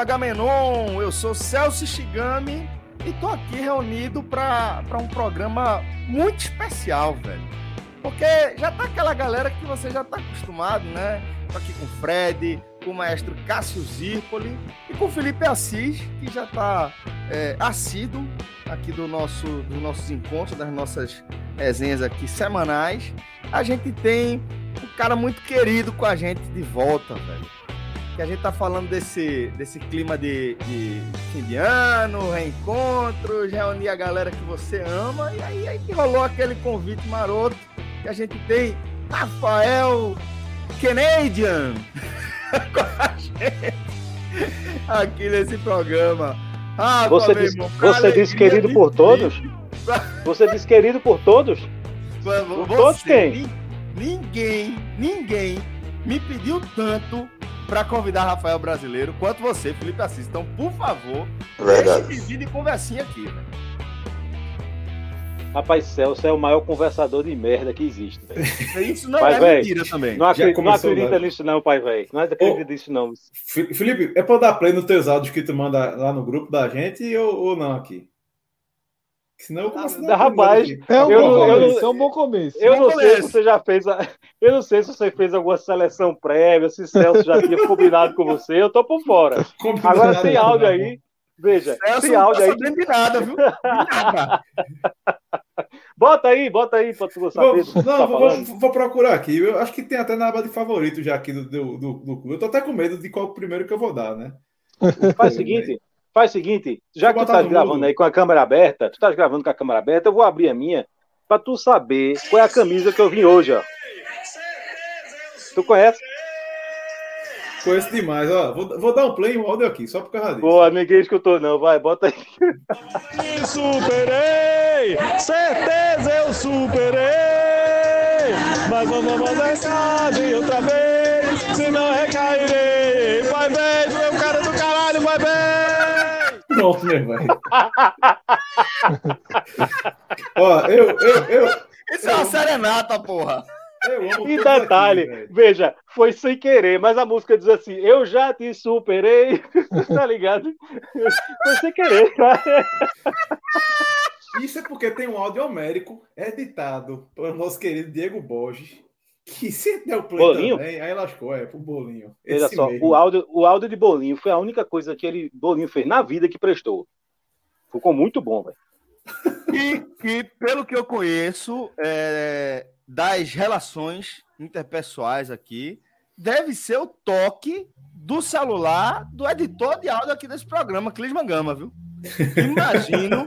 Agamenon, eu sou Celso Shigami e tô aqui reunido para um programa muito especial, velho. Porque já tá aquela galera que você já tá acostumado, né? Tô aqui com o Fred, com o maestro Cássio Zirpoli e com o Felipe Assis, que já tá é, assíduo aqui do nosso, dos nossos encontros, das nossas resenhas aqui semanais. A gente tem um cara muito querido com a gente de volta, velho que a gente tá falando desse, desse clima de, de fim de ano, reencontros, reunir a galera que você ama, e aí, aí que rolou aquele convite maroto que a gente tem Rafael Canadian com a gente aqui nesse programa. Ah, você diz, você diz querido por todos? Você diz querido por todos? Por todos quem? Ninguém, ninguém me pediu tanto para convidar Rafael Brasileiro quanto você, Felipe Assis. Então, por favor, Verdade. deixe de de conversinha aqui, velho. Rapaz, Celso é o maior conversador de merda que existe, velho. Isso não pai é véio, mentira também. Não, acredita, não acredita nisso não, pai, velho. Não acredita nisso não. Felipe, é pra dar play nos teus áudios que tu manda lá no grupo da gente ou, ou não aqui? Senão eu começo a Rapaz, é um, eu, bom eu, eu, é um bom começo. Eu não sei se você já fez. A, eu não sei se você fez alguma seleção prévia, se Celso já tinha combinado com você, eu tô por fora. Combinado Agora tem áudio aí. Veja, Celso tem áudio aí. Não de nada, viu? bota aí, bota aí pra tu saber. Vou, não, tá vou, vou, procurar aqui. Eu acho que tem até na aba de favorito já aqui do, do, do, do clube. Eu tô até com medo de qual o primeiro que eu vou dar, né? Faz o seguinte, Faz o seguinte, já que tu tá gravando aí com a câmera aberta, tu tá gravando com a câmera aberta, eu vou abrir a minha para tu saber qual é a camisa que eu vim hoje, ó. Tu conhece? Conheço demais, ó. Vou, vou dar um play em um áudio aqui, só por causa disso. Boa, ninguém escutou, não. Vai, bota aí. superei! Certeza eu superei! Mas vamos mandar outra vez, senão recairei. Vai bem, meu cara do caralho, vai bem! Pronto, né, velho? Ó, eu, eu, eu. Isso é uma serenata, porra. E detalhe, aqui, veja, foi sem querer, mas a música diz assim: Eu já te superei, tá ligado? Foi sem querer. Isso é porque tem um áudio homérico editado pelo nosso querido Diego Borges que se deu play bolinho? também, aí lascou, é, pro Bolinho. Veja só, o áudio, o áudio de Bolinho foi a única coisa que ele, Bolinho fez na vida que prestou. Ficou muito bom, velho. E, e, pelo que eu conheço é, das relações interpessoais aqui, deve ser o toque do celular do editor de áudio aqui desse programa, Clisman Gama, viu? Imagino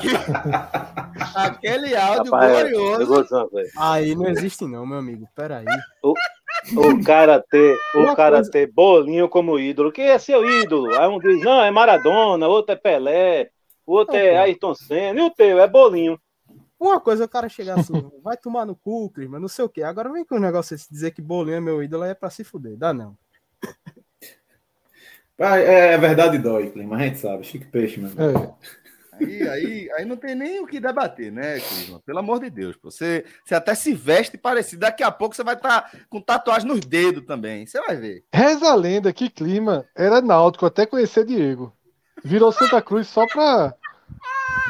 que aquele áudio Rapaz, glorioso. Aí não existe, não, meu amigo. Peraí. O, o cara ter, o cara coisa... ter bolinho como ídolo. Quem é seu ídolo? Aí um diz, não, é Maradona, outro é Pelé, outro é Ayrton Senna, e o teu é bolinho. Uma coisa é o cara chegar assim, vai tomar no cu, mas não sei o quê. Agora vem com o negócio de dizer que bolinho é meu ídolo é pra se fuder. Dá não. É, é verdade dói, Clima, a gente sabe. Chique peixe, meu é. Aí, aí, aí não tem nem o que debater, né, Clima? Pelo amor de Deus. Você, você até se veste parecido. Daqui a pouco você vai estar tá com tatuagem nos dedos também. Você vai ver. Reza a lenda que Clima era náutico até conhecer Diego. Virou Santa Cruz só pra,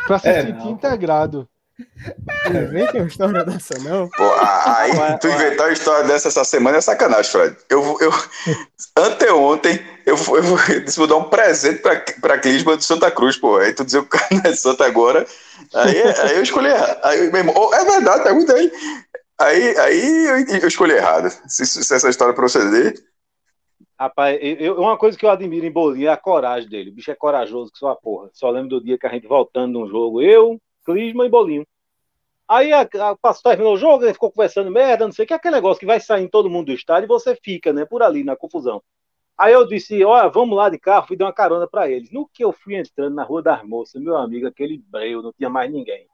pra se é, sentir não, integrado. Não vem uma história dessa, não. Pô, aí, tu inventar uma história dessa essa semana é sacanagem, Fred. Eu, eu, anteontem, eu, eu, eu disse, vou dar um presente pra, pra Clisma do Santa Cruz, pô. Aí tu dizer o cara não é Santa agora. Aí, aí eu escolhi errado. Aí, meu irmão, oh, é verdade, pergunta aí. Aí, aí eu, eu escolhi errado. Se, se essa história proceder. Rapaz, eu, uma coisa que eu admiro em Bolinha é a coragem dele. O bicho é corajoso que só a porra. Só lembro do dia que a gente voltando num jogo, eu, Clisma e Bolinho. Aí a, a, terminou o jogo, ele ficou conversando merda, não sei o que, aquele negócio que vai sair todo mundo do estádio e você fica, né, por ali, na confusão. Aí eu disse, olha, vamos lá de carro, fui dar uma carona para eles. No que eu fui entrando na Rua das Moças, meu amigo, aquele breu, não tinha mais ninguém.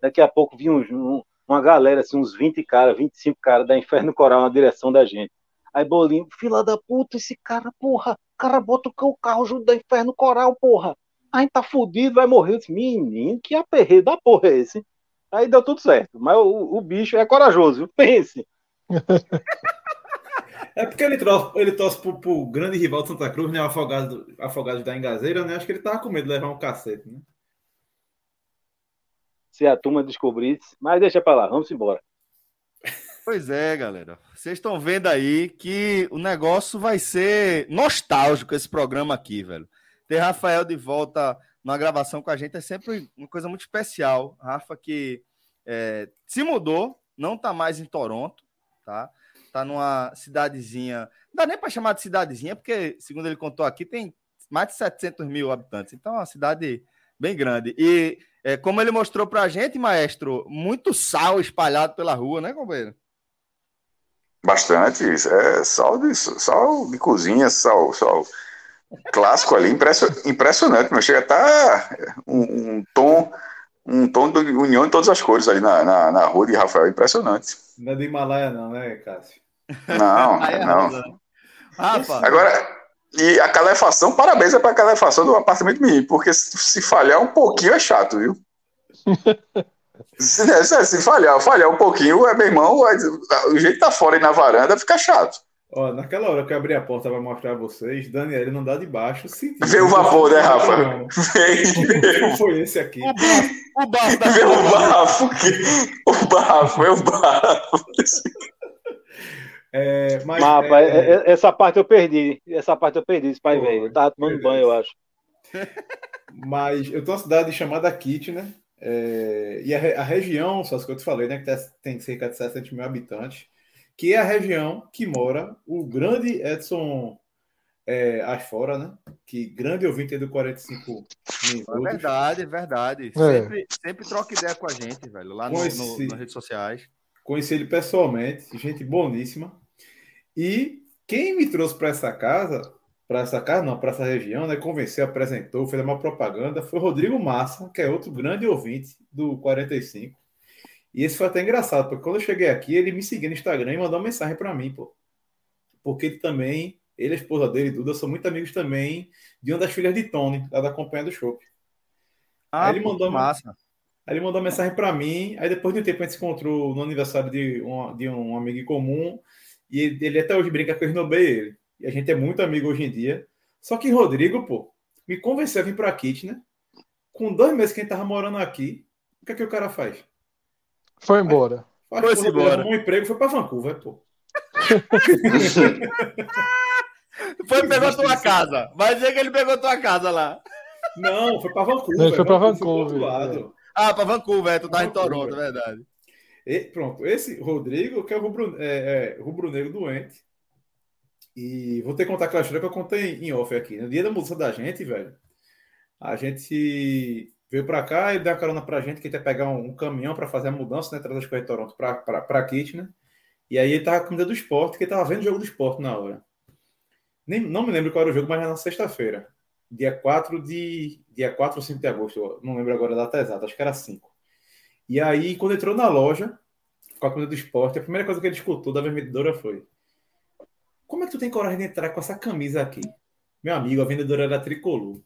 Daqui a pouco vinha um, um, uma galera, assim, uns 20 caras, 25 caras da Inferno Coral na direção da gente. Aí Bolinho, fila da puta, esse cara, porra, cara bota o carro junto da Inferno Coral, porra. A gente tá fudido, vai morrer. Eu disse, menino, que aperreio da porra é esse? Aí deu tudo certo. Mas o, o bicho é corajoso, pense. É porque ele torce, ele torce pro, pro grande rival de Santa Cruz, né? Afogado, afogado da Engazeira, né? Acho que ele tava com medo de levar um cacete, né? Se a turma descobrisse, mas deixa pra lá, vamos embora. Pois é, galera. Vocês estão vendo aí que o negócio vai ser nostálgico esse programa aqui, velho. Ter Rafael de volta na gravação com a gente é sempre uma coisa muito especial. Rafa que é, se mudou, não tá mais em Toronto, tá? Tá numa cidadezinha, não dá nem para chamar de cidadezinha, porque, segundo ele contou aqui, tem mais de 700 mil habitantes. Então, é uma cidade bem grande. E, é, como ele mostrou pra gente, maestro, muito sal espalhado pela rua, né, companheiro? Bastante, é sal de, sal de cozinha, sal, sal clássico ali, impressionante, mas chega a estar tá um, um, tom um tom de união em todas as cores ali na, na, na rua de Rafael, impressionante. Não é do Himalaia não, né, Cássio? Não, não. Rafa. Agora, e a calefação, parabéns é para a calefação do apartamento menino, porque se, se falhar um pouquinho é chato, viu? Se, se, se, falhar, falhar um pouquinho, é, meu irmão, o jeito tá fora aí na varanda fica chato. Ó, naquela hora que eu abri a porta para mostrar a vocês, Daniel não dá de baixo. Vê o vapor, né, Rafa? Vem. Foi esse aqui. O bafo. O bafo. Vê o bafo. O bafo, é o bafo. É, mas, mas é... É, é... essa parte eu perdi. Essa parte eu perdi, esse pai velho. Eu tava tomando banho, eu acho. Mas eu tô numa cidade chamada Kit, né? É, e a, a, região, só que eu te falei, né, que tem cerca de 60 mil habitantes, que é a região que mora o grande Edson é, Asfora, né? Que grande ouvinte do 45 minutos. É verdade, é verdade. É. Sempre, sempre troca ideia com a gente, velho, lá no, no, nas redes sociais. Conheci ele pessoalmente, gente boníssima. E quem me trouxe para essa casa para essa casa, não, para essa região, né? Convenceu, apresentou, fez uma propaganda. Foi Rodrigo Massa, que é outro grande ouvinte do 45. E esse foi até engraçado, porque quando eu cheguei aqui, ele me seguiu no Instagram e mandou uma mensagem para mim, pô. Porque ele também, ele e a esposa dele, Duda, são muito amigos também de uma das filhas de Tony, lá da Companhia do Chopp. Ah, aí ele mandou massa. Aí ele mandou uma mensagem para mim, aí depois de um tempo a gente se encontrou no aniversário de um, de um amigo em comum, e ele, ele até hoje brinca que eu esnobei ele e a gente é muito amigo hoje em dia. Só que Rodrigo, pô, me convenceu a vir para Kit, né? Com dois meses que a gente tava morando aqui, o que é que o cara faz? Foi embora. Faz, foi embora. Um emprego foi para Vancouver, pô. foi pegou tua casa. Vai dizer que ele pegou tua casa lá. Não, foi para Vancouver. Ele foi para Vancouver. Vancouver é. Ah, para Vancouver, é, tu tá em Toronto, é verdade. E, pronto, esse Rodrigo, que é o rubro, é, é, rubro negro doente, e vou ter que contar aquela história que eu contei em off aqui. No dia da mudança da gente, velho, a gente veio para cá e deu a carona pra gente que ia pegar um, um caminhão para fazer a mudança, né? Trazer as coisas de Toronto para Kit, né? E aí ele tava com o do esporte, que ele tava vendo o jogo do esporte na hora. Nem, não me lembro qual era o jogo, mas era na sexta-feira. Dia 4 de. Dia 4 ou 5 de agosto, não lembro agora a data exata, acho que era 5. E aí, quando entrou na loja, com a comida do esporte, a primeira coisa que ele escutou da vendedora foi: como é que tu tem coragem de entrar com essa camisa aqui? Meu amigo, a vendedora era tricolor.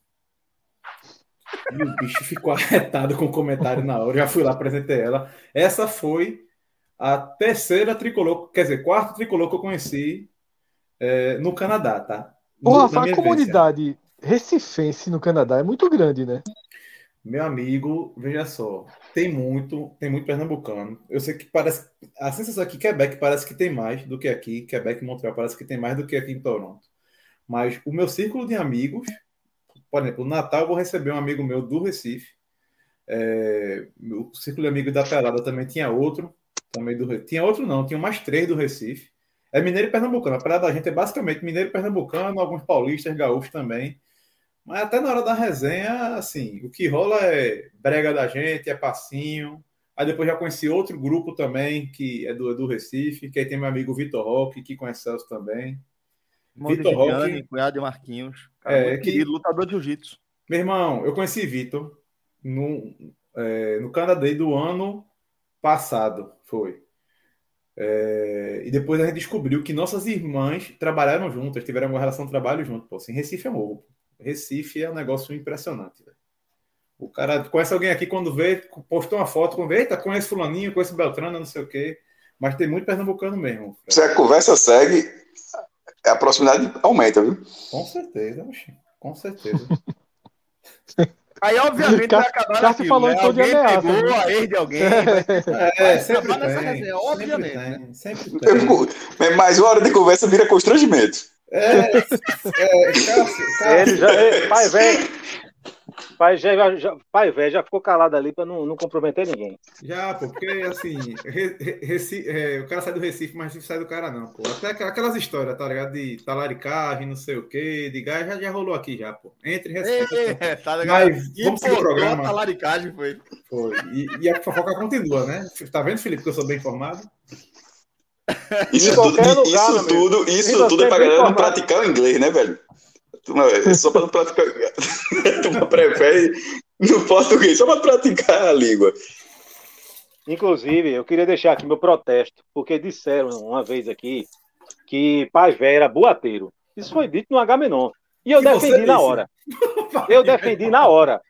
E o bicho ficou arretado com o comentário na hora. Já fui lá, apresentei ela. Essa foi a terceira tricolor, quer dizer, quarta tricolor que eu conheci é, no Canadá, tá? Porra, a comunidade recifense no Canadá é muito grande, né? Meu amigo, veja só, tem muito, tem muito pernambucano. Eu sei que parece, a sensação aqui Quebec parece que tem mais do que aqui, Quebec e Montreal parece que tem mais do que aqui em Toronto. Mas o meu círculo de amigos, por exemplo, no Natal eu vou receber um amigo meu do Recife. É, o círculo de amigos da Pelada também tinha outro, também do tinha outro não, tinha mais três do Recife. É mineiro e pernambucano. A Pelada da gente é basicamente mineiro e pernambucano, alguns paulistas, gaúchos também. Mas até na hora da resenha, assim, o que rola é brega da gente, é passinho. Aí depois já conheci outro grupo também, que é do, do Recife, que aí tem meu amigo Vitor Roque, que conhece Celso também. Vitor Roque. Cunhado de Marquinhos. Cara, é, que, lutador de jiu-jitsu. Meu irmão, eu conheci Vitor no, é, no Canadá do ano passado, foi. É, e depois a gente descobriu que nossas irmãs trabalharam juntas, tiveram uma relação de trabalho junto. Pô, assim, Recife é morro. Recife é um negócio impressionante. Véio. O cara conhece alguém aqui quando vê, postou uma foto, quando vê, eita, conhece fulaninho, conhece Beltrano, não sei o quê. Mas tem muito pernambucano mesmo. Se a conversa segue, a proximidade aumenta, viu? Com certeza, com certeza. Aí, obviamente, vai acabar Cássio falou né? tom de ameaça. Pegou né? a ex de alguém. É, é sempre tem, nessa resenha, obviamente. Sempre tem, sempre tem. Mas uma hora de conversa vira constrangimento. É, é, Cássio, Cássio. Ele já, é, pai velho, pai, já, já, pai velho já ficou calado ali para não, não comprometer ninguém. Já, porque assim, re, Recife, é, o cara sai do Recife, mas não sai do cara, não, pô. Até aquelas histórias, tá ligado? De talaricagem, não sei o quê, de gás, já, já rolou aqui já, pô. Entre Recife. É, tá ligado? Mas vamos seguir o programa. Talaricagem foi. Foi. E, e a fofoca continua, né? Tá vendo, Felipe, que eu sou bem informado? Isso, tudo, lugar, isso tudo, isso tudo é pra galera não praticar o inglês, né, velho? É só para praticar. Tu prefere no português, só para praticar a língua. Inclusive, eu queria deixar aqui meu protesto, porque disseram uma vez aqui que Velho era boateiro. Isso foi dito no Agamenon. E eu defendi na hora. Eu defendi na hora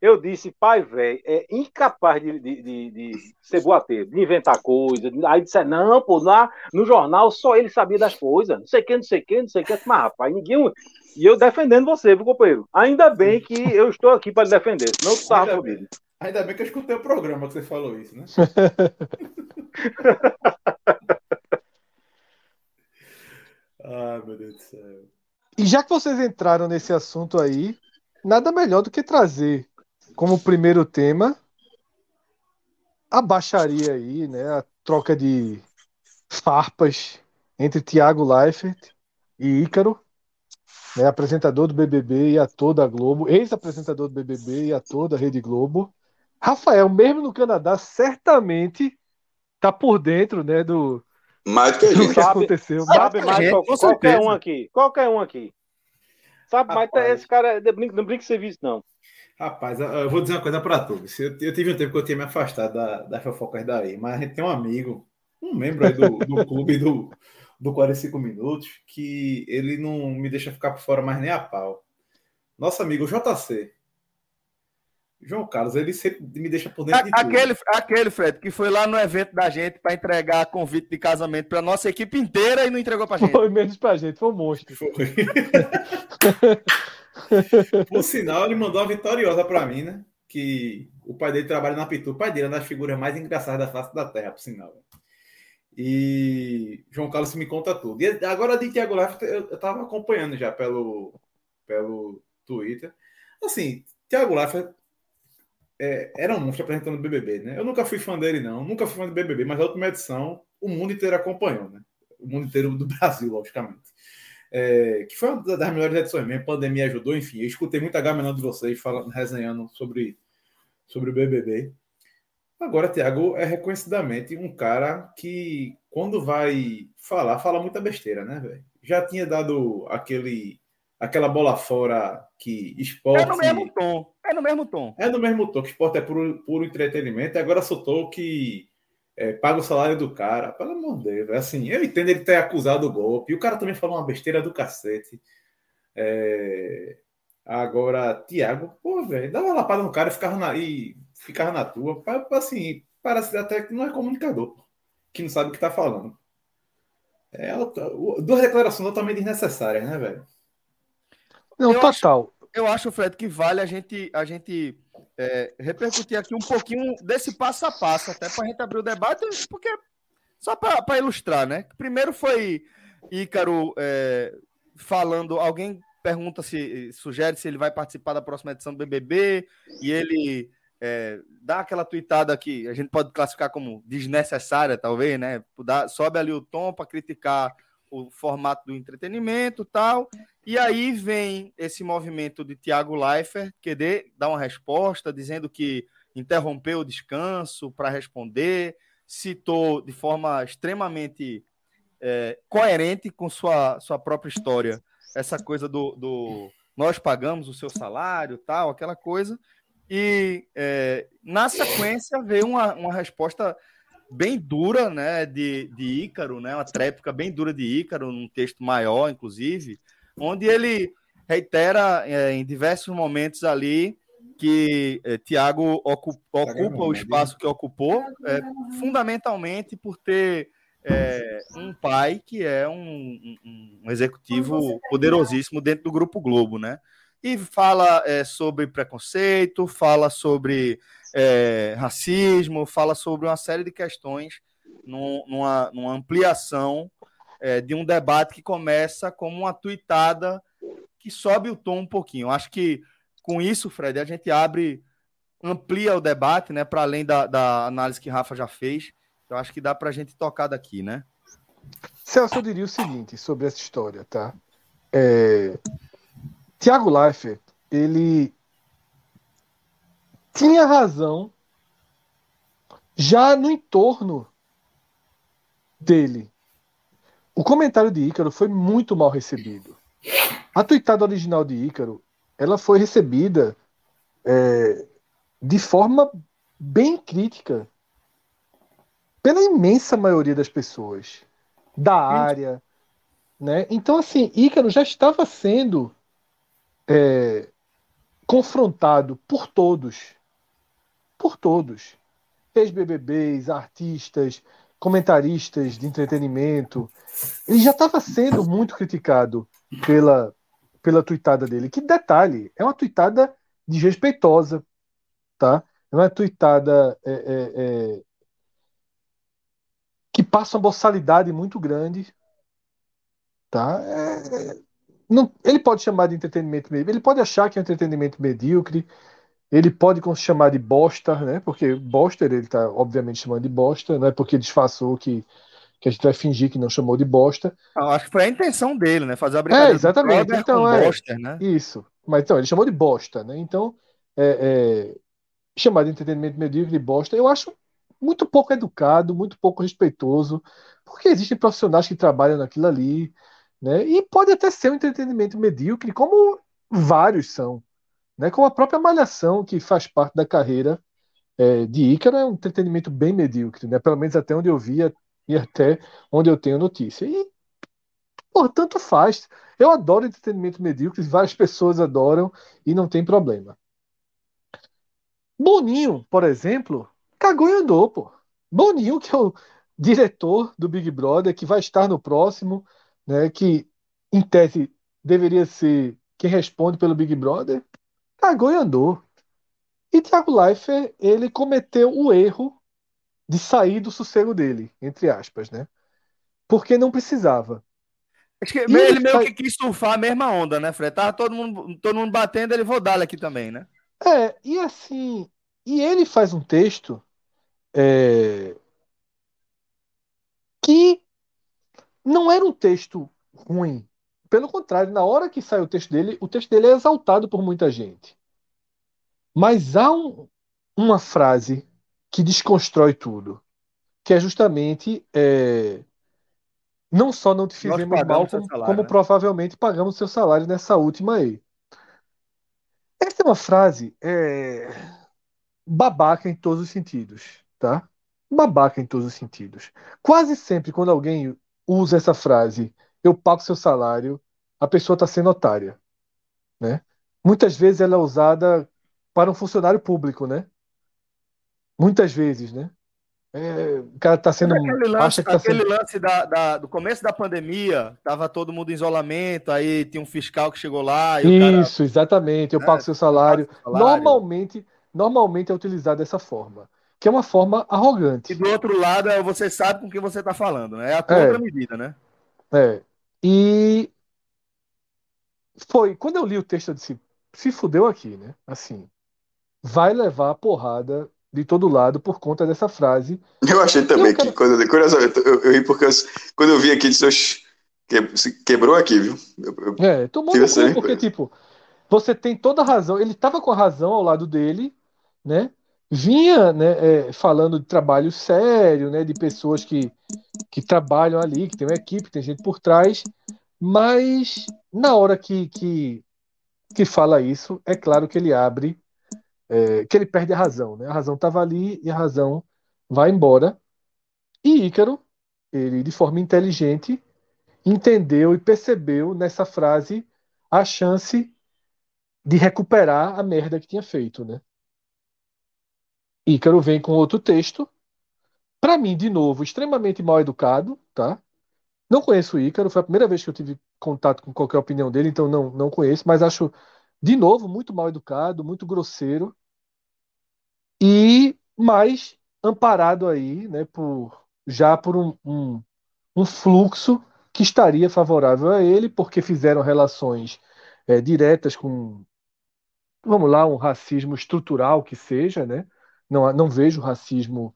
eu disse, pai, velho, é incapaz de, de, de, de, ser boateiro, de inventar coisa. Aí disse, não, pô, lá no jornal só ele sabia das coisas. Não sei o que, não sei o que, não sei o que. Mas, rapaz, ninguém. E eu defendendo você, viu, companheiro? Ainda bem que eu estou aqui para lhe defender, senão tu estava fodido. Ainda bem que eu escutei o programa que você falou isso, né? ah, meu Deus do céu. E já que vocês entraram nesse assunto aí, nada melhor do que trazer como primeiro tema a baixaria aí, né? A troca de farpas entre Tiago Leifert e Ícaro, né? apresentador do BBB e ator da Globo, ex-apresentador do BBB e ator da Rede Globo. Rafael, mesmo no Canadá, certamente tá por dentro, né, do, mais do que, a gente. que aconteceu. Sabe mais gente, qualquer um aqui. Qualquer um aqui. Sabe, mas esse cara não brinca serviço, não. Rapaz, eu vou dizer uma coisa para todos. Eu, eu, tive um tempo que eu tinha me afastado da, das fofocas daí, mas a gente tem um amigo, um membro aí do, do clube do, do 45 Minutos, que ele não me deixa ficar por fora mais nem a pau. Nosso amigo JC. João Carlos, ele sempre me deixa por dentro de aquele, tudo. Aquele, Fred, que foi lá no evento da gente para entregar convite de casamento para nossa equipe inteira e não entregou para gente. Foi menos para gente, foi um monstro. Foi. Por sinal, ele mandou uma vitoriosa para mim, né? Que o pai dele trabalha na Pitu. O pai dele é uma das figuras mais engraçadas da face da Terra, por sinal. E João Carlos me conta tudo. E agora de Tiago Life, eu estava acompanhando já pelo, pelo Twitter. Assim, Tiago Life é, era um monstro apresentando o BBB, né? Eu nunca fui fã dele, não. Nunca fui fã do BBB, mas a última edição o mundo inteiro acompanhou, né? O mundo inteiro do Brasil, logicamente é, que foi uma das melhores edições mesmo, a pandemia ajudou, enfim, eu escutei muita gama de vocês falando, resenhando sobre, sobre o BBB. Agora, Thiago é reconhecidamente um cara que, quando vai falar, fala muita besteira, né, velho? Já tinha dado aquele aquela bola fora que esporte. É no mesmo tom. É no mesmo tom. É no mesmo tom, que esporte é puro, puro entretenimento. E agora soltou que é, paga o salário do cara. Pelo amor de Deus. Assim, eu entendo ele ter acusado o golpe. E o cara também falou uma besteira do cacete. É... Agora, Thiago, pô, velho, dá uma lapada no cara e ficava na, e ficava na tua. Assim, parece até que não é comunicador, que não sabe o que tá falando. É, duas declarações totalmente desnecessárias, né, velho? Não, eu total. Acho, eu acho, Fred, que vale a gente, a gente é, repercutir aqui um pouquinho desse passo a passo, até para a gente abrir o debate, porque só para ilustrar, né? Primeiro foi Ícaro é, falando, alguém pergunta se sugere se ele vai participar da próxima edição do BBB e ele é, dá aquela tweetada que a gente pode classificar como desnecessária, talvez, né? Dá, sobe ali o tom para criticar o formato do entretenimento tal. E aí vem esse movimento de Tiago Leifert, que dá uma resposta dizendo que interrompeu o descanso para responder, citou de forma extremamente é, coerente com sua, sua própria história essa coisa do, do nós pagamos o seu salário, tal, aquela coisa. E é, na sequência veio uma, uma resposta bem dura, né, de, de Ícaro, né, uma tréplica bem dura de Ícaro, num texto maior, inclusive, onde ele reitera é, em diversos momentos ali que é, Tiago ocupa, ocupa o espaço que ocupou, é, fundamentalmente por ter é, um pai que é um, um, um, executivo poderosíssimo dentro do Grupo Globo, né? E fala é, sobre preconceito, fala sobre é, racismo, fala sobre uma série de questões num, numa, numa, ampliação é, de um debate que começa como uma tuitada que sobe o tom um pouquinho. Acho que com isso, Fred, a gente abre, amplia o debate, né, para além da, da análise que Rafa já fez eu acho que dá para a gente tocar daqui, né? Celso, eu diria o seguinte sobre essa história, tá? É... Tiago Leifert, ele tinha razão já no entorno dele. O comentário de Ícaro foi muito mal recebido. A tuitada original de Ícaro, ela foi recebida é, de forma bem crítica pela imensa maioria das pessoas da área, né? Então assim, Ícaro já estava sendo é, confrontado por todos, por todos, ex-BBBs, artistas, comentaristas de entretenimento, ele já estava sendo muito criticado pela pela tuitada dele. Que detalhe, é uma tuitada desrespeitosa, tá? É uma tuitada é, é, é que passa uma boçalidade muito grande. Tá? É, é, não, ele pode chamar de entretenimento ele pode achar que é um entretenimento medíocre, ele pode chamar de bosta, né? Porque bosta ele está obviamente chamando de bosta, não é porque disfarçou que, que a gente vai fingir que não chamou de bosta. Eu acho que foi a intenção dele, né? Fazer a brincadeira. É, exatamente. Então, é, né? Isso. Mas então, ele chamou de bosta, né? Então, é, é, chamar de entretenimento medíocre de bosta, eu acho muito pouco educado, muito pouco respeitoso, porque existem profissionais que trabalham naquilo ali, né? E pode até ser um entretenimento medíocre, como vários são, né? Como a própria Malhação, que faz parte da carreira é, de Ícaro, é um entretenimento bem medíocre, né? Pelo menos até onde eu via e até onde eu tenho notícia. E, portanto, faz. Eu adoro entretenimento medíocre, várias pessoas adoram e não tem problema. Boninho, por exemplo, cagou e andou, pô. Boninho, que é o diretor do Big Brother, que vai estar no próximo, né? Que, em tese, deveria ser quem responde pelo Big Brother, cagou e andou. E Thiago Leifert, ele cometeu o erro de sair do sossego dele, entre aspas, né? Porque não precisava. Acho que ele, ele meio que quis surfar a mesma onda, né, Fred? Tava todo mundo, todo mundo batendo, ele vou dar aqui também, né? É, e assim, e ele faz um texto é, que não era um texto ruim. Pelo contrário, na hora que sai o texto dele, o texto dele é exaltado por muita gente. Mas há um, uma frase que desconstrói tudo, que é justamente é, não só não te fizemos mal, como, salário, como né? provavelmente pagamos seu salário nessa última aí. Essa é uma frase é, babaca em todos os sentidos tá? Babaca em todos os sentidos. Quase sempre quando alguém usa essa frase, eu pago seu salário, a pessoa está sendo otária, né? Muitas vezes ela é usada para um funcionário público, né? Muitas vezes, né? É, o cara está sendo. Aquele lance, tá aquele sendo... lance da, da, do começo da pandemia, tava todo mundo em isolamento, aí tinha um fiscal que chegou lá. Isso, cara... exatamente. Eu é, pago seu salário. salário. Normalmente, normalmente é utilizado dessa forma, que é uma forma arrogante. E do outro lado, é você sabe com quem você está falando, né? É a contramedida, é. né? É. E foi, quando eu li o texto, eu disse, se fudeu aqui, né? Assim, vai levar porrada de todo lado por conta dessa frase. Eu achei também eu que, quando, curiosamente, eu, eu ri porque eu, quando eu vi aqui, disse, que, quebrou aqui, viu? Eu, é, tomou no cu, porque, tipo, você tem toda a razão, ele estava com a razão ao lado dele, né? Vinha né, é, falando de trabalho sério, né, de pessoas que, que trabalham ali, que tem uma equipe, tem gente por trás, mas na hora que, que, que fala isso, é claro que ele abre é, que ele perde a razão. Né? A razão estava ali e a razão vai embora. E Ícaro, ele de forma inteligente, entendeu e percebeu nessa frase a chance de recuperar a merda que tinha feito. Né? Ícaro vem com outro texto, para mim, de novo, extremamente mal educado, tá? Não conheço o Ícaro, foi a primeira vez que eu tive contato com qualquer opinião dele, então não, não conheço, mas acho, de novo, muito mal educado, muito grosseiro, e mais amparado aí, né, por já por um, um, um fluxo que estaria favorável a ele, porque fizeram relações é, diretas com, vamos lá, um racismo estrutural que seja, né? Não, não vejo racismo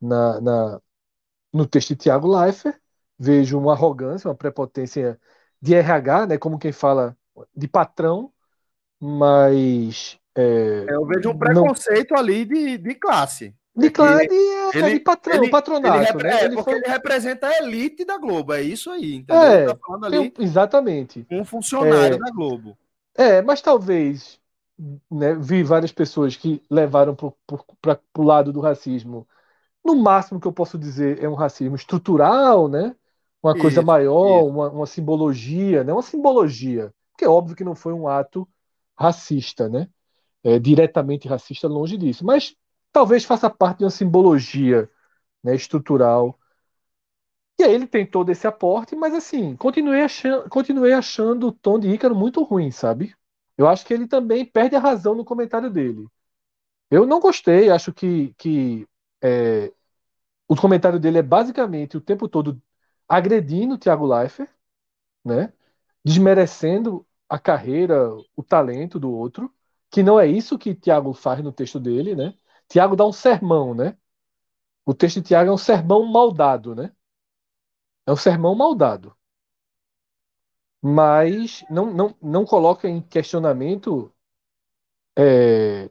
na, na, no texto de Tiago Leifert, vejo uma arrogância, uma prepotência de RH, né? Como quem fala de patrão, mas é, eu vejo um preconceito não... ali de, de classe. De classe de, ele, de patrão, ele, patronato. Ele repre... né? É, porque foi... ele representa a elite da Globo, é isso aí, entendeu? É, tá falando ali exatamente. Um funcionário é, da Globo. É, mas talvez né, vi várias pessoas que levaram para o lado do racismo. No máximo que eu posso dizer é um racismo estrutural, né? Uma isso, coisa maior, uma, uma, simbologia, né? Uma simbologia. Porque é óbvio que não foi um ato racista, né? é, diretamente racista, longe disso. Mas talvez faça parte de uma simbologia né, estrutural. E aí ele tem todo esse aporte, mas assim, continuei achando, continuei achando o tom de Ícaro muito ruim, sabe? Eu acho que ele também perde a razão no comentário dele. Eu não gostei, acho que, que é, o comentário dele é basicamente o tempo todo agredindo o Thiago Leifert, né? desmerecendo a carreira, o talento do outro que não é isso que Tiago faz no texto dele, né? Tiago dá um sermão, né? O texto de Tiago é um sermão maldado, né? É um sermão maldado. Mas não, não, não coloca em questionamento é,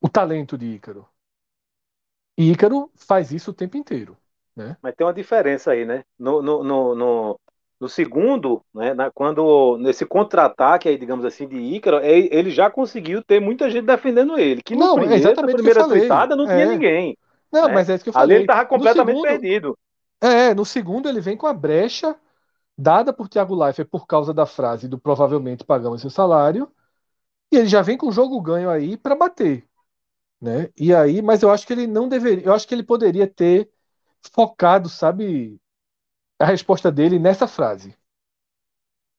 o talento de Ícaro. E Ícaro faz isso o tempo inteiro. Né? Mas tem uma diferença aí, né? No, no, no, no, no segundo, né, na, quando nesse contra-ataque aí, digamos assim, de Ícaro, ele já conseguiu ter muita gente defendendo ele. Que não, primeiro, é exatamente na primeira tweetada não é. tinha ninguém. Não, né? mas é isso que eu falei. Ali ele estava completamente segundo, perdido. É, no segundo ele vem com a brecha dada por Thiago Leifert por causa da frase do provavelmente pagamos seu salário, e ele já vem com o jogo ganho aí para bater, né? E aí, mas eu acho que ele não deveria, eu acho que ele poderia ter focado, sabe, a resposta dele nessa frase.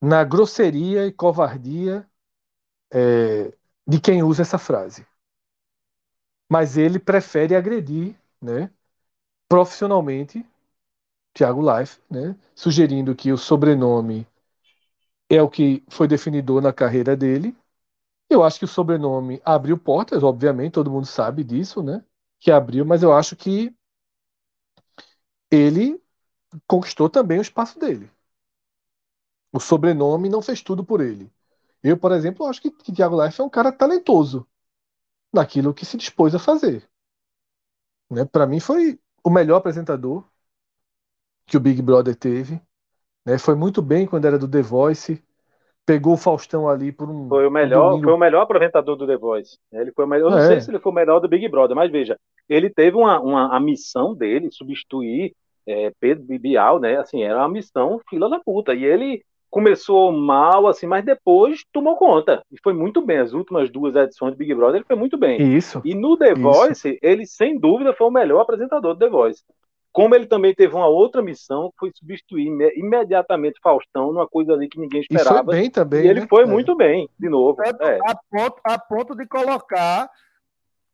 Na grosseria e covardia é, de quem usa essa frase. Mas ele prefere agredir né, profissionalmente Tiago Life, né, sugerindo que o sobrenome é o que foi definidor na carreira dele. Eu acho que o sobrenome abriu portas, obviamente, todo mundo sabe disso, né? Que abriu, mas eu acho que ele conquistou também o espaço dele. O sobrenome não fez tudo por ele. Eu, por exemplo, acho que, que Thiago Leifert é um cara talentoso naquilo que se dispôs a fazer. Né? Para mim foi o melhor apresentador que o Big Brother teve. Né? Foi muito bem quando era do The Voice. Pegou o Faustão ali por um. Foi o melhor, um foi o melhor apresentador do The Voice. Ele foi o melhor. Eu não é. sei se ele foi o melhor do Big Brother, mas veja, ele teve uma, uma a missão dele substituir é, Pedro Bial, né? Assim, era uma missão fila da puta. E ele começou mal, assim, mas depois tomou conta. E foi muito bem. As últimas duas edições do Big Brother, ele foi muito bem. Isso. E no The isso. Voice, ele, sem dúvida, foi o melhor apresentador do The Voice. Como ele também teve uma outra missão, que foi substituir imediatamente Faustão numa coisa ali que ninguém esperava. E foi bem também. E ele né? foi é. muito bem, de novo. É, é. A, ponto, a ponto de colocar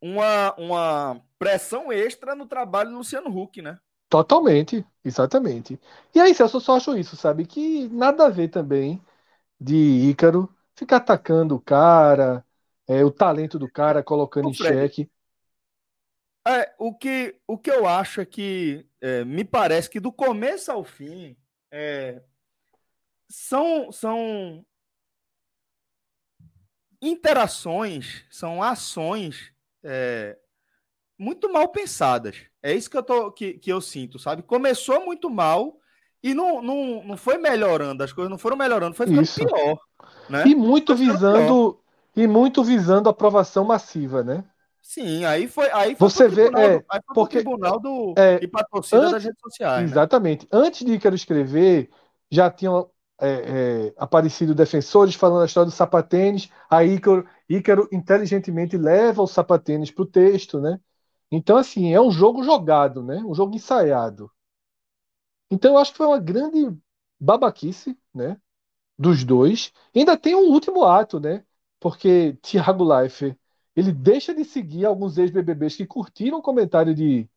uma, uma pressão extra no trabalho do Luciano Huck, né? Totalmente, exatamente. E aí, Celso, eu só acho isso, sabe? Que nada a ver também de Ícaro ficar atacando o cara, é, o talento do cara, colocando em xeque. É, o, que, o que eu acho é que é, me parece que do começo ao fim é, são, são interações, são ações é, muito mal pensadas. É isso que eu, tô, que, que eu sinto, sabe? Começou muito mal e não, não, não foi melhorando, as coisas não foram melhorando, foi ficando isso. pior. Né? E muito visando e muito visando aprovação massiva, né? Sim, aí foi aí foi você vê é, do, porque tribunal do é, e para torcida das redes sociais. Né? Exatamente. Né? Antes de Ícaro escrever, já tinham é, é, aparecido defensores falando a história do sapatênis. A Ícaro, Ícaro inteligentemente leva o sapatênis para o texto, né? Então, assim, é um jogo jogado, né? Um jogo ensaiado. Então, eu acho que foi uma grande babaquice, né? Dos dois. E ainda tem um último ato, né? Porque Thiago Leifert ele deixa de seguir alguns ex-BBBs que curtiram o comentário de,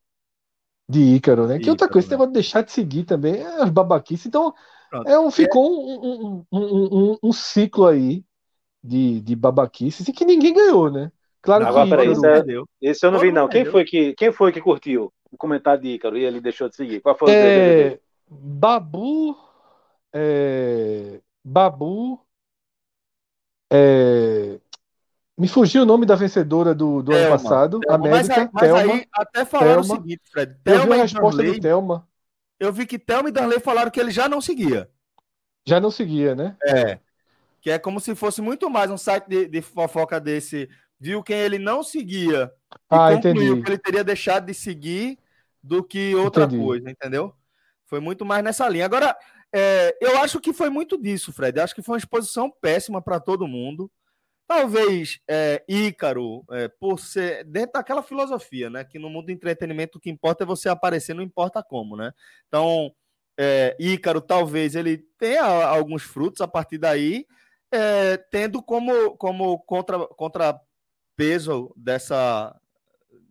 de Ícaro, né? Que outra coisa, esse né? negócio de deixar de seguir também é as babaquices. Então, é um, ficou um, um, um, um, ciclo aí de, de babaquices e que ninguém ganhou, né? Claro não, que agora, peraí, esse, é, esse eu não vi, não. Quem foi, que, quem foi que curtiu o comentário de Ícaro e ele deixou de seguir? Qual foi o é, Babu. É, Babu. É, me fugiu o nome da vencedora do, do ano passado, a médica, mas, Thelma. Aí, até falaram Thelma. o seguinte, Fred. Thelma eu vi a resposta Darley, do Thelma. Eu vi que Thelma e Darley falaram que ele já não seguia. Já não seguia, né? É. Que é como se fosse muito mais um site de, de fofoca desse. Viu quem ele não seguia e ah, concluiu entendi. que ele teria deixado de seguir do que outra entendi. coisa, entendeu? Foi muito mais nessa linha. Agora, é, eu acho que foi muito disso, Fred. Eu acho que foi uma exposição péssima para todo mundo. Talvez é, Ícaro, é, por ser dentro daquela filosofia, né? Que no mundo do entretenimento o que importa é você aparecer, não importa como, né? Então, é, Ícaro, talvez ele tenha alguns frutos a partir daí, é, tendo como, como contra, contrapeso dessa,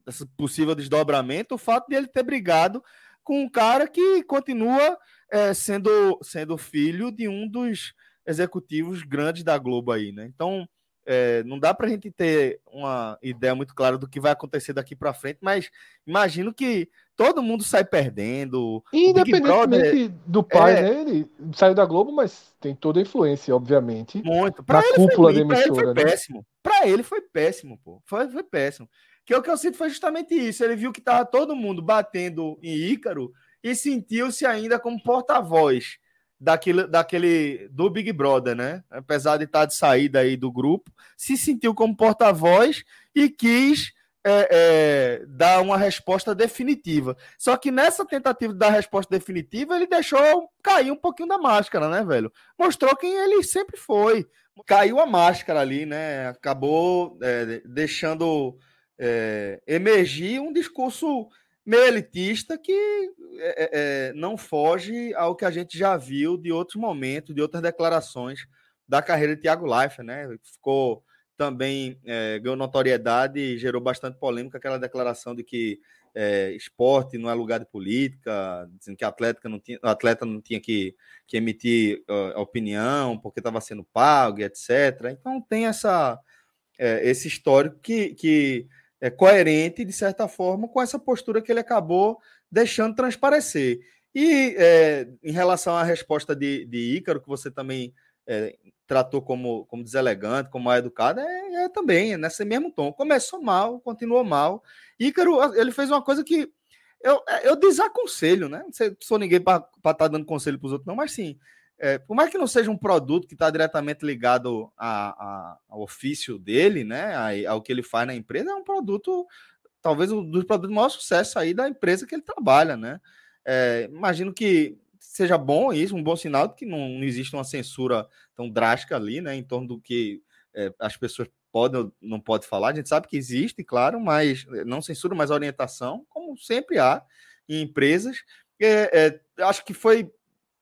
dessa possível desdobramento o fato de ele ter brigado com um cara que continua é, sendo, sendo filho de um dos executivos grandes da Globo aí, né? Então é, não dá para a gente ter uma ideia muito clara do que vai acontecer daqui para frente, mas imagino que todo mundo sai perdendo. Independentemente do pai, é... né? Ele saiu da Globo, mas tem toda a influência, obviamente. Muito. Pra na cúpula foi, da emissora. Pra ele foi né? péssimo. Para ele foi péssimo, pô. Foi, foi péssimo. Que o que eu sinto foi justamente isso. Ele viu que tava todo mundo batendo em Ícaro e sentiu-se ainda como porta-voz daquele, daquele do Big Brother, né? Apesar de estar de saída aí do grupo, se sentiu como porta-voz e quis é, é, dar uma resposta definitiva. Só que nessa tentativa de dar resposta definitiva, ele deixou cair um pouquinho da máscara, né, velho? Mostrou quem ele sempre foi. Caiu a máscara ali, né? Acabou é, deixando é, emergir um discurso meio elitista que é, é, é, não foge ao que a gente já viu de outros momentos, de outras declarações da carreira de Thiago Leifert, né? Ficou também é, ganhou notoriedade e gerou bastante polêmica aquela declaração de que é, esporte não é lugar de política, dizendo que atleta não tinha, atleta não tinha que, que emitir uh, opinião porque estava sendo pago, etc. Então tem essa é, esse histórico que, que é, coerente, de certa forma, com essa postura que ele acabou deixando transparecer. E é, em relação à resposta de, de Ícaro, que você também é, tratou como, como deselegante, como mal educado, é, é, também é nesse mesmo tom. Começou mal, continuou mal. Ícaro, ele fez uma coisa que eu, eu desaconselho, né? Não sou ninguém para estar tá dando conselho para os outros, não, mas sim, é, por mais que não seja um produto que está diretamente ligado a, a, ao ofício dele, né, ao que ele faz na empresa, é um produto, talvez um dos produtos de maior sucesso aí da empresa que ele trabalha, né? É, imagino que seja bom isso, um bom sinal de que não, não existe uma censura tão drástica ali, né, em torno do que é, as pessoas podem não podem falar. A gente sabe que existe, claro, mas não censura, mas orientação, como sempre há. em empresas. É, é, acho que foi,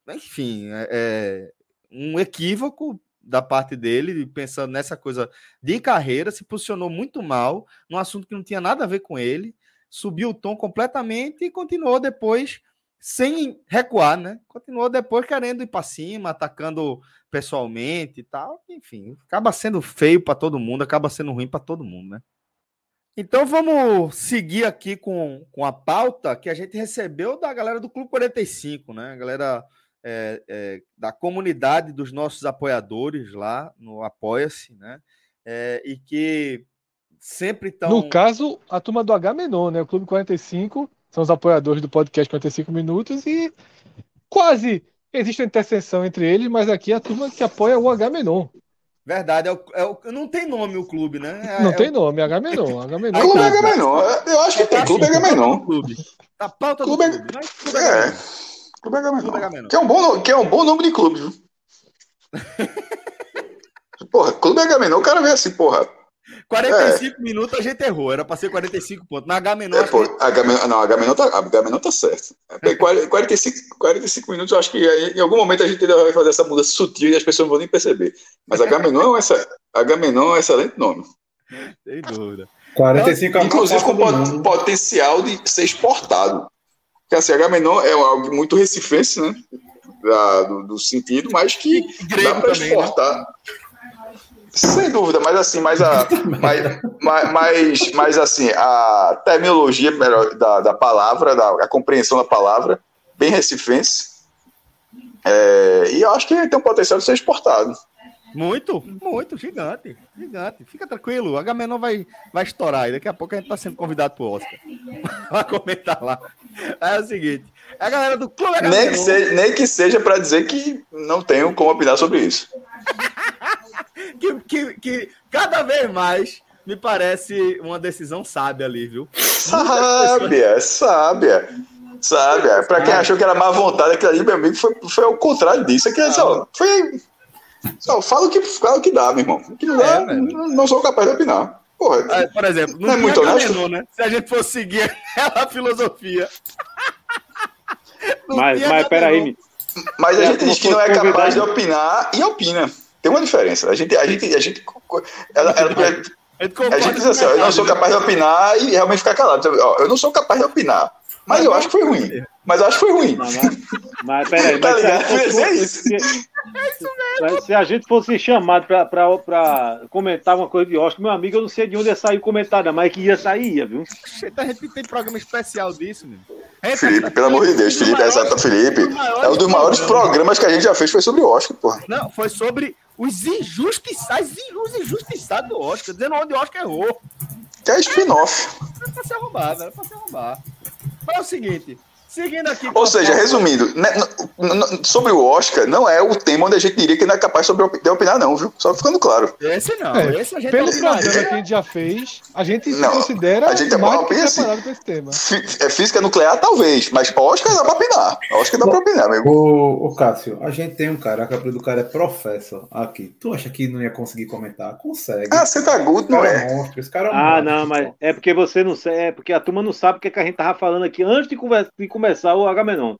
enfim, é, é, um equívoco da parte dele, pensando nessa coisa de carreira, se posicionou muito mal num assunto que não tinha nada a ver com ele, subiu o tom completamente e continuou depois sem recuar, né? Continuou depois querendo ir para cima, atacando pessoalmente e tal. Enfim, acaba sendo feio para todo mundo, acaba sendo ruim para todo mundo, né? Então vamos seguir aqui com, com a pauta que a gente recebeu da galera do Clube 45, né? A galera é, é, da comunidade dos nossos apoiadores lá no Apoia-se, né? É, e que sempre estão. No caso, a turma do H Menon, né? O Clube 45 são os apoiadores do podcast 45 Minutos e quase Existe uma interseção entre eles, mas aqui a turma que apoia o H-Menon. Verdade, é o, é o, não tem nome o clube, né? É, não é tem o... nome, H-Menon. H-Menon. Clube H-Menon. Eu acho que tem Clube H-Menon. Clube. A pauta clube, do clube. clube é. Clube H-Menon. Que, é um bom, que é um bom nome de clube, viu? porra, Clube H-Menon, o cara vê assim, porra. 45 é. minutos a gente errou, era para ser 45 pontos. Na H menor. É, pô, gente... H menor não, H menor tá, H menor tá certo. 45, 45 minutos, eu acho que em algum momento a gente vai fazer essa mudança sutil e as pessoas não vão nem perceber. Mas H menor é, essa, H menor é um excelente nome. Sem dúvida. 45 Inclusive com pot, potencial de ser exportado. Porque assim, H menor é algo muito recifense, né? Da, do, do, sentido, mas que dá para né? exportar. Né? Sem dúvida, mas assim, mas a, mas, mas, mas, assim, a terminologia melhor, da, da palavra, da, a compreensão da palavra, bem recifense. É, e eu acho que tem um potencial de ser exportado. Muito, muito, gigante, gigante. Fica tranquilo, o Agamenon vai, vai estourar e daqui a pouco a gente está sendo convidado para o Oscar. Vai comentar lá. É o seguinte, a galera do Clube Nem que seja, nem que seja para dizer que não tenho como opinar sobre isso. que, que, que cada vez mais me parece uma decisão sábia ali, viu? Sábia, sábia. Sábia. Pra quem achou que era má vontade, aquilo ali, meu amigo, foi, foi ao contrário disso. Aqui, só, foi. Só, fala o que, fala o que dá, meu irmão. que não, é, não, não sou capaz de opinar. Porra, é, por exemplo, não, não é muito honesto. né? Se a gente fosse seguir aquela filosofia. mas, mas peraí, Mas a gente diz que não é capaz de opinar e opina. Tem uma diferença. A gente, a gente, a gente, ela, ela, a gente diz assim, eu não sou capaz de opinar e realmente ficar calado. Ó, eu não sou capaz de opinar, mas eu acho que foi ruim. Mas eu acho que foi ruim. Mas, mas, mas peraí, tá mas é isso. Se, se a gente fosse chamado para comentar uma coisa de Oscar, meu amigo, eu não sei de onde ia sair o comentário, mas que ia sair, ia, viu? A gente tem programa especial disso, meu. Felipe, pelo amor de Deus, Felipe, exato, Felipe. É um dos maiores programas que a gente já fez, foi sobre o Oscar, porra. Não, foi sobre os injustiçados, os injustiçados do Oscar, dizendo onde o Oscar errou. Que é spin-off. Era pra se arrumar, era pra se arrumar. É o seguinte, Seguindo aqui. Ou seja, resumindo, né, sobre o Oscar, não é o tema onde a gente diria que não é capaz de opinar, não, viu? Só ficando claro. Esse não. É, esse a gente pelo programa que a gente já fez, a gente não, considera a gente é mais que assim, pra esse tema. É física nuclear, talvez, mas Oscar dá pra opinar. Oscar dá pra opinar, amigo. Ô, ô Cássio, a gente tem um cara, a capa do cara é professor aqui. Tu acha que não ia conseguir comentar? Consegue. Ah, você tá agudo, não é? é? Monstro, esse cara é um ah, monstro, não, mas é porque você não sabe, é porque a turma não sabe o que, é que a gente tava falando aqui antes de, conversa, de começar o Agamenon não.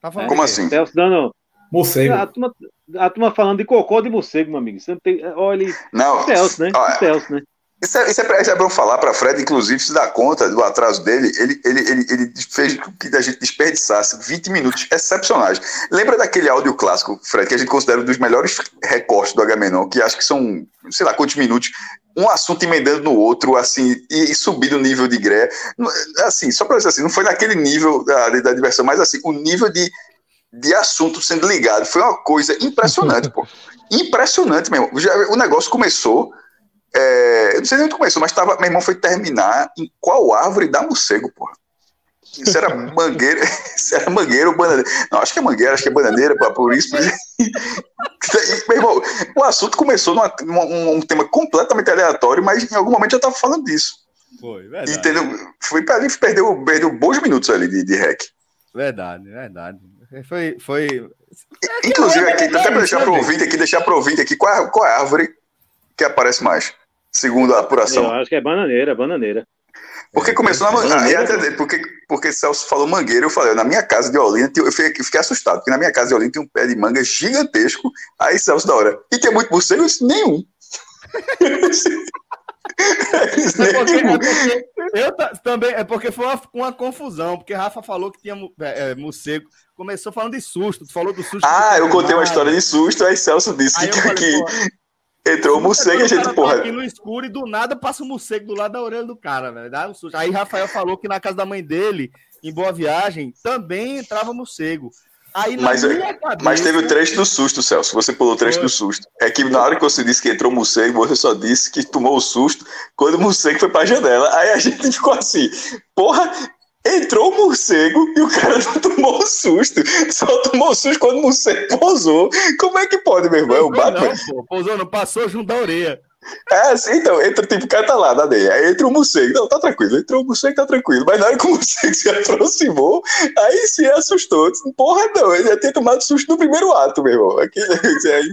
Tá falando Como assim? Celso dando. Morcego. A turma, a turma falando de cocô de morcego, meu amigo. Você não tem. Olha. Não. Celso, né? Ó, Celso, né? Isso é, isso, é, isso é bom falar para Fred, inclusive, se dá conta do atraso dele, ele, ele, ele, ele fez que a gente desperdiçasse 20 minutos excepcionais. Lembra daquele áudio clássico, Fred, que a gente considera um dos melhores recortes do Agamenon, que acho que são, sei lá quantos minutos, um assunto emendando no outro, assim, e, e subindo o nível de gré. Assim, só para dizer assim, não foi naquele nível da, da diversão, mas assim, o nível de, de assunto sendo ligado foi uma coisa impressionante, pô. Impressionante mesmo. Já, o negócio começou é, eu não sei nem onde começou, mas tava, meu irmão foi terminar em qual árvore da morcego, porra. Isso era mangueira, isso era mangueira ou bananeira. Não, acho que é mangueira, acho que é bananeira, por isso. meu irmão, o assunto começou numa, num, um tema completamente aleatório, mas em algum momento eu tava falando disso. Foi, verdade. Entendeu? Foi para ali, perdeu, perdeu bons minutos ali de, de rec. Verdade, verdade. Foi. foi... Inclusive, aqui, até para deixar para ouvinte aqui, deixar para ouvinte aqui, qual é, qual é a árvore que aparece mais? Segundo a apuração. Eu acho que é bananeira, bananeira. Porque é, começou na mangueira. Porque, porque Celso falou mangueira, eu falei, na minha casa de Olinda, eu fiquei, fiquei, assustado, porque na minha casa de Olinda tem um pé de manga gigantesco. Aí Celso da hora. E tem muito morcego? Nenhum. É porque, é porque eu também é porque foi uma, uma, confusão, porque Rafa falou que tinha é, é, morcego, começou falando de susto, tu falou do susto. Ah, eu contei uma história de susto, aí Celso disse aí que, falei, que entrou o morcego e a gente, tá porra. aqui no escuro e do nada passa um morcego do lado da orelha do cara, velho. Dá um susto. Aí Rafael falou que na casa da mãe dele, em Boa Viagem, também entrava morcego. Aí, mas, cabeça... mas teve o trecho do susto, Celso. Você pulou o trecho foi. do susto. É que na hora que você disse que entrou o morcego, você só disse que tomou o susto quando o morcego foi pra janela. Aí a gente ficou assim, porra, entrou o morcego e o cara não tomou o susto. Só tomou o susto quando o morcego pousou. Como é que pode, meu irmão? É o Batman. Não, pô, pousou, não passou junto da orelha. É, assim, então, entra tipo, o cara tá lá, nadei. Aí entra o morcego. Não, tá tranquilo. Entrou o morcego, tá tranquilo. Mas na hora que o morcego se aproximou, aí se assustou. Porra, não, ele ia ter tomado susto no primeiro ato, meu irmão. Aquele, aí...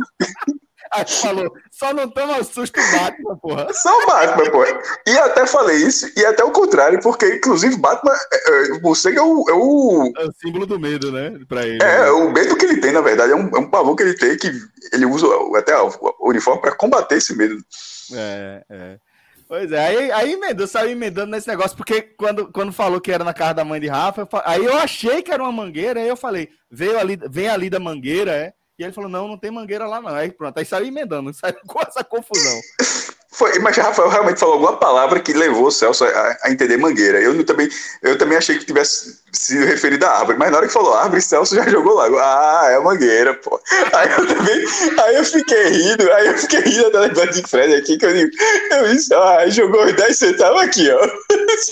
Aí falou, só não toma susto Batman, porra. Só o Batman, porra. E até falei isso, e até o contrário, porque inclusive Batman, é, é, o morcego é o, é o. É o símbolo do medo, né? Pra ele. É, né? o medo que ele tem, na verdade, é um, é um pavor que ele tem, que ele usa até o uniforme pra combater esse medo. É, é. Pois é, aí, aí emendou, saiu emendando nesse negócio, porque quando, quando falou que era na casa da mãe de Rafa, eu, aí eu achei que era uma mangueira, aí eu falei, veio ali, vem ali da mangueira, é? E ele falou: não, não tem mangueira lá, não. Aí pronto, aí saiu emendando, saiu com essa confusão. Foi, mas Rafael realmente falou alguma palavra que levou o Celso a, a, entender mangueira. Eu também, eu também achei que tivesse sido referido à árvore, mas na hora que falou árvore, Celso já jogou lá. Ah, é mangueira, pô. Aí eu também, aí eu fiquei rindo, aí eu fiquei rindo da lembrada de Fred aqui, que eu digo, eu disse, ah, jogou os 10 centavos aqui, ó.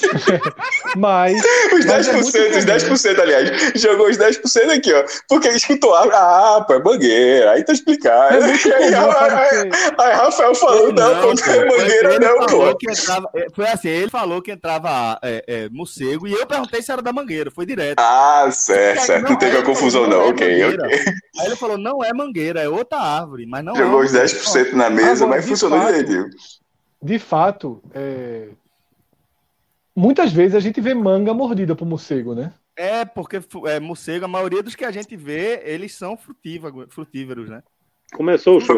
Mas. Os 10%, mas é os 10%, aliás. Jogou os 10% aqui, ó. Porque ele escutou árvore. Ah, pô, é mangueira. Aí tá explicado. É aí, aí, aí, aí, Rafael falou, não, não pô, é mangueira, não, pô. Entrava, é, foi assim, ele falou que entrava é, é, morcego e eu perguntei se era da mangueira foi direto. Ah, certo, certo. Não, não teve a confusão, não. não. É ok, ok. Aí ele falou: não é mangueira, é outra árvore, mas não Jogou é os 10% na mesa, Agora, mas funcionou fato, direitinho. De fato, é... muitas vezes a gente vê manga mordida por morcego, né? É, porque é, morcego, a maioria dos que a gente vê, eles são frutívaros, frutíveros, né? Começou o show.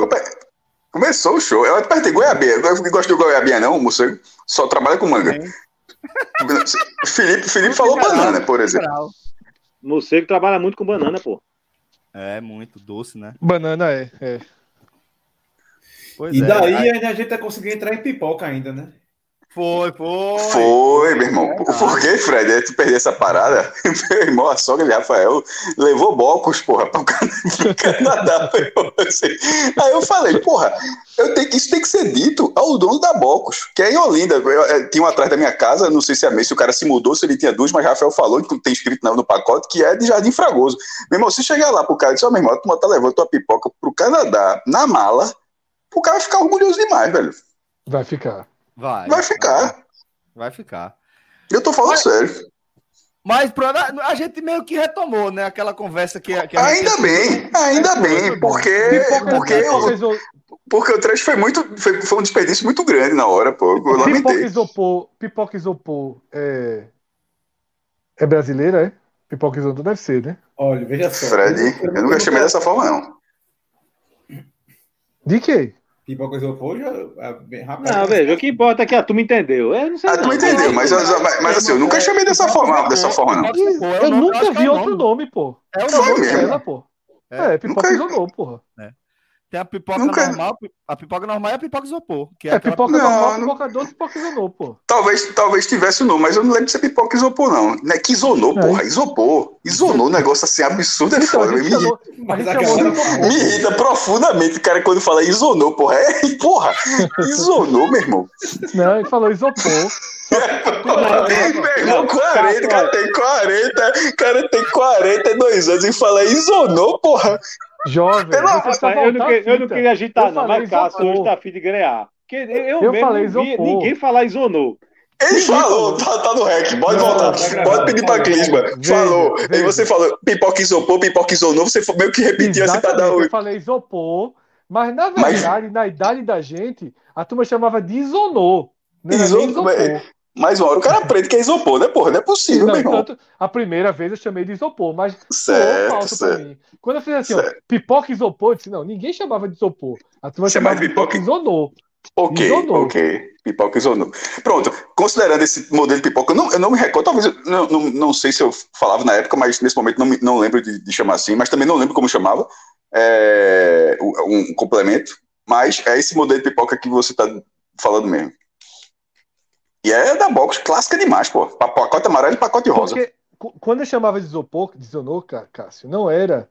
Começou o show. Eu perguntei, goiabinha. Eu gosto de goiabinha, não, morcego. Só trabalha com manga. É. Felipe, Felipe falou banana, por exemplo. Morcego trabalha muito com banana, pô. É, muito doce, né? Banana é, é. Pois e é, daí aí... a gente tá conseguindo entrar em pipoca ainda, né? Foi, foi. Foi, meu irmão. É, Por que, Fred? É tu perder essa parada? Meu irmão, a sogra de Rafael levou blocos, porra, para o Canadá. Assim. Aí eu falei, porra, eu tenho, isso tem que ser dito ao dono da Bocos, que é em Olinda. Eu, eu, tinha um atrás da minha casa, não sei se é se o cara se mudou, se ele tinha duas, mas Rafael falou que tem escrito no, no pacote que é de Jardim Fragoso. Meu irmão, se chegar lá pro cara e dizer, ó, oh, meu irmão, tu tá levando tua pipoca pro Canadá na mala, o cara vai ficar orgulhoso demais, velho. Vai ficar. Vai. Vai ficar. Vai ficar. Eu tô falando mas, sério. Mas a gente meio que retomou, né? Aquela conversa que. que ainda gente... bem, ainda bem, porque. Porque, eu, porque o trecho foi muito. Foi, foi um desperdício muito grande na hora, pô. Eu pipoca isopor, pipoca isopor é. É brasileira, é? Pipoca isopor deve ser, né? Olha, veja só. Fred, eu, eu nunca chamei dessa forma, não. De quê? Pipoca isopor já. É rapaz, não, veja, o que importa é que a turma entendeu. Eu não sei. A turma entendeu, mas, mas, mas assim, eu nunca chamei dessa forma, dessa forma, não. Eu nunca vi outro nome, pô. É o nome dela, pô. É, pipoca isopor, porra. É. Tem a pipoca Nunca... normal, a pipoca normal é a pipoca isopor. Que é, é pipoca não, normal, não... pipoca doce, pipoca isopor, pô. Talvez, talvez tivesse o nome, mas eu não lembro de ser pipoca isopor, não. Não é que isonou, é. porra, isopor. Isonou, um negócio assim absurdo é então, foda. Me, chamou, me, irrita profundamente, cara, quando fala isonou, porra. É, porra, isonou, meu irmão. Não, ele falou isopor. Meu irmão, 40, cara tem 40, cara tem 42 anos e fala isonou, porra. Jovem, eu, eu, não, eu não queria agitar, não, mas Cássio hoje tá afim de grear. Porque eu, eu mesmo falei vi ninguém falar isonou. Ele falou, tá, tá no rec, pode não, voltar, tá pode pedir pra Clisma. Falou, veja. e você falou pipoca isopor, pipoca isonou, você meio que repetiu assim pra dar. Eu falei isopor, mas na verdade, mas... na idade da gente, a turma chamava de isonô. Isonô, Mas uma hora o cara aprende que é isopor, né, porra? Não é possível, não, meu irmão. Tanto, a primeira vez eu chamei de isopor, mas certo, falso certo. pra mim. Quando eu fiz assim, ó, pipoca isopor, eu disse, não, ninguém chamava de isopor. A turma chamava de pipoca isonou. Ok, isonou. ok. Pipoca isonou. Pronto, considerando esse modelo de pipoca, eu não, eu não me recordo, talvez, eu não, não, não sei se eu falava na época, mas nesse momento não, não lembro de, de chamar assim, mas também não lembro como chamava, é, um, um complemento, mas é esse modelo de pipoca que você está falando mesmo. E é da box clássica demais, pô. Pacote amarelo e pacote rosa. Porque quando eu chamava de isopor, de isonor, Cássio, não era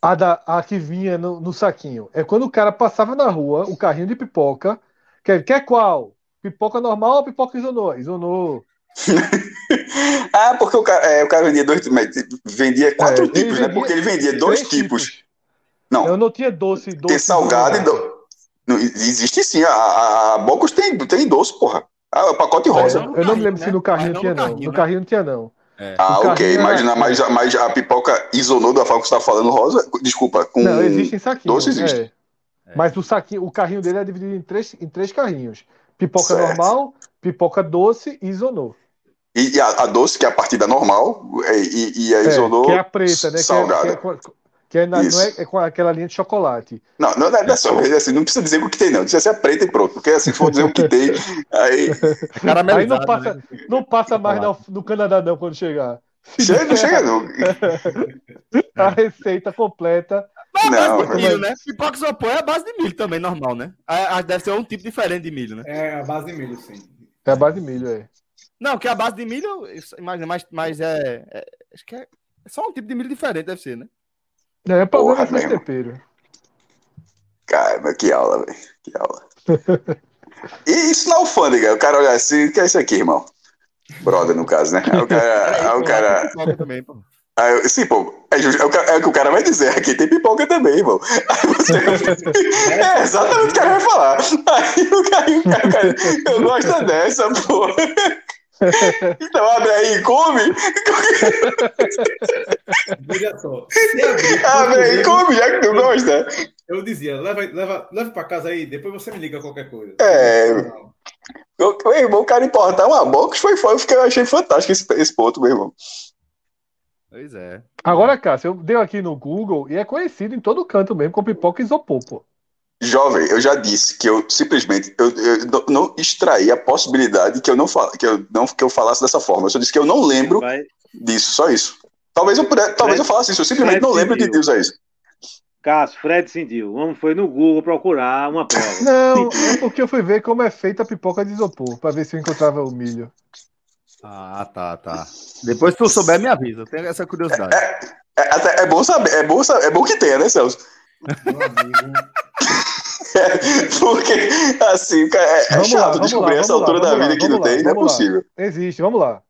a, da, a que vinha no, no, saquinho. É quando o cara passava na rua, o carrinho de pipoca. Quer, quer qual? Pipoca normal ou pipoca isonor? Isonor. ah, porque o cara, é, o cara vendia dois vendia quatro é, tipos, vendia né? Porque ele vendia dois tipos. tipos. Não. Eu não tinha doce, doce. Tem salgado e doce. Existe sim. A, a, a Bocos tem, tem doce, porra. Ah, é o pacote rosa. É, eu não me lembro né? se no carrinho tinha, não. no carrinho não tinha, não. É. Ah, ok. Imagina, mas, mas a pipoca isonô da forma que você está falando rosa, desculpa, com. Não, existe em saquinho. Doce existe. É. Mas o saquinho, o carrinho dele é dividido em três, em três carrinhos: pipoca certo. normal, pipoca doce e isonô. E, e a, a, doce, que é a partida normal, é, e, e a isonô. É, que é a preta, né? Salgada. Que é, que é, que é na, não é, é, com aquela linha de chocolate. Não, não, não é só, assim, não precisa dizer o que tem, não. Precisa ser preta e pronto. Porque assim, for dizer o que tem, aí. aí não passa, né? não passa mais no, no Canadá, não, quando chegar. Chega, não chega, não. a receita completa. Mas é a base de milho, né? Pipoca isopor é a base de milho também, normal, né? Deve ser um tipo diferente de milho, né? É a base de milho, sim. É a base de milho, é. Não, que a base de milho, mas, mas, mas é, é, Acho que é, é só um tipo de milho diferente, deve ser, né? É, problema é tempero. Cara, que aula, velho. Que aula. e isso na alfândega, o cara olha assim, o que é isso aqui, irmão? Brother, no caso, né? Aí o cara. Aí o cara... Aí eu, sim, pô, é, é, o, é, o que o cara vai dizer, aqui tem pipoca também, irmão. Aí você, é exatamente o que o cara vai falar. Aí o cara, o cara, o cara eu gosto dessa, pô. Então abre aí e come. Veja só. Abre aí e come, já que tu gosta. Eu dizia, leva, leva, leva pra casa aí, depois você me liga qualquer coisa. É. Meu irmão, o cara importar uma box foi foi, eu achei fantástico esse, esse ponto, meu irmão. Pois é. Agora, Cássio, eu dei aqui no Google e é conhecido em todo canto mesmo com pipoca isopor, pô. Jovem, eu já disse que eu simplesmente eu, eu não extraí a possibilidade que eu não fal, que eu não que eu falasse dessa forma. Eu só disse que eu não lembro Vai. disso, só isso. Talvez eu talvez eu falasse isso, eu simplesmente Fred não lembro de Deus é isso. Cássio, Fred sentiu. Vamos foi no Google procurar uma prova. Não, é porque eu fui ver como é feita a pipoca de isopor, para ver se eu encontrava o milho. Ah, tá, tá. Depois que tu souber, me avisa. Eu tenho essa curiosidade. É, é, é, é bom saber, é bom, é bom que tenha, né, Celso? Meu amigo. Porque, assim, é, é chato lá, descobrir lá, essa altura lá, da vida que não tem, não é possível. Existe, vamos lá.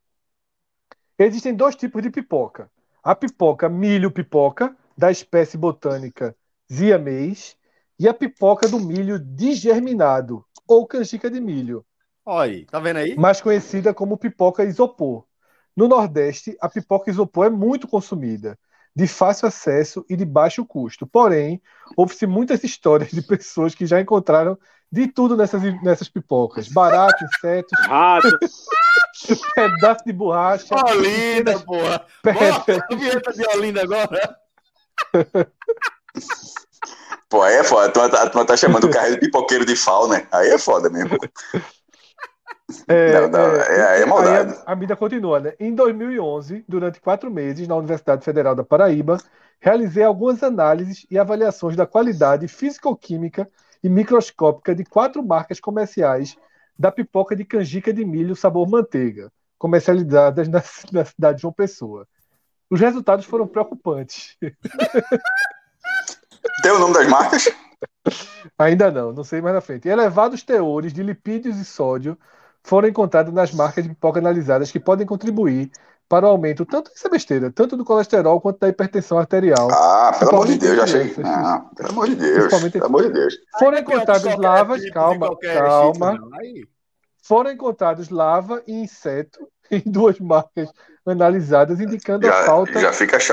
Existem dois tipos de pipoca. A pipoca milho pipoca, da espécie botânica Ziamês, e a pipoca do milho digerminado, ou canjica de milho. Olha aí, tá vendo aí? Mais conhecida como pipoca isopor. No Nordeste, a pipoca isopor é muito consumida de fácil acesso e de baixo custo. Porém, houve-se muitas histórias de pessoas que já encontraram de tudo nessas, nessas pipocas: barato, insetos, rato, pedaço de borracha. Olinda, porra! Pedra. a vinheta de Olinda agora. Pô, aí é foda. Tu tá, tu tá chamando o carro de pipoqueiro de fal, né? Aí é foda mesmo. É, não, não, é, é, maldade. A, a vida continua, né? Em 2011, durante quatro meses, na Universidade Federal da Paraíba, realizei algumas análises e avaliações da qualidade físico-química e microscópica de quatro marcas comerciais da pipoca de canjica de milho sabor manteiga, comercializadas na, na cidade de João Pessoa. Os resultados foram preocupantes. Tem o nome das marcas? Ainda não, não sei mais na frente. Elevados teores de lipídios e sódio foram encontradas nas marcas de pipoca analisadas que podem contribuir para o aumento, tanto dessa besteira, tanto do colesterol quanto da hipertensão arterial. Ah, pelo amor de Deus, já achei. Ah, pelo amor de Deus. Pelo amor de Deus. Foram encontrados lavas, calma, calma. Foram encontrados lava e inseto em duas marcas analisadas, indicando já, a falta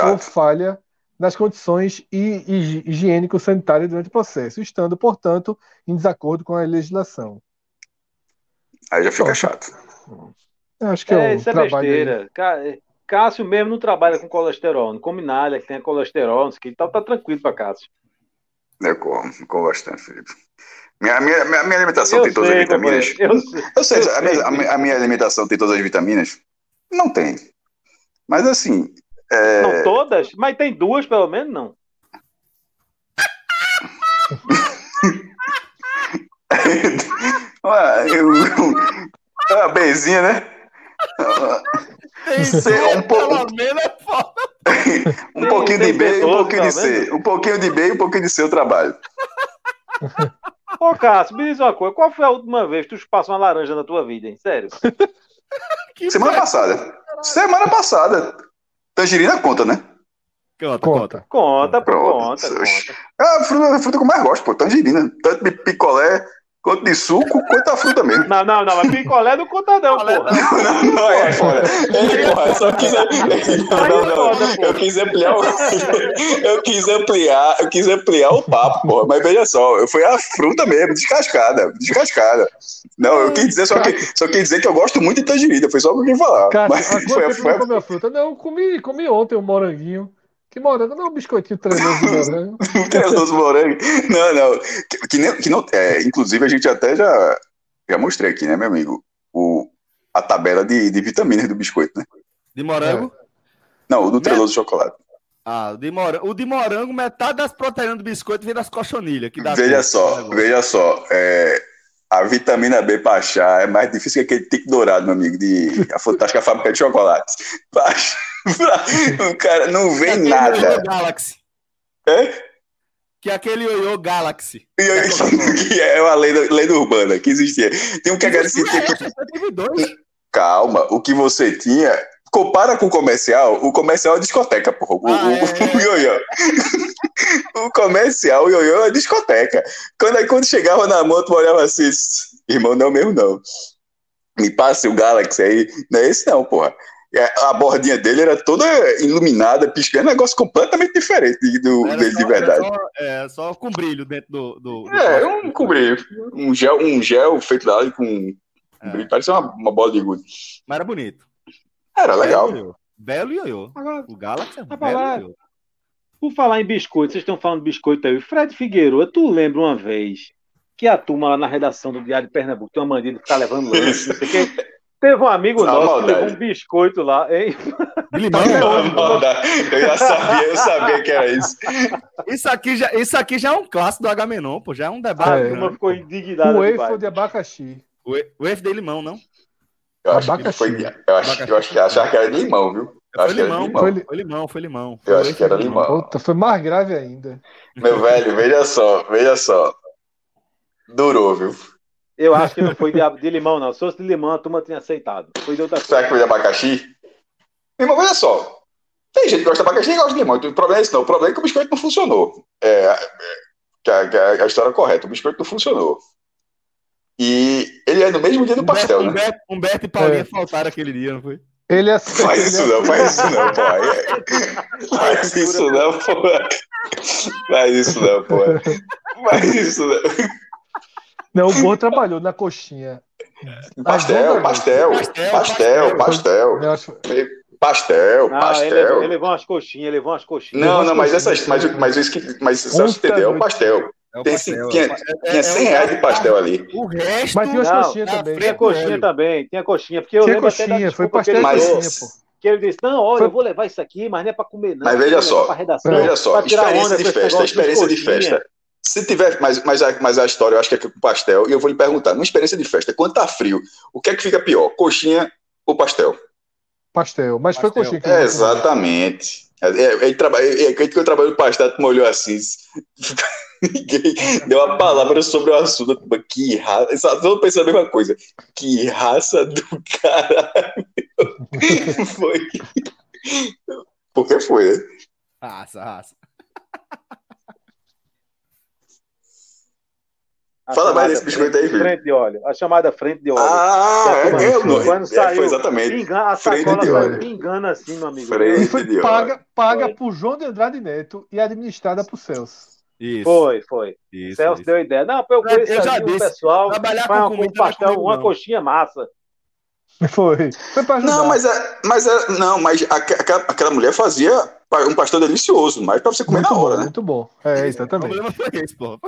ou falha nas condições higiênico-sanitárias durante o processo, estando, portanto, em desacordo com a legislação. Aí já fica chato. Eu acho que é, é isso é besteira. Aí. Cássio mesmo não trabalha com colesterol, não come nada que tenha colesterol, que então tá tranquilo para Cássio. Eu como, como bastante, Felipe. Minha, minha, minha, minha alimentação eu tem todas sei, as vitaminas. Eu, eu sei, eu a, minha, a, a, minha, alimentação tem todas as vitaminas? Não tem. Mas assim. É... Não todas? Mas tem duas, pelo menos, não. uma, eu, uma bezinha, né? um, pouco, um pouquinho de B e um pouquinho de C. Um pouquinho de B e um pouquinho de C eu trabalho. Ô, Cássio, me diz uma coisa. Qual foi a última vez que tu passou uma laranja na tua vida, hein? Sério? Semana passada. Semana passada. Tangerina conta, né? Conta, conta. Conta, pô, conta, conta. É a fruta, a fruta que eu mais gosto, pô. Tangerina. Tanto de picolé Quanto de suco, quanto a fruta mesmo. Não, não, não, mas picolé não conta não, porra. Não, não, não, é foda. Ei, porra, só quis... Não, não, não. Eu quis ampliar o... Eu quis ampliar, eu quis ampliar o papo, porra. Mas veja só, foi a fruta mesmo, descascada, descascada. Não, eu quis dizer só que, só quis dizer que eu gosto muito de tangerina, foi só o que eu quis falar. Cara, mas foi, não comeu fruta? Não, comi, comi ontem um moranguinho. Que morango? Não, um biscoitinho treinoso de morango. treinoso morango. Não, não. Que, que, nem, que não é, inclusive, a gente até já, já mostrei aqui, né, meu amigo? O, a tabela de, de vitaminas do biscoito, né? De morango? É. Não, o do treinoso de chocolate. Ah, o de, morango, o de morango, metade das proteínas do biscoito vem das cochonilhas. Que dá veja só, veja só. É, a vitamina B para achar é mais difícil que aquele tique dourado, meu amigo, de a fantástica fábrica de chocolates. o cara não vê nada. Galaxy. É? Que é aquele ioiô Galaxy. que é uma lenda, lenda urbana que existia. Tem um que agradecer. Calma, o que você tinha compara com o comercial, o comercial é discoteca, porra. O, ah, o, é. o ioiô. o comercial, o ioiô é discoteca. Quando, aí, quando chegava na moto, olhava assim, irmão, não mesmo não. Me passe o Galaxy aí. Não é esse não, porra. É, a bordinha dele era toda iluminada, piscando, negócio completamente diferente do, dele só, de verdade. Só, é, só com brilho dentro do. do, do é, um com brilho. Um gel, um gel feito lá com é. brilho, parecia uma, uma bola de gude. Mas era bonito. Era legal. Belo ioiô. O Galaxy é belo ioiô. Por falar em biscoito, vocês estão falando de biscoito aí. Fred Figueiredo, tu lembra uma vez que a turma lá na redação do Diário de Pernambuco tem uma mania de ficar levando lanche, não sei o quê. Teve um amigo não, nosso que levou um biscoito lá, hein? Limão, não, eu já sabia, eu sabia que era isso. Isso aqui já, isso aqui já é um clássico do Agamenon, pô, já é um debate. É, uma ficou indignada. O waffle de abacaxi. O waffle de limão, não? Eu acho abacaxi. que foi, eu acho, eu acho que achava que era de limão, viu? Foi limão, limão. Foi, foi, limão, foi limão. Eu acho que era limão. Puta, foi mais grave ainda. Meu velho, veja só, veja só. Durou, viu? Eu acho que não foi de, de limão, não. Se fosse de limão, a turma tinha aceitado. Foi de outra coisa. Será que foi de abacaxi? Irmão, veja só. Tem gente que gosta de abacaxi e gosta de limão. O problema é esse, não. O problema é que o biscoito não funcionou. É, é, que a, história é correta. O biscoito não funcionou. E ele é no mesmo dia do Humberto, pastel, né? Humberto, Humberto e Paulinha é. faltaram aquele dia, não foi? Ele é Faz isso não, faz isso não, pô. Faz isso não, pô. Faz isso não, pô. Faz isso não. Não, o Borro trabalhou na coxinha. Pastel, pastel, pastel, pastel, pastel. Pastel, pastel. Ele, levou umas coxinhas, levou umas coxinhas. Não, não, mas essas, mas, mas isso que, mas só se entender é o pastel. É Tem, pastel, tinha, é, tinha 100 é, reais de pastel ali. O resto. Mas tinha as coxinhas também. Tinha coxinha também, tinha coxinha. Porque eu tinha lembro coxinha, até da foi pastel mas... coxinha, pô. Que ele disse: Não, olha, foi... eu vou levar isso aqui, mas não é para comer, não. Mas veja só, veja só, experiência de festa, experiência de festa. Se tiver, mas, mas, a, mas a história eu acho que é com pastel, e eu vou lhe perguntar: numa experiência de festa, quando tá frio, o que é que fica pior, coxinha ou pastel? Pastel, mas pastel. foi coxinha que é, Exatamente. É, é, trabalha, é, é, que eu trabalho no pastel, tu me olhou assim. Deu uma palavra sobre o assunto. Que raça. Só tô pensando a mesma coisa. Que raça do caralho. Foi. Por que foi, né? Raça, raça. Fala mais desse biscoito aí, filho. Frente de óleo. A chamada frente de óleo. Ah, é, é, quando é, saiu, foi exatamente. Engana, a sacola saiu engana assim, meu amigo. Frente foi paga, paga por João de Andrade Neto e administrada por Celso. Isso. Foi, foi. Isso, Celso isso. deu ideia. Não, eu conheço eu já disse, o pessoal. Trabalhar com, com um pastel, uma coxinha massa. Foi. Foi pra ajudar. Não, mas, é, mas, é, não, mas aquela, aquela mulher fazia um pastel delicioso, mas pra você comer muito na hora, bom, né? Muito bom. É, exatamente. O problema foi esse, pô.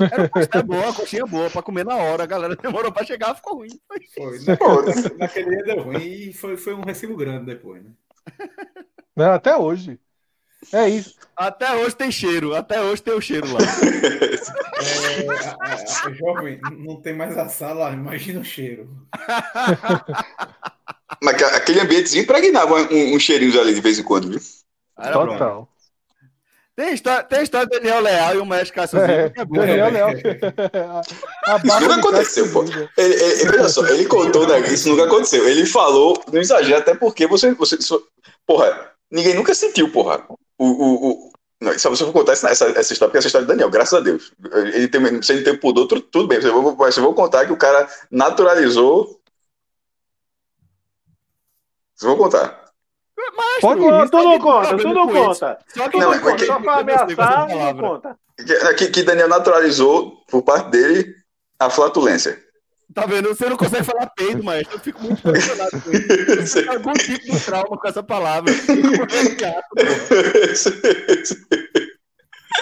Era um pastel bom, a coxinha boa pra comer na hora. A galera demorou pra chegar, ficou ruim. Foi. Naquele, naquele dia deu ruim e foi, foi um recibo grande depois, né? Não, até hoje. É isso. Até hoje tem cheiro, até hoje tem o cheiro lá. É, a, a, a, jovem, não tem mais a sala, imagina o cheiro. Mas aquele ambientezinho impregnava um, um cheirinhos ali de vez em quando, viu? Total. Tem história, tem história do Daniel Leal e o Mestre Cassozinho. É, é boa, Daniel Leal. isso nunca aconteceu, pô. Ele, ele, veja só, ele contou, né? Isso nunca aconteceu. Ele falou, não exagero, até porque você. você porra, ninguém nunca sentiu, porra. O, o, o, não, se você for contar essa, essa, essa história, porque essa história do Daniel, graças a Deus. Ele tem, se ele tem pudor, tudo, tudo bem. Eu vou, eu vou contar que o cara naturalizou. Eu vou contar. Mas Pode, tu, tu não conta, tu não conta. Só que não, não conta, só pra ameaçar, não conta. Que, que Daniel naturalizou, por parte dele, a flatulência. Tá vendo? Você não consegue falar peido, mas eu fico muito impressionado com isso. Você tem algum tipo de trauma com essa palavra.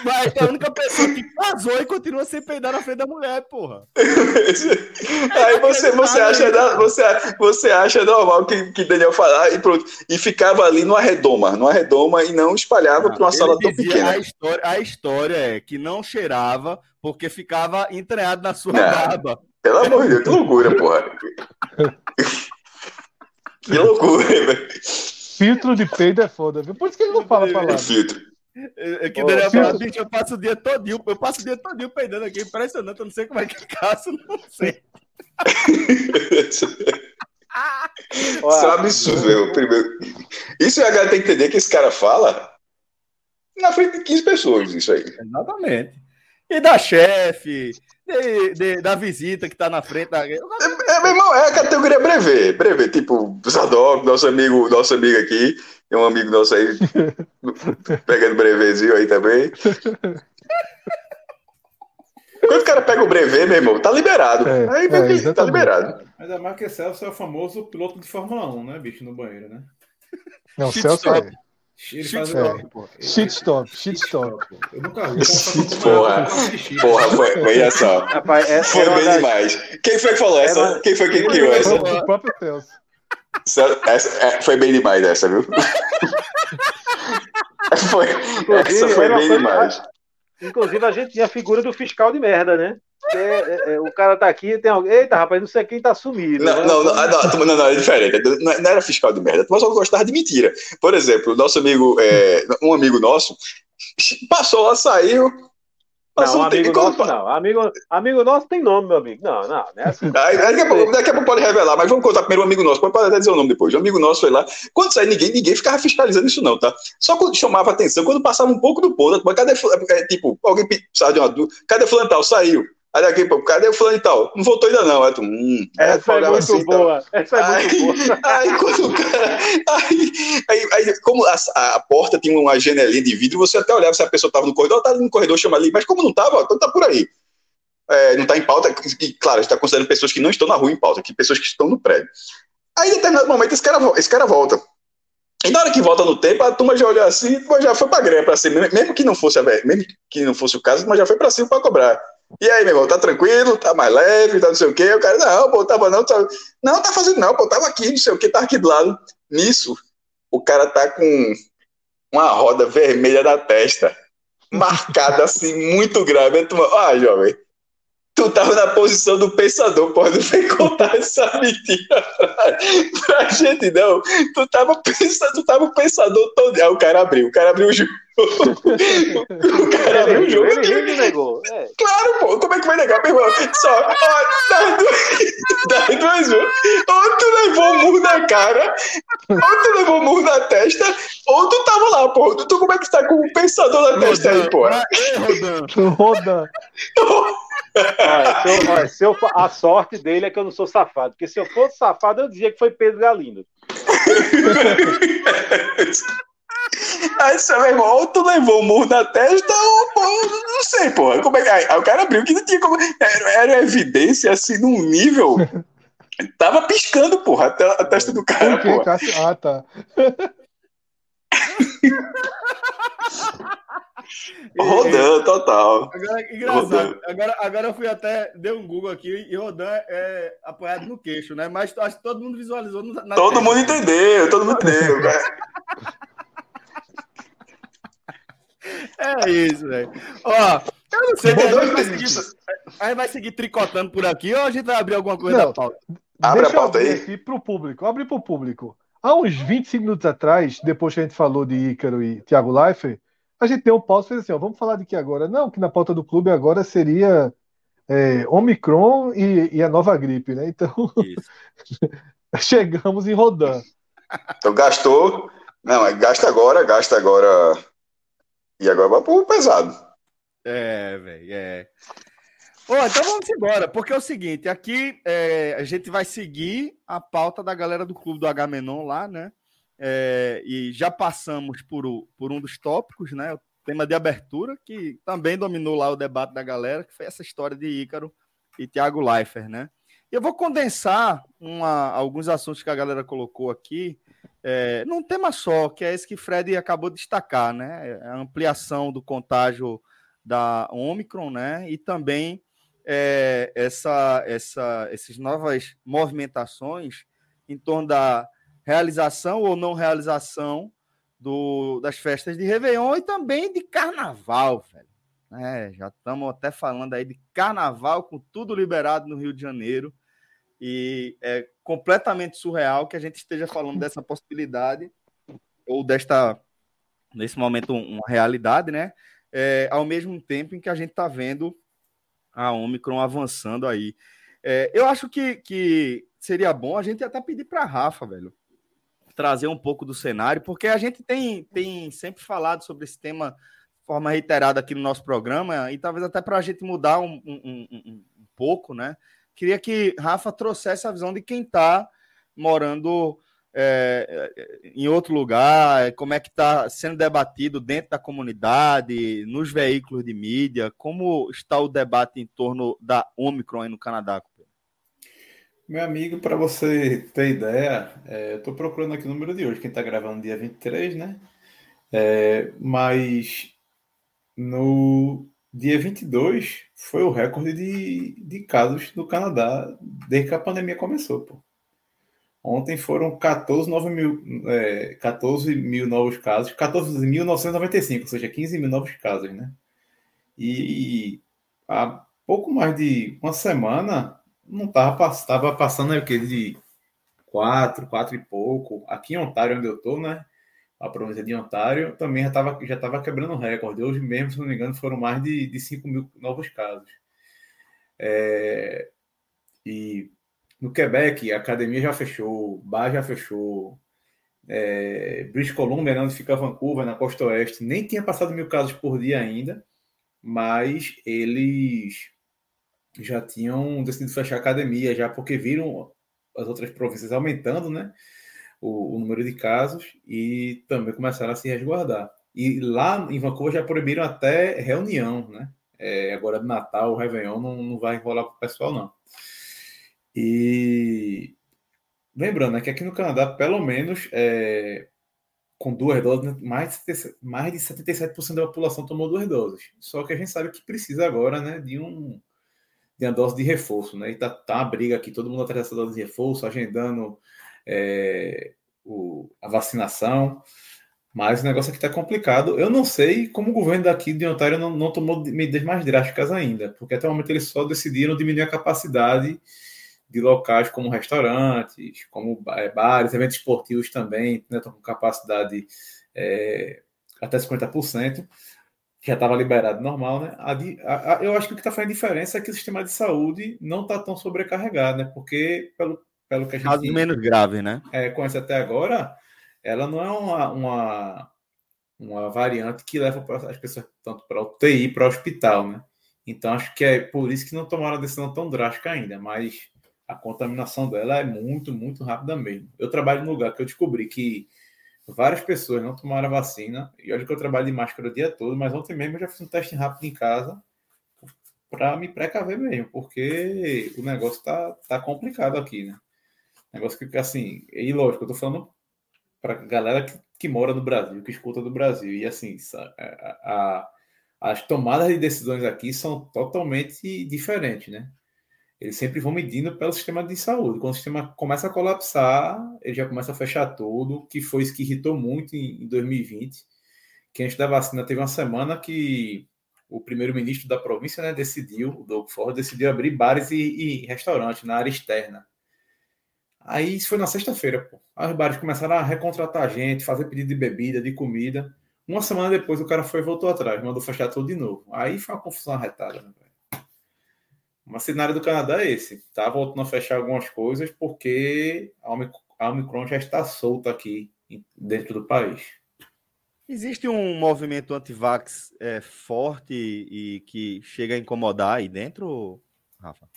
Mas é a única pessoa que casou e continua sem peidar na frente da mulher, porra. Aí você, você, acha, você, você acha normal que, que Daniel falar e pronto. E ficava ali numa redoma, numa redoma e não espalhava para uma sala tão pequena. A história, a história é que não cheirava porque ficava entranhado na sua não, barba. Pelo amor de Deus, que loucura, porra. que loucura, velho. Filtro de peido é foda, viu? Por isso que ele não fala palavra. Filtro. É, é que oh, Daniel fala, bicho, eu passo o dia todinho, eu passo o dia todinho peidando aqui, impressionante, eu não sei como é que eu caço, não sei. Isso é um absurdo, meu. Primeiro. Isso a galera tem que entender que esse cara fala na frente de 15 pessoas, isso aí. Exatamente. E da chefe, de, de, da visita que tá na frente da. É, é, meu irmão, é a categoria brevê. Brevê, tipo, Zadok, nosso amigo, nosso amigo aqui. Tem um amigo nosso aí pegando brevezinho aí também. Quando o cara pega o brevê, meu irmão, tá liberado. É, aí é, tá liberado. Ainda mais que Celso é o famoso piloto de Fórmula 1, né, bicho, no banheiro, né? Não, Celso é. Shitstop, shitstop, shitstop. Eu nunca vi. Porra, porra, foi, foi essa. Rapaz, essa foi bem das... demais. Quem foi que falou essa? Quem foi que criou essa? O próprio Celso. Essa, é, foi bem demais essa, viu? foi, essa foi bem demais. Inclusive, a gente tinha a figura do fiscal de merda, né? É, é, é, o cara tá aqui tem alguém. Eita, rapaz, não sei quem tá sumido. Não, né? não, não, ah, não, não, não, é diferente. Não, não era fiscal de merda. Tu só gostava de mentira. Por exemplo, nosso amigo, é, um amigo nosso, passou lá, saiu. Não, um amigo nosso não. Amigo, amigo nosso tem nome, meu amigo. Não, não, não é assim. Aí, daqui, a pouco, daqui a pouco pode revelar, mas vamos contar primeiro um amigo nosso. Pode até dizer o nome depois. Um amigo nosso foi lá. Quando sai ninguém, ninguém ficava fiscalizando isso, não, tá? Só quando chamava atenção, quando passava um pouco do ponto, cadê. É, tipo, alguém precisava de uma dúvida. Cadê fulano tal? Saiu. Aí daqui, pô, cadê o fulano e tal? Não voltou ainda não. Aí tu, hum, Essa é, é muito assim, boa. Então. Essa é aí, muito boa. Aí, quando o cara... Aí, aí, aí como a, a, porta tinha uma janelinha de vidro, você até olhava se a pessoa estava no corredor, tá no corredor, chama ali. Mas como não estava, então tá por aí. É, não está em pauta, e, claro, a gente está considerando pessoas que não estão na rua em pauta, que pessoas que estão no prédio. Aí, em determinado momento, esse cara, esse cara volta. E na hora que volta no tempo, a turma já olhou assim, já foi pra greve pra cima, mesmo que não fosse a mesmo que não fosse o caso, mas já foi pra cima pra cobrar. E aí, meu irmão, tá tranquilo? Tá mais leve? Tá não sei o quê? O cara, não, pô, tava não. Tá... Não, tá fazendo não, pô, tava aqui, não sei o quê, tá aqui do lado. Nisso, o cara tá com uma roda vermelha na testa, marcada assim, muito grave. Ah, jovem, tu tava na posição do pensador, pô, não vem contar essa mentira pra, pra gente, não. Tu tava pensando, tu tava o pensador todo. Aí o cara abriu, o cara abriu o jogo. o cara abriu o jogo. Ele, ele negou. É. Claro, pô, como é que vai negar, meu irmão? Só, ó, das duas, duas, ou tu levou um murro na cara, ou tu levou um murro na testa, ou tu tava lá, pô. Tu como é que tá com o pensador na testa aí, pô? Rodan. Rodan. Olha, se eu, olha, se eu, a sorte dele é que eu não sou safado. Porque se eu fosse safado, eu dizia que foi Pedro Galindo. Aí, meu irmão, ou tu levou o murro na testa, ou, pô, não sei, porra. Como é que. Aí, o cara abriu que não tinha como. Era, era evidência assim num nível Tava piscando, porra, a, testa do cara, porra. Ah, tá. Rodan, total. Agora, engraçado. Agora, agora eu fui até, dei um Google aqui e Rodan é apoiado no queixo, né? Mas acho que todo mundo visualizou. Na todo mundo entendeu, todo mundo entendeu. Né? é isso, velho. Ó, eu não sei. A gente, vai seguir, a gente vai seguir tricotando por aqui ou a gente vai abrir alguma coisa não, da pauta? Abre Deixa a pauta aí. Aqui pro público. Abre pro público. Há uns 25 minutos atrás, depois que a gente falou de Ícaro e Thiago Leifert, a gente deu um pause e fez assim: ó, vamos falar de que agora? Não, que na pauta do clube agora seria é, Omicron e, e, a nova gripe, né? Então, chegamos em Rodan. Então gastou. Não, é gasta agora, gasta agora. E agora vai pro pesado. É, velho, é. Bom, então vamos embora, porque é o seguinte, aqui é, a gente vai seguir a pauta da galera do clube do Agamenon lá, né? É, e já passamos por, o, por um dos tópicos, né? O tema de abertura, que também dominou lá o debate da galera, que foi essa história de Ícaro e Thiago Leifert, né? E eu vou condensar uma, alguns assuntos que a galera colocou aqui é, num tema só, que é esse que Fred acabou de destacar, né? A ampliação do contágio da Omicron, né? E também é, essa, essa, essas novas movimentações em torno da realização ou não realização do, das festas de Réveillon e também de Carnaval, velho. É, já estamos até falando aí de Carnaval com tudo liberado no Rio de Janeiro e é completamente surreal que a gente esteja falando dessa possibilidade ou desta nesse momento uma realidade, né? É, ao mesmo tempo em que a gente está vendo a Omicron avançando aí. É, eu acho que, que seria bom a gente até pedir para Rafa, velho, trazer um pouco do cenário, porque a gente tem, tem sempre falado sobre esse tema de forma reiterada aqui no nosso programa, e talvez até para a gente mudar um, um, um, um, pouco, né? Queria que Rafa trouxesse a visão de quem está morando é, é, em outro lugar, como é que está sendo debatido dentro da comunidade, nos veículos de mídia, como está o debate em torno da Omicron aí no Canadá? Meu amigo, para você ter ideia, é, eu estou procurando aqui o número de hoje, quem está gravando dia 23, né? É, mas no dia 22 foi o recorde de, de casos no Canadá desde que a pandemia começou, pô. Ontem foram 14, 9 mil, é, 14 mil novos casos, 14.995, ou seja, 15 mil novos casos, né? E há pouco mais de uma semana não estava tava passando né, que de 4, 4 e pouco. Aqui em Ontário, onde eu estou, né? A província de Ontário também já estava já tava quebrando recorde. Hoje mesmo, se não me engano, foram mais de, de 5 mil novos casos. É, e no Quebec, a academia já fechou, bar já fechou. É, British Columbia, né, onde fica Vancouver, na costa oeste, nem tinha passado mil casos por dia ainda, mas eles já tinham decidido fechar a academia, já porque viram as outras províncias aumentando né, o, o número de casos e também começaram a se resguardar. E lá em Vancouver já proibiram até reunião, né? É, agora de Natal, o Réveillon não, não vai rolar para o pessoal, não. E lembrando né, que aqui no Canadá, pelo menos, é, com duas doses, né, mais de, mais de 77% da população tomou duas doses. Só que a gente sabe que precisa agora né, de, um, de uma dose de reforço. Né? E tá, tá uma briga aqui, todo mundo atrás dessa dose de reforço, agendando é, o, a vacinação. Mas o negócio aqui está complicado. Eu não sei como o governo daqui de Ontário não, não tomou medidas mais drásticas ainda, porque até o momento eles só decidiram diminuir a capacidade de locais como restaurantes, como é, bares, eventos esportivos também, né, estão com capacidade é, até 50%, já estava liberado normal, né? A, a, a, eu acho que o que está fazendo diferença é que o sistema de saúde não está tão sobrecarregado, né? Porque, pelo, pelo que a gente. Caso menos grave, né? É, conhece até agora, ela não é uma, uma, uma variante que leva as pessoas tanto para o TI para o hospital, né? Então acho que é por isso que não tomaram a decisão tão drástica ainda, mas a contaminação dela é muito, muito rápida mesmo. Eu trabalho num lugar que eu descobri que várias pessoas não tomaram a vacina, e olha que eu trabalho de máscara o dia todo, mas ontem mesmo eu já fiz um teste rápido em casa para me precaver mesmo, porque o negócio tá, tá complicado aqui, né? Negócio que, assim, e lógico, eu tô falando pra galera que, que mora no Brasil, que escuta do Brasil. E assim, a, a, as tomadas de decisões aqui são totalmente diferentes, né? Eles sempre vão medindo pelo sistema de saúde. Quando o sistema começa a colapsar, ele já começa a fechar tudo, que foi isso que irritou muito em, em 2020. Que antes da vacina teve uma semana que o primeiro-ministro da província né, decidiu, o Doug Ford, decidiu abrir bares e, e restaurantes na área externa. Aí isso foi na sexta-feira, pô. Os bares começaram a recontratar gente, fazer pedido de bebida, de comida. Uma semana depois o cara foi e voltou atrás, mandou fechar tudo de novo. Aí foi uma confusão arretada, né? Mas o cenário do Canadá é esse. Tá voltando a fechar algumas coisas porque a Omicron já está solta aqui dentro do país. Existe um movimento anti-vax é, forte e que chega a incomodar aí dentro, Rafa?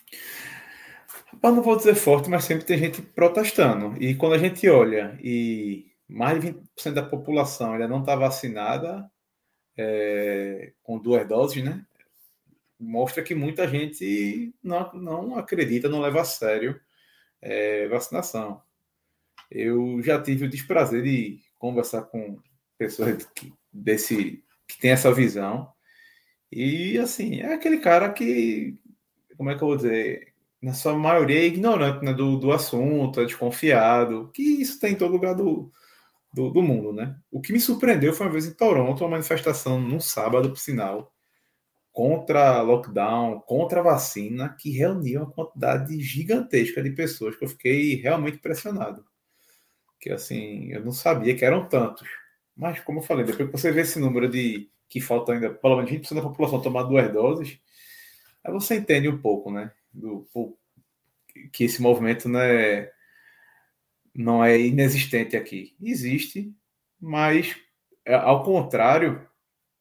Eu não vou dizer forte, mas sempre tem gente protestando. E quando a gente olha e mais de 20% da população ainda não está vacinada é, com duas doses, né? Mostra que muita gente não, não acredita, não leva a sério é, vacinação. Eu já tive o desprazer de conversar com pessoas que, desse, que tem essa visão. E, assim, é aquele cara que, como é que eu vou dizer, na sua maioria é ignorante né, do, do assunto, é desconfiado, que isso tem em todo lugar do, do, do, mundo, né? O que me surpreendeu foi uma vez em Toronto, uma manifestação num sábado, por sinal, contra lockdown, contra vacina, que reunia uma quantidade gigantesca de pessoas, que eu fiquei realmente impressionado. Que, assim, eu não sabia que eram tantos. Mas, como eu falei, depois que você vê esse número de que falta ainda pelo menos 20% da população tomar duas doses, aí você entende um pouco, né? Do, que esse movimento não é, não é inexistente aqui. Existe, mas é, ao contrário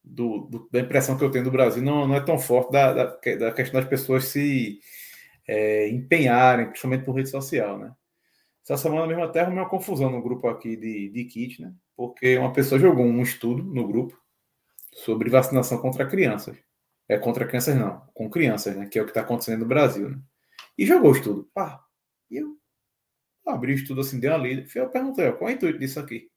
do, do, da impressão que eu tenho do Brasil, não, não é tão forte da, da, da questão das pessoas se é, empenharem, principalmente por rede social, né? Essa semana mesmo até arrumei uma confusão no grupo aqui de, de kit, né? porque uma pessoa jogou um estudo no grupo sobre vacinação contra crianças. É contra crianças não, com crianças, né? Que é o que está acontecendo no Brasil, né? E jogou o estudo. Pá. E eu abri o estudo assim, dei uma lida. Eu perguntei, qual é o intuito disso aqui?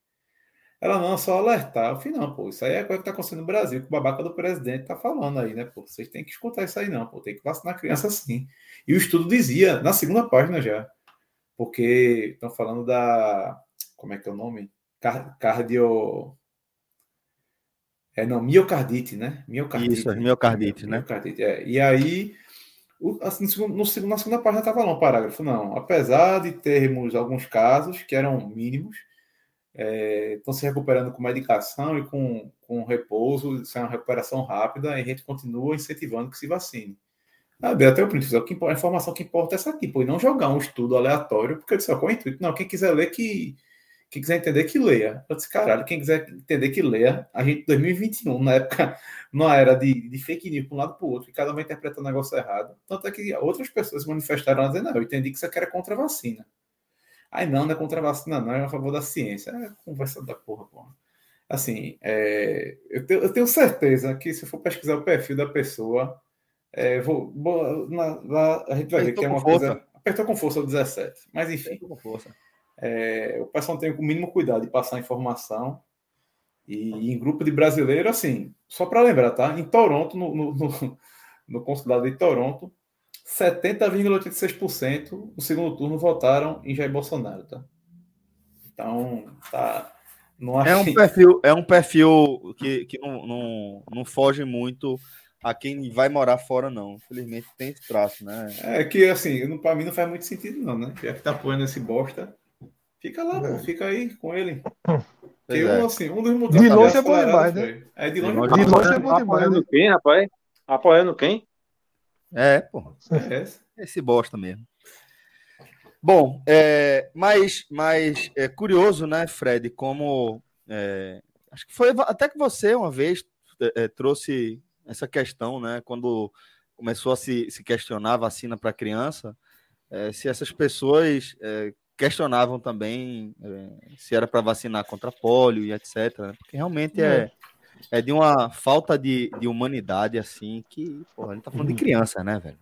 Ela não, só alertar. Eu falei, não, pô, isso aí é coisa que está acontecendo no Brasil, que o babaca do presidente tá falando aí, né? Pô, vocês têm que escutar isso aí, não, pô, tem que vacinar criança sim. E o estudo dizia, na segunda página já, porque estão falando da. Como é que é o nome? cardio. É, não, miocardite, né? Miocardite. Isso, miocardite, né? Miocardite, é. E aí, o, assim, no, no, na segunda página estava lá um parágrafo. Não, apesar de termos alguns casos que eram mínimos, é, estão se recuperando com medicação e com, com repouso, isso é uma recuperação rápida, e a gente continua incentivando que se vacine. Ah, até o princípio, a informação que importa é essa aqui, pô, e não jogar um estudo aleatório, porque eu disse, qual é o intuito? Não, quem quiser ler que quem quiser entender, que leia. Eu disse, caralho, quem quiser entender, que leia. A gente, 2021, na época, numa era de, de fake news para um lado para o outro, e cada um interpreta o negócio errado. Tanto é que outras pessoas se manifestaram dizendo, não, eu entendi que você quer contra a vacina. Aí não, não é contra a vacina, não, é a favor da ciência. É conversa da porra, porra. Assim, é, eu, tenho, eu, tenho, certeza que se eu for pesquisar o perfil da pessoa, é, vou, vou na, na, a gente vai ver que é uma força. coisa. Apertou com força o 17. Mas enfim. Apertou com força. É, o pessoal tem o mínimo cuidado de passar informação. E em grupo de brasileiro, assim, só para lembrar, tá? Em Toronto, no, no, no, no consulado de Toronto, 70,86% no segundo turno votaram em Jair Bolsonaro, tá? Então, tá. Não é um perfil, é um perfil que, que não, não, não foge muito a quem vai morar fora, não. Infelizmente tem esse traço, né? É que, assim, para mim não faz muito sentido, não, né? Já que tá apoiando esse bosta. Fica lá, é. pô, fica aí com ele. Que é. assim, um dos motivos. De longe é bom demais, né? É, de longe, de longe é bom demais. Apoiando quem, rapaz? Apoiando quem? É, pô. É. Esse bosta mesmo. Bom, é, mas, mas é curioso, né, Fred, como. É, acho que foi até que você uma vez é, é trouxe essa questão, né, quando começou a se, se questionar a vacina para criança, é, se essas pessoas é, questionavam também se era para vacinar contra pólio e etc. Né? Porque realmente é, é, de uma falta de, de humanidade assim que, porra, a gente tá falando de uhum. criança, né, velho?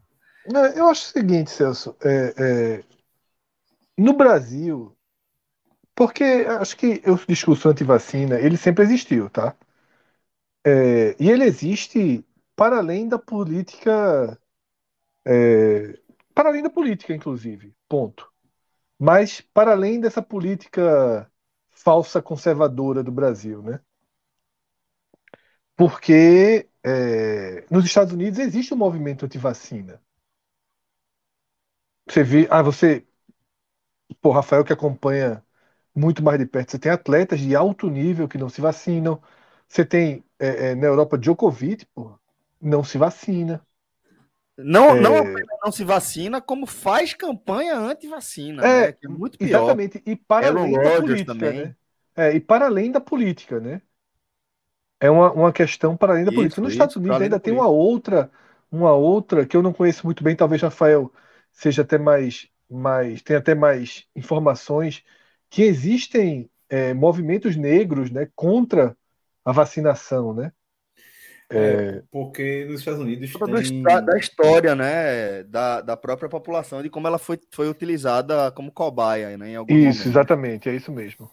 Eu acho o seguinte, Celso, é, é, no Brasil, porque acho que o discurso anti-vacina, ele sempre existiu, tá? É, e ele existe para além da política, é, para além da política, inclusive, ponto. Mas para além dessa política falsa conservadora do Brasil, né? Porque é, nos Estados Unidos existe um movimento anti-vacina. Você vê, ah, você, pô, Rafael que acompanha muito mais de perto, você tem atletas de alto nível que não se vacinam, você tem é, é, na Europa Djokovic, pô, não se vacina. Não, é... não não se vacina, como faz campanha anti-vacina, é, né? É muito pior. Exatamente, e para Elon além Rogers da política, também. né? É, e para além da política, né? É uma, uma questão para além da isso, política. Nos isso, Estados Unidos ainda tem uma outra, uma outra que eu não conheço muito bem, talvez Rafael seja até mais, mais tem até mais informações, que existem é, movimentos negros né, contra a vacinação, né? É, é porque nos Estados Unidos tem... da história, né, da, da própria população, de como ela foi, foi utilizada como cobaia, né, Isso, momento. exatamente, é isso mesmo.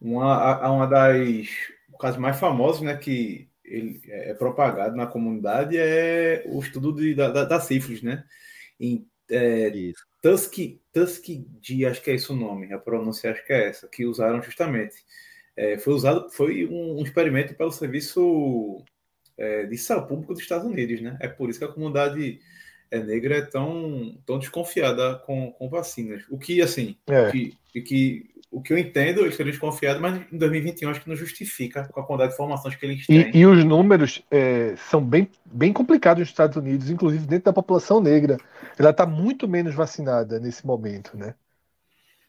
Uma, uma das casos mais famosos, né, que ele é propagado na comunidade é o estudo de, da, da, da sífilis, né? Em é, Tusk, Tuskegee, acho que é esse o nome, a pronúncia acho que é essa, que usaram justamente. É, foi usado, foi um, um experimento pelo serviço é, de saúde público dos Estados Unidos, né? É por isso que a comunidade é, negra é tão, tão desconfiada com, com vacinas. O que, assim, é. que, que o que eu entendo, eles teriam desconfiado, mas em 2021 acho que não justifica com a quantidade de informações que eles têm. E, e os números é, são bem, bem complicados nos Estados Unidos, inclusive dentro da população negra. Ela está muito menos vacinada nesse momento, né?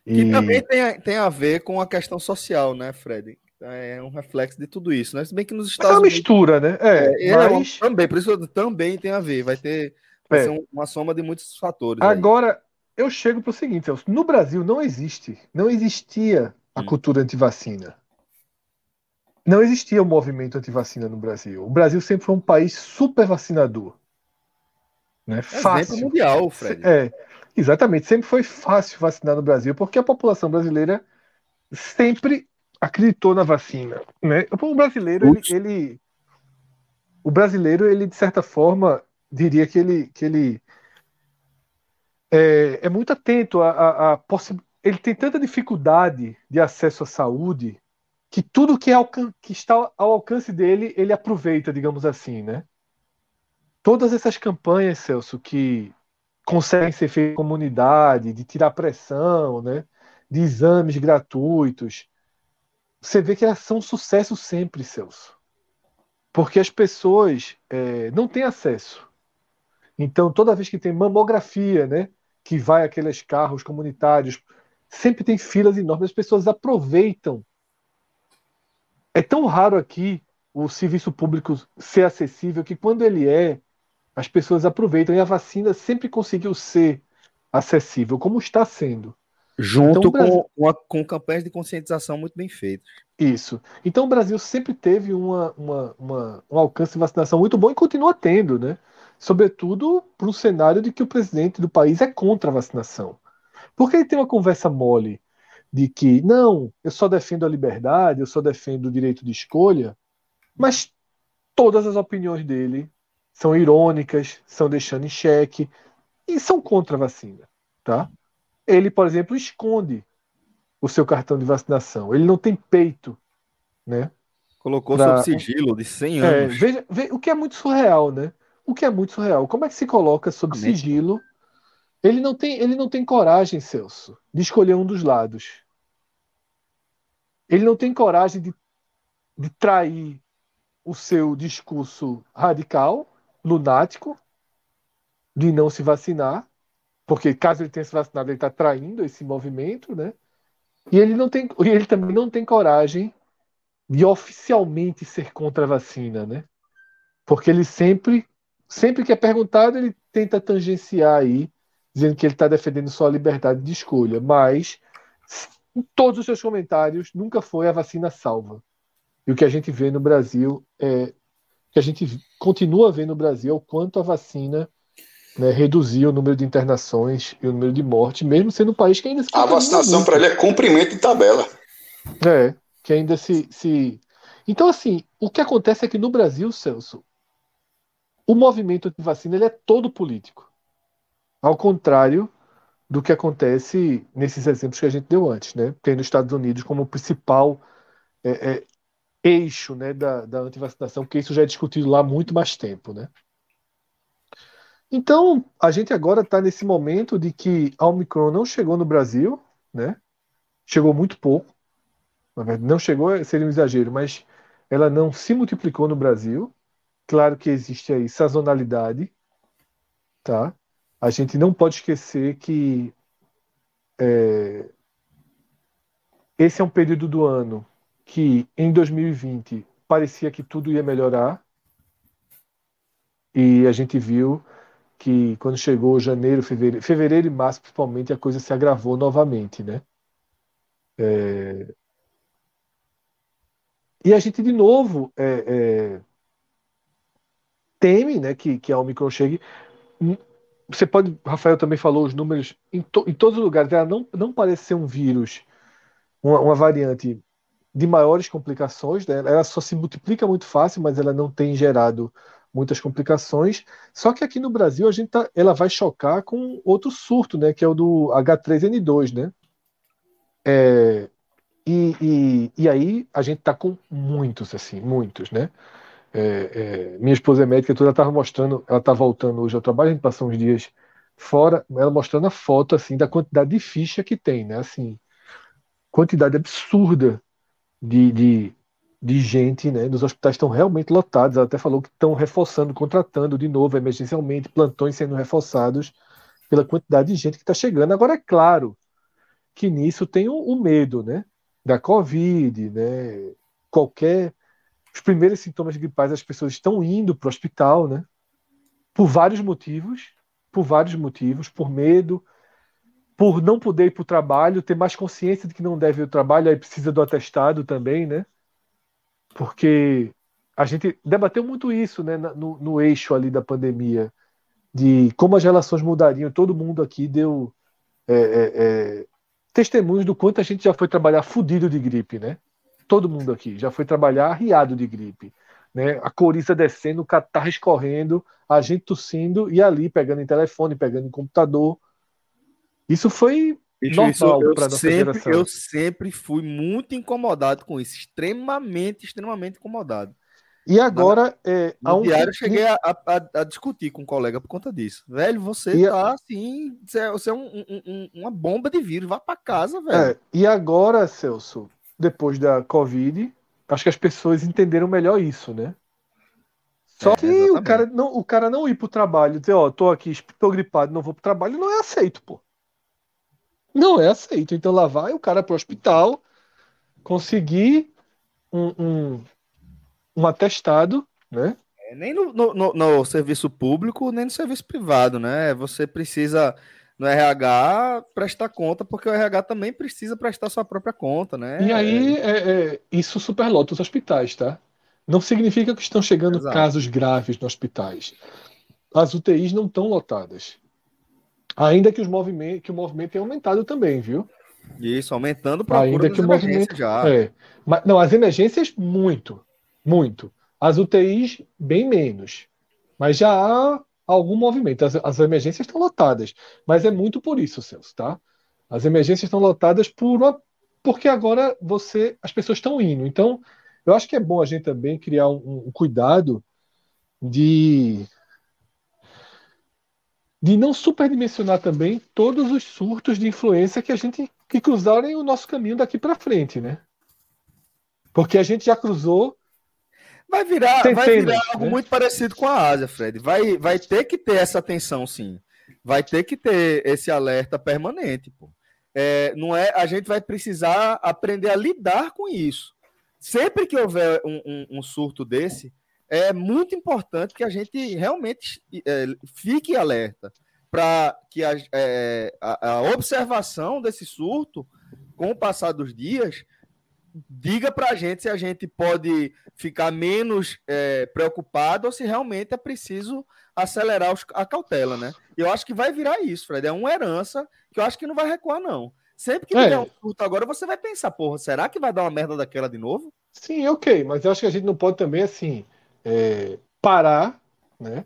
E... Que também tem, tem a ver com a questão social, né, Fred? É um reflexo de tudo isso, né? Se bem que nos Estados é uma Unidos. mistura, né? É, é mas... também, por isso também tem a ver. Vai ter vai é. uma soma de muitos fatores. Agora, aí eu chego para o seguinte, no Brasil não existe, não existia a cultura antivacina. Não existia o um movimento antivacina no Brasil. O Brasil sempre foi um país super vacinador. Né? Fácil. mundial, Fred. É, exatamente. Sempre foi fácil vacinar no Brasil, porque a população brasileira sempre acreditou na vacina. Né? O brasileiro, ele, ele, o brasileiro, ele de certa forma, diria que ele, que ele é, é muito atento a, a, a ele tem tanta dificuldade de acesso à saúde que tudo que, é que está ao alcance dele ele aproveita, digamos assim, né? Todas essas campanhas, Celso, que conseguem ser feitas em comunidade, de tirar pressão, né? De exames gratuitos, você vê que elas são um sucesso sempre, Celso, porque as pessoas é, não têm acesso. Então, toda vez que tem mamografia, né? Que vai aqueles carros comunitários, sempre tem filas enormes, as pessoas aproveitam. É tão raro aqui o serviço público ser acessível que quando ele é, as pessoas aproveitam e a vacina sempre conseguiu ser acessível, como está sendo. Junto então, Brasil... com, com campanhas de conscientização muito bem feitas. Isso. Então o Brasil sempre teve uma, uma, uma, um alcance de vacinação muito bom e continua tendo, né? Sobretudo para um cenário de que o presidente do país é contra a vacinação. Porque ele tem uma conversa mole de que, não, eu só defendo a liberdade, eu só defendo o direito de escolha, mas todas as opiniões dele são irônicas, são deixando em xeque e são contra a vacina, tá? Ele, por exemplo, esconde o seu cartão de vacinação. Ele não tem peito, né? Colocou pra... sob sigilo de 100 é, anos. É, veja, veja, o que é muito surreal, né? O que é muito surreal. Como é que se coloca sob sigilo? Ele não tem, ele não tem coragem, Celso, de escolher um dos lados. Ele não tem coragem de, de trair o seu discurso radical, lunático, de não se vacinar, porque caso ele tenha se vacinado, ele está traindo esse movimento, né? E ele não tem, ele também não tem coragem de oficialmente ser contra a vacina, né? Porque ele sempre sempre que é perguntado, ele tenta tangenciar aí, dizendo que ele está defendendo só a liberdade de escolha, mas em todos os seus comentários nunca foi a vacina salva. E o que a gente vê no Brasil é que a gente continua vendo no Brasil é o quanto a vacina né, reduzir o número de internações e o número de mortes, mesmo sendo um país que ainda se. A vacinação para ele é cumprimento de tabela. É, que ainda se, se. Então, assim, o que acontece é que no Brasil, Celso, o movimento de vacina ele é todo político. Ao contrário do que acontece nesses exemplos que a gente deu antes, né? Tendo os Estados Unidos como principal é, é, eixo né, da, da antivacinação, porque isso já é discutido lá há muito mais tempo, né? Então, a gente agora está nesse momento de que a Omicron não chegou no Brasil, né? Chegou muito pouco. Não chegou, seria um exagero, mas ela não se multiplicou no Brasil. Claro que existe aí sazonalidade, tá? A gente não pode esquecer que é, esse é um período do ano que em 2020 parecia que tudo ia melhorar e a gente viu que quando chegou janeiro, fevereiro, fevereiro e março principalmente a coisa se agravou novamente, né? É... E a gente de novo é, é... teme, né, que, que a Omicron chegue. Você pode, Rafael também falou os números em, to, em todos os lugares. Ela não, não parece ser um vírus, uma, uma variante de maiores complicações, né? ela só se multiplica muito fácil, mas ela não tem gerado muitas complicações. Só que aqui no Brasil a gente tá, ela vai chocar com outro surto, né? Que é o do H3N2, né? É, e, e, e, aí a gente tá com muitos, assim, muitos, né? É, é, minha esposa é médica, ela estava mostrando, ela tá voltando hoje ao trabalho, a gente passou uns dias fora, ela mostrando a foto assim da quantidade de ficha que tem, né? Assim, quantidade absurda de, de, de gente, né? Nos hospitais estão realmente lotados. Ela até falou que estão reforçando, contratando de novo emergencialmente, plantões sendo reforçados pela quantidade de gente que está chegando. Agora, é claro que nisso tem o, o, medo, né? Da Covid, né? Qualquer. Os primeiros sintomas gripais, as pessoas estão indo para o hospital, né? Por vários motivos. Por vários motivos. Por medo, por não poder ir para o trabalho, ter mais consciência de que não deve ir ao trabalho, aí precisa do atestado também, né? Porque a gente debateu muito isso, né, no, no eixo ali da pandemia, de como as relações mudariam. Todo mundo aqui deu é, é, é, testemunhos do quanto a gente já foi trabalhar fudido de gripe, né? Todo mundo aqui já foi trabalhar arriado de gripe. Né? A coriza descendo, o catarro escorrendo, a gente tossindo e ali pegando em telefone, pegando em computador, isso foi Bicho, normal para a sempre, Eu sempre fui muito incomodado com isso, extremamente, extremamente incomodado. E agora, é, no um... diário eu cheguei a, a, a, discutir com um colega por conta disso. Velho, você e tá a... assim, você é um, um, uma bomba de vírus, vá para casa, velho. É, e agora, Celso, depois da Covid, acho que as pessoas entenderam melhor isso, né? Só é, que o cara, não, o cara não ir pro trabalho, dizer, ó, tô aqui, tô gripado, não vou pro trabalho, não é aceito, pô não é aceito. Então lá vai o cara para o hospital conseguir um, um, um atestado, né? É, nem no, no, no, serviço público, nem no serviço privado, né? Você precisa no RH prestar conta, porque o RH também precisa prestar sua própria conta, né? E aí, é, é, isso superlota os hospitais, tá? Não significa que estão chegando Exato. casos graves nos hospitais. As UTIs não estão lotadas. Ainda que, os movimentos, que o movimento tenha aumentado também, viu? Isso, aumentando para Ainda que o movimento já. É. Mas, não, as emergências, muito. Muito. As UTIs, bem menos. Mas já há algum movimento. As, as emergências estão lotadas. Mas é muito por isso, Celso, tá? As emergências estão lotadas por uma, porque agora você as pessoas estão indo. Então, eu acho que é bom a gente também criar um, um cuidado de de não superdimensionar também todos os surtos de influência que a gente que cruzarem o nosso caminho daqui para frente, né? Porque a gente já cruzou vai virar, vai virar algo né? muito parecido com a Ásia, Fred. Vai, vai ter que ter essa atenção, sim. Vai ter que ter esse alerta permanente, pô. É, não é, a gente vai precisar aprender a lidar com isso. Sempre que houver um, um, um surto desse, é muito importante que a gente realmente é, fique alerta para que a, é, a, a, observação desse surto, com o passar dos dias, diga pra gente se a gente pode ficar menos é, preocupado ou se realmente é preciso acelerar os, a cautela, né? Eu acho que vai virar isso, Fred. É uma herança que eu acho que não vai recuar, não. Sempre que é. tiver um surto agora, você vai pensar, porra, será que vai dar uma merda daquela de novo? Sim, ok, mas eu acho que a gente não pode também, assim, é, parar, né?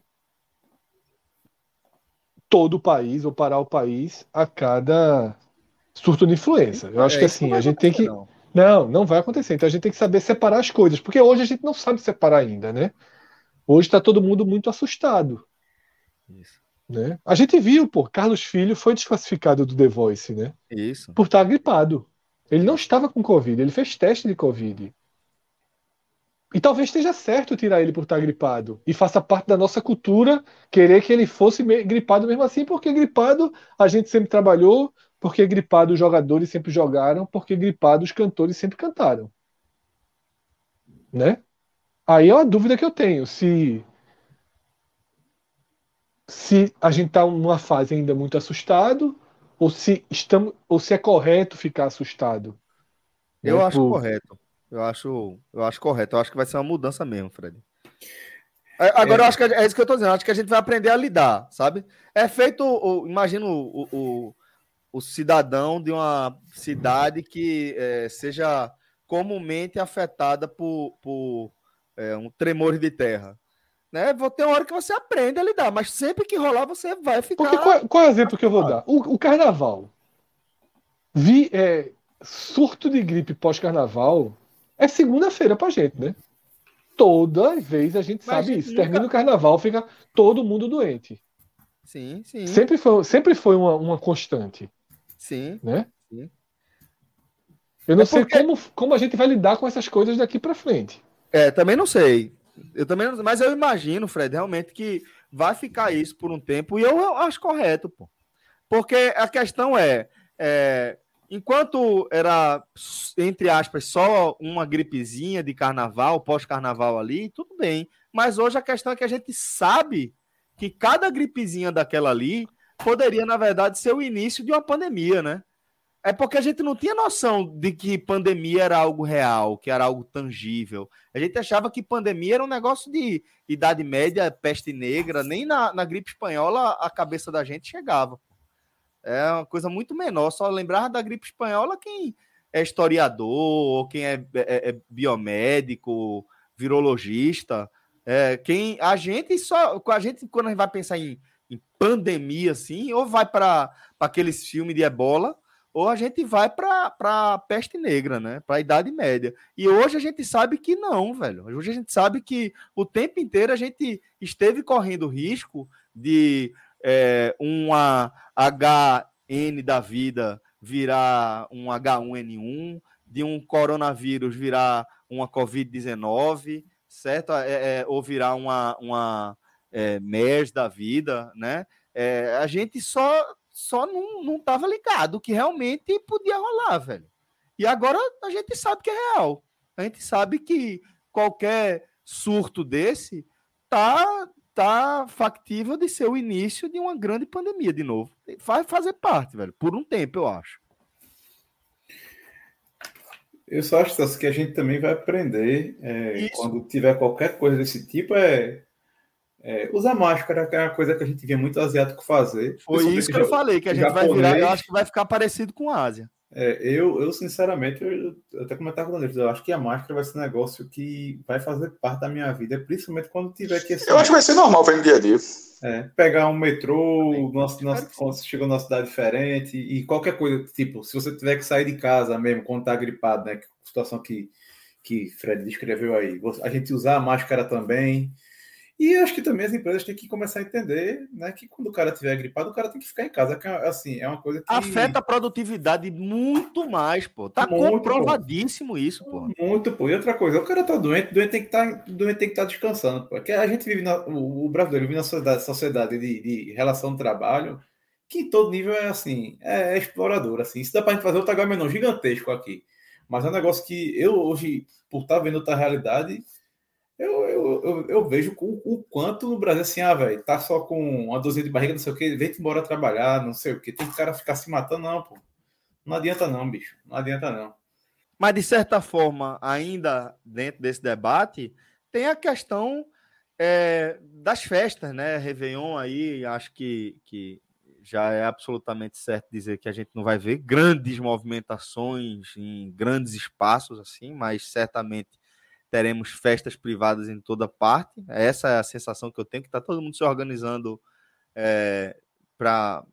Todo o país, ou parar o país a cada surto de influenza. Eu acho é, que assim, a gente tem que. Não. Não, não vai acontecer. Então a gente tem que saber separar as coisas, porque hoje a gente não sabe separar ainda, né? Hoje está todo mundo muito assustado. Isso. Né? A gente viu, pô, Carlos Filho foi desclassificado do The Voice, né? Isso. Por estar gripado. Ele não estava com Covid, ele fez teste de Covid. E talvez esteja certo tirar ele por estar gripado. E faça parte da nossa cultura querer que ele fosse gripado mesmo assim, porque gripado a gente sempre trabalhou, porque gripado os jogadores sempre jogaram, porque gripado os cantores sempre cantaram. Né? Aí é uma dúvida que eu tenho, se se a gente está numa fase ainda muito assustado ou se estamos ou se é correto ficar assustado. Eu né, acho por... correto. Eu acho, eu acho correto. Eu acho que vai ser uma mudança mesmo, Fred. É, agora, é. eu acho que é isso que eu tô dizendo. Eu acho que a gente vai aprender a lidar, sabe? É feito, o, imagina o, o, o, cidadão de uma cidade que é, seja comumente afetada por, por é, um tremor de terra. Né? Vou ter uma hora que você aprende a lidar, mas sempre que rolar você vai ficar. Porque qual, qual é o exemplo que eu vou dar? O, o carnaval. Vi é, surto de gripe pós-carnaval é segunda-feira pra gente, né? Toda vez a gente mas sabe isso. Nunca... Termina o carnaval, fica todo mundo doente. Sim, sim. Sempre foi, sempre foi uma, uma constante. Sim. Né? Sim. Eu não é sei como, como a gente vai lidar com essas coisas daqui para frente. É, também não sei. Eu também não, mas eu imagino, Fred, realmente que vai ficar isso por um tempo e eu acho correto, pô. Porque a questão é, é enquanto era entre aspas só uma gripezinha de carnaval, pós-carnaval ali, tudo bem. Mas hoje a questão é que a gente sabe que cada gripezinha daquela ali poderia, na verdade, ser o início de uma pandemia, né? É porque a gente não tinha noção de que pandemia era algo real, que era algo tangível. A gente achava que pandemia era um negócio de idade média, peste negra, nem na, na gripe espanhola a cabeça da gente chegava. É uma coisa muito menor. Só lembrar da gripe espanhola quem é historiador, ou quem é, é, é biomédico, virologista. É, quem a gente só. A gente, quando a gente vai pensar em pandemia, assim, ou vai para aqueles filmes de ebola ou a gente vai para a peste negra, né? Para a Idade Média. E hoje a gente sabe que não, velho. Hoje a gente sabe que o tempo inteiro a gente esteve correndo risco de é, uma HN da vida virar um H1N1, de um coronavírus virar uma Covid-19, certo? É, é, ou virar uma, uma é, da vida, né? É, a gente só só não, não tava ligado que realmente podia rolar, velho. E agora a gente sabe que é real. A gente sabe que qualquer surto desse tá tá factível de ser o início de uma grande pandemia de novo. Vai fazer parte, velho, por um tempo, eu acho. Eu só acho que a gente também vai aprender é, quando tiver qualquer coisa desse tipo é é, usar máscara, que é uma coisa que a gente vê muito asiático fazer. Foi isso que, eu falei, que a gente japonês. vai virar, eu acho que vai ficar parecido com a Ásia. É, eu, eu, sinceramente, eu, eu até comentava com o André, eu acho que a máscara vai ser um negócio que vai fazer parte da minha vida, principalmente quando tiver que. Eu acho que vai ser normal ver no dia a dia. É, pegar um metrô, nosso, nosso, quando você chega numa cidade diferente, e qualquer coisa, tipo, se você tiver que sair de casa mesmo, quando tá gripado, né? Que situação que, que Fred descreveu aí, a gente usar a máscara também. E acho que também as empresas têm que começar a entender né, que quando o cara tiver gripado, o cara tem que ficar em casa. Que, assim, é uma coisa que. Afeta a produtividade muito mais, pô. Tá muito, comprovadíssimo pô. isso, pô. Muito, pô. E outra coisa, o cara tá doente, doente tem que estar tá, doente tem que estar tá descansando, pô. Porque a gente vive, na, o, o brasileiro vive na sociedade, sociedade de, de relação de trabalho que em todo nível é assim, é, é explorador, assim. Isso dá pra gente fazer outro H gigantesco aqui. Mas é um negócio que eu hoje, por estar tá vendo outra realidade, eu, eu, eu, eu, vejo o, o, quanto no Brasil, assim, ah, velho, tá só com uma dozinha de barriga, não sei o que, vem embora trabalhar, não sei o que, tem que cara ficar se matando, não, pô. Não adianta não, bicho, não adianta não. Mas, de certa forma, ainda dentro desse debate, tem a questão é, das festas, né? Réveillon aí, acho que, que já é absolutamente certo dizer que a gente não vai ver grandes movimentações em grandes espaços assim, mas certamente teremos festas privadas em toda parte. Essa é a sensação que eu tenho, que está todo mundo se organizando é, para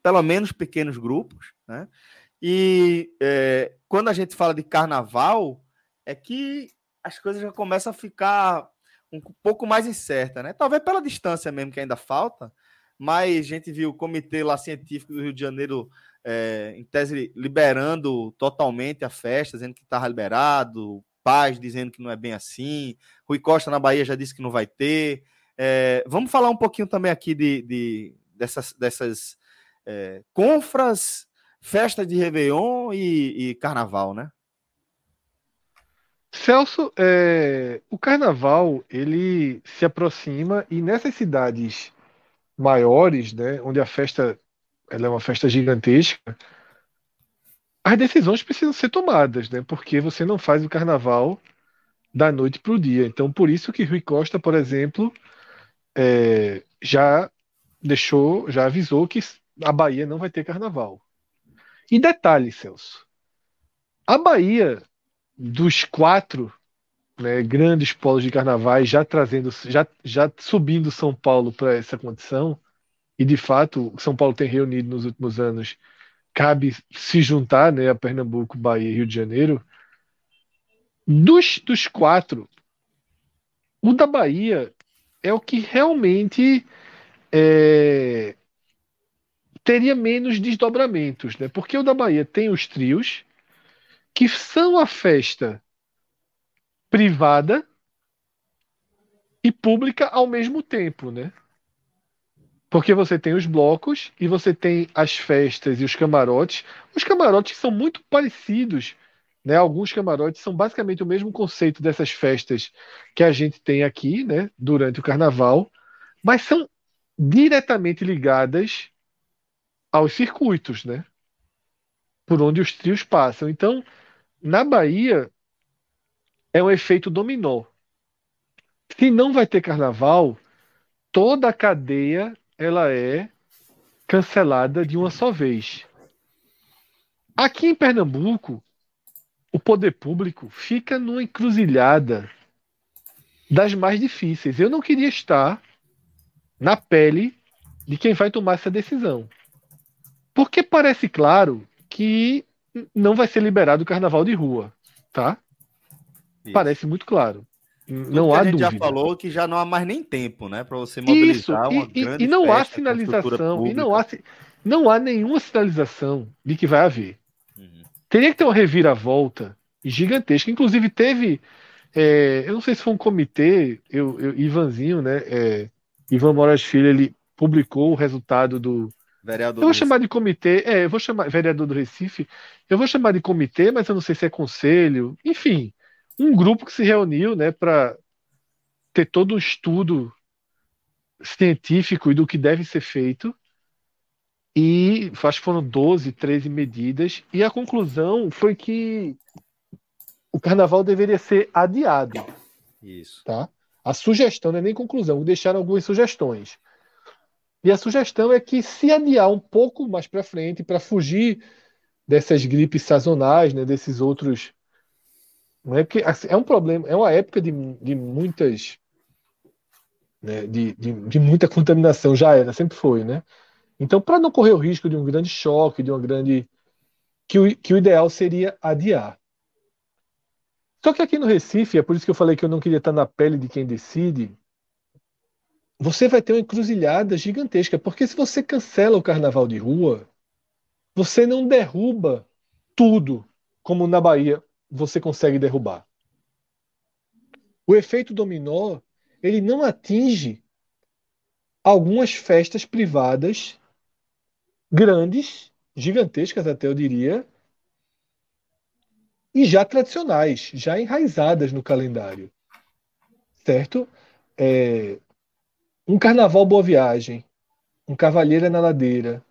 pelo menos pequenos grupos, né? E é, quando a gente fala de carnaval, é que as coisas já começam a ficar um pouco mais incertas, né? Talvez pela distância mesmo que ainda falta, mas a gente viu o comitê lá científico do Rio de Janeiro, é, em tese, liberando totalmente a festa, dizendo que estava liberado, Paz dizendo que não é bem assim, Rui Costa na Bahia já disse que não vai ter. É, vamos falar um pouquinho também aqui de, de dessas, dessas é, confras, festa de Réveillon e, e Carnaval, né? Celso, é, o Carnaval ele se aproxima e nessas cidades maiores, né, onde a festa ela é uma festa gigantesca, as decisões precisam ser tomadas, né? Porque você não faz o carnaval da noite para o dia. Então, por isso que Rui Costa, por exemplo, é, já deixou, já avisou que a Bahia não vai ter carnaval. E detalhe, Celso, a Bahia dos quatro né, grandes polos de carnavais já trazendo, já, já subindo São Paulo para essa condição, e de fato São Paulo tem reunido nos últimos anos, cabe se juntar né, a Pernambuco, Bahia e Rio de Janeiro. Dos, dos quatro, o da Bahia é o que realmente é, teria menos desdobramentos, né? Porque o da Bahia tem os trios, que são a festa privada e pública ao mesmo tempo, né? Porque você tem os blocos e você tem as festas e os camarotes. Os camarotes são muito parecidos, né? Alguns camarotes são basicamente o mesmo conceito dessas festas que a gente tem aqui, né? Durante o carnaval, mas são diretamente ligadas aos circuitos, né? Por onde os trios passam. Então, na Bahia, é um efeito dominó. Se não vai ter carnaval, toda a cadeia ela é cancelada de uma só vez. Aqui em Pernambuco, o poder público fica numa encruzilhada das mais difíceis. Eu não queria estar na pele de quem vai tomar essa decisão. Porque parece claro que não vai ser liberado o carnaval de rua, tá? Isso. Parece muito claro. Não há a gente dúvida. já falou que já não há mais nem tempo, né, para você mobilizar Isso. E, e, e não há sinalização, e não há, não há nenhuma sinalização de que vai haver. Uhum. Teria que ter uma reviravolta gigantesca. Inclusive teve, é, eu não sei se foi um comitê, eu, eu Ivanzinho, né, é, Ivan Moraes Filho, ele publicou o resultado do Vereador eu vou chamar de comitê, é, eu vou chamar vereador do Recife, eu vou chamar de comitê, mas eu não sei se é conselho, enfim, um grupo que se reuniu né, para ter todo um estudo científico e do que deve ser feito. E acho que foram 12, 13 medidas. E a conclusão foi que o carnaval deveria ser adiado. Isso. Tá? A sugestão não é nem conclusão, deixaram algumas sugestões. E a sugestão é que se adiar um pouco mais para frente, para fugir dessas gripes sazonais, né, desses outros não é porque assim, é um problema, é uma época de, de muitas né, de, de, de, muita contaminação, já era, sempre foi, né? Então, para não correr o risco de um grande choque, de uma grande que o, que o ideal seria adiar. Só que aqui no Recife, é por isso que eu falei que eu não queria estar na pele de quem decide. Você vai ter uma encruzilhada gigantesca, porque se você cancela o carnaval de rua, você não derruba tudo, como na Bahia você consegue derrubar. O efeito dominó, ele não atinge algumas festas privadas grandes, gigantescas até eu diria, e já tradicionais, já enraizadas no calendário. Certo? É, um Carnaval Boa Viagem, um Cavalheira na Ladeira.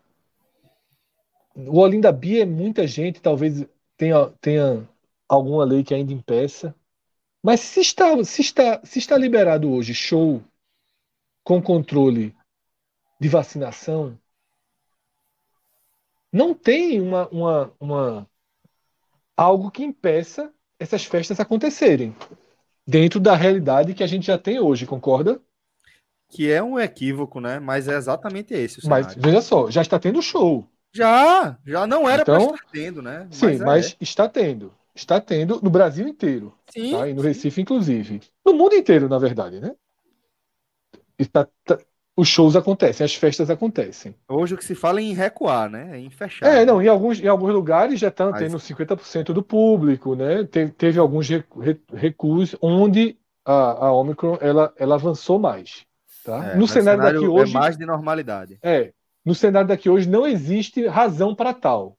O Olinda Bia é muita gente, talvez tenha, tenha alguma lei que ainda impeça. Mas se está, se está, se está liberado hoje show com controle de vacinação, não tem uma, uma, uma algo que impeça essas festas acontecerem dentro da realidade que a gente já tem hoje, concorda? Que é um equívoco, né? Mas é exatamente esse. mas veja só, já está tendo show. Já, já não era então, para estar tendo, né? Mas sim, é. mas está tendo. Está tendo no Brasil inteiro. Sim, tá? E no Recife, inclusive. No mundo inteiro, na verdade, né? Está, tá, os shows acontecem, as festas acontecem. Hoje o que se fala é em recuar, né? É em fechar. É, não, em alguns, em alguns lugares já estão Mas... tendo 50% do público, né? Teve, teve alguns recuos onde a, a Omicron ela, ela avançou mais. Tá? É, no cenário, cenário daqui é hoje. É mais de normalidade. É. No cenário daqui hoje não existe razão para tal.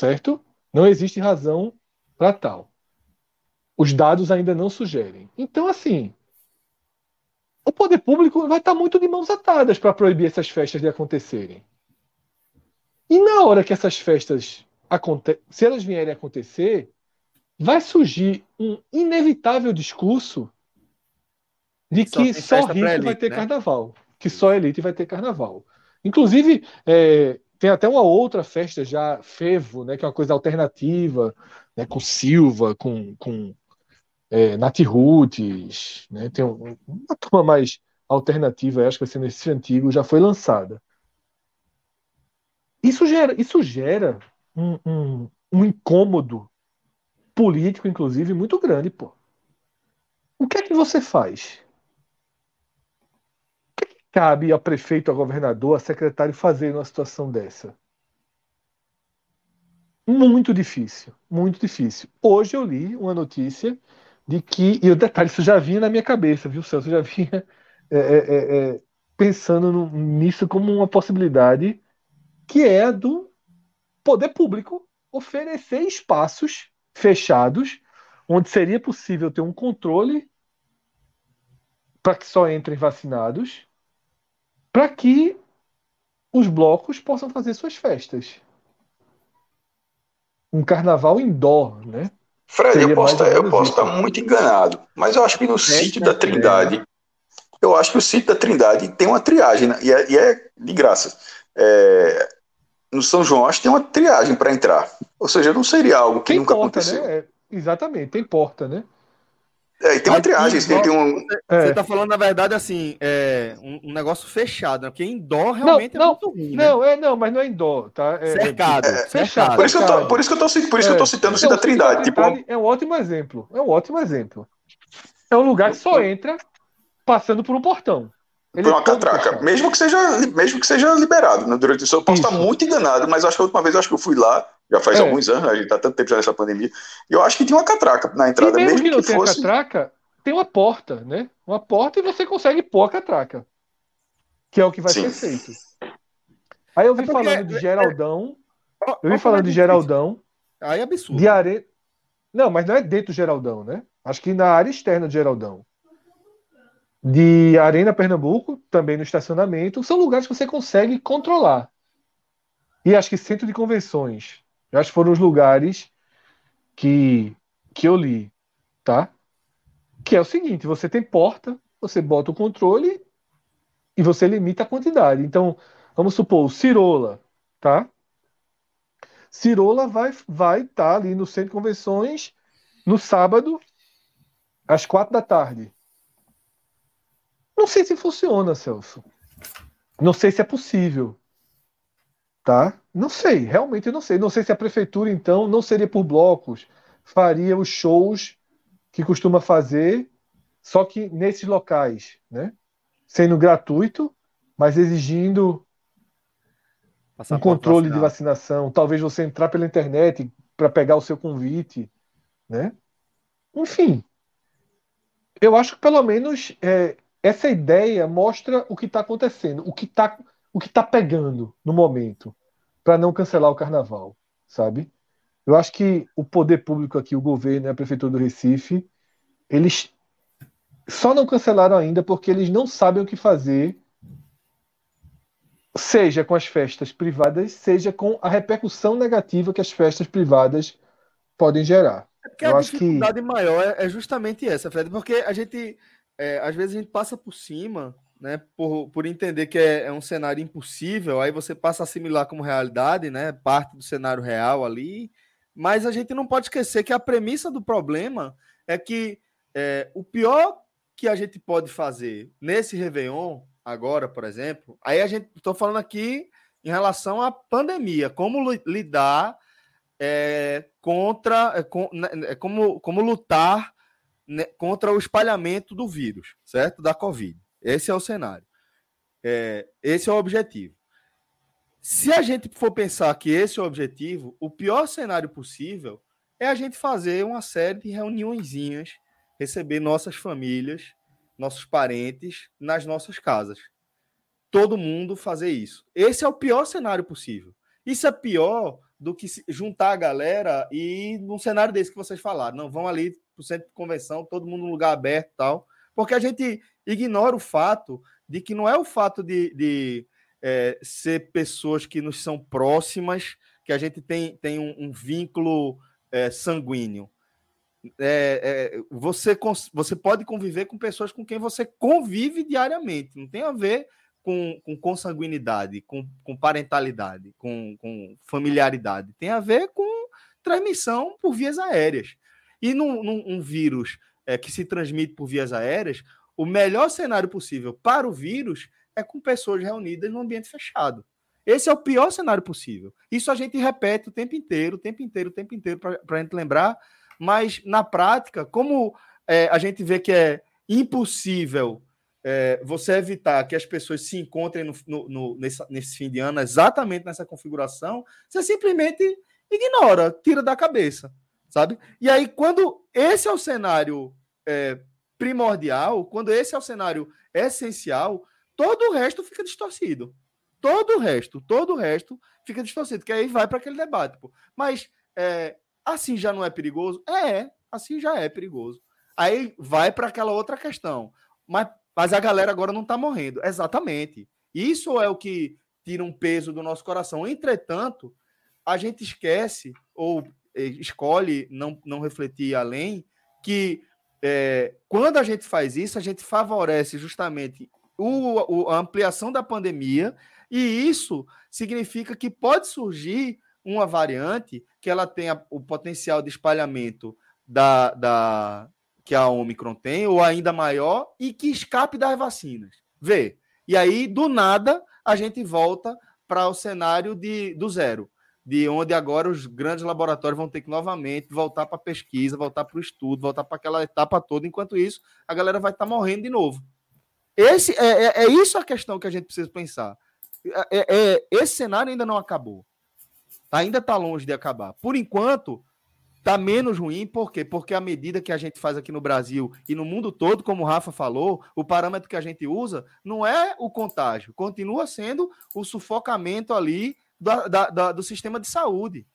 Certo? Não existe razão para tal. Os dados ainda não sugerem. Então, assim, o poder público vai estar muito de mãos atadas para proibir essas festas de acontecerem. E na hora que essas festas se elas vierem a acontecer, vai surgir um inevitável discurso de que só, só rico elite, vai ter né? carnaval, que só elite vai ter carnaval. Inclusive, é, tem até uma outra festa já, Fevo, né, que é uma coisa alternativa, né, com Silva, com, com é, Nath Roots, né? Tem um, uma turma mais alternativa, acho que vai ser nesse antigo, já foi lançada. Isso gera, isso gera um, um, um incômodo político, inclusive, muito grande, pô. O que é que você faz? Cabe a prefeito, a governador, a secretário fazer numa situação dessa? Muito difícil, muito difícil. Hoje eu li uma notícia de que, e o detalhe, isso já vinha na minha cabeça, viu, Celso? Eu já vinha é, é, é, é, pensando no, nisso como uma possibilidade que é do poder público oferecer espaços fechados onde seria possível ter um controle para que só entrem vacinados, para que os blocos possam fazer suas festas. Um carnaval indoor, né? Fred, eu posso, estar, eu posso estar muito enganado, mas eu acho que no é, sítio da Trindade, eu acho que o sítio da Trindade tem uma triagem, né? e, é, e é de graça. É, no São João, acho que tem uma triagem para entrar. Ou seja, não seria algo que tem nunca porta, aconteceu. Né? É, exatamente, tem porta, né? É, e tem uma triagem, tem, tem um... Você está falando, na verdade, assim, é, um, um, negócio fechado, né? Porque indoor realmente não, é muito ruim. Né? Não, é, não, mas não é indoor, tá? É, cercado, é, fechado. Por isso, que eu tô, por isso que eu tô, por isso que eu tô citando o então, da Trindade. Tipo... É um ótimo exemplo. É um ótimo exemplo. É um lugar que só entra passando por um portão. Ele por uma catraca. Mesmo que, seja, mesmo que seja liberado. Né? Durante isso, eu posso isso. estar muito enganado, mas acho que a última vez acho que eu fui lá já faz é. alguns anos, a gente tá tanto tempo já nessa pandemia. E eu acho que tinha uma catraca na entrada. E mesmo, mesmo que não que tenha fosse... catraca, tem uma porta, né? Uma porta e você consegue pôr a catraca. Que é o que vai Sim. ser feito. Aí eu vi é porque... falando de Geraldão. Eu vi falando de Geraldão. Aí é absurdo. De are... Não, mas não é dentro do Geraldão, né? Acho que na área externa do Geraldão. De Arena Pernambuco, também no estacionamento. São lugares que você consegue controlar. E acho que centro de convenções. Acho que foram os lugares que, que eu li. Tá? Que é o seguinte: você tem porta, você bota o controle e você limita a quantidade. Então, vamos supor, o Cirola, tá? Cirola vai vai estar tá ali no centro de convenções no sábado às quatro da tarde. Não sei se funciona, Celso. Não sei se é possível. Tá? Não sei, realmente não sei. Não sei se a prefeitura, então, não seria por blocos, faria os shows que costuma fazer, só que nesses locais, né? Sendo gratuito, mas exigindo um controle de vacinação. Talvez você entrar pela internet para pegar o seu convite, né? Enfim, eu acho que pelo menos é, essa ideia mostra o que está acontecendo, o que está o que está pegando no momento para não cancelar o carnaval, sabe? Eu acho que o poder público aqui, o governo e a prefeitura do Recife, eles só não cancelaram ainda porque eles não sabem o que fazer, seja com as festas privadas, seja com a repercussão negativa que as festas privadas podem gerar. É porque Eu a dificuldade que... maior é, é justamente essa, Fred, porque a gente, é, às vezes a gente passa por cima, né, por, por entender que é, é, um cenário impossível, aí você passa a assimilar como realidade, né, parte do cenário real ali, mas a gente não pode esquecer que a premissa do problema é que é, o pior que a gente pode fazer nesse Réveillon, agora, por exemplo, aí a gente, estou falando aqui em relação à pandemia, como lidar é, contra, é, com, né, é, como, como lutar né, contra o espalhamento do vírus, certo? Da Covid. Esse é o cenário. É, esse é o objetivo. Se a gente for pensar que esse é o objetivo, o pior cenário possível é a gente fazer uma série de reuniõezinhas, receber nossas famílias, nossos parentes nas nossas casas. Todo mundo fazer isso. Esse é o pior cenário possível. Isso é pior do que juntar a galera e num cenário desse que vocês falaram. Não, vão ali para o centro de convenção, todo mundo num lugar aberto e tal. Porque a gente ignora o fato de que não é o fato de, de é, ser pessoas que nos são próximas, que a gente tem, tem um, um vínculo é, sanguíneo. É, é, você, você pode conviver com pessoas com quem você convive diariamente. Não tem a ver com, com consanguinidade, com, com parentalidade, com, com familiaridade. Tem a ver com transmissão por vias aéreas. E num, num um vírus é, que se transmite por vias aéreas, o melhor cenário possível para o vírus é com pessoas reunidas no ambiente fechado. Esse é o pior cenário possível. Isso a gente repete o tempo inteiro, o tempo inteiro, o tempo inteiro, para a gente lembrar. Mas, na prática, como é, a gente vê que é impossível é, você evitar que as pessoas se encontrem no, no, no, nesse, nesse fim de ano exatamente nessa configuração, você simplesmente ignora, tira da cabeça, sabe? E aí, quando esse é o cenário é, primordial, quando esse é o cenário essencial, todo o resto fica distorcido. Todo o resto, todo o resto fica distorcido, que aí vai para aquele debate. Pô. Mas é, assim já não é perigoso? É, assim já é perigoso. Aí vai para aquela outra questão. Mas, mas a galera agora não está morrendo. Exatamente. Isso é o que tira um peso do nosso coração. Entretanto, a gente esquece ou é, escolhe não, não refletir além que é, quando a gente faz isso, a gente favorece justamente o, o, a ampliação da pandemia, e isso significa que pode surgir uma variante que ela tenha o potencial de espalhamento da, da que a Omicron tem, ou ainda maior, e que escape das vacinas. Vê. E aí, do nada, a gente volta para o cenário de, do zero, de onde agora os grandes laboratórios vão ter que novamente voltar para a pesquisa, voltar para o estudo, voltar para aquela etapa toda. Enquanto isso, a galera vai estar tá morrendo de novo. Esse, é, é, é, isso a questão que a gente precisa pensar. É, é, é esse cenário ainda não acabou. Ainda está longe de acabar. Por enquanto, está menos ruim, por quê? Porque a medida que a gente faz aqui no Brasil e no mundo todo, como o Rafa falou, o parâmetro que a gente usa não é o contágio, continua sendo o sufocamento ali da, da, da, do sistema de saúde.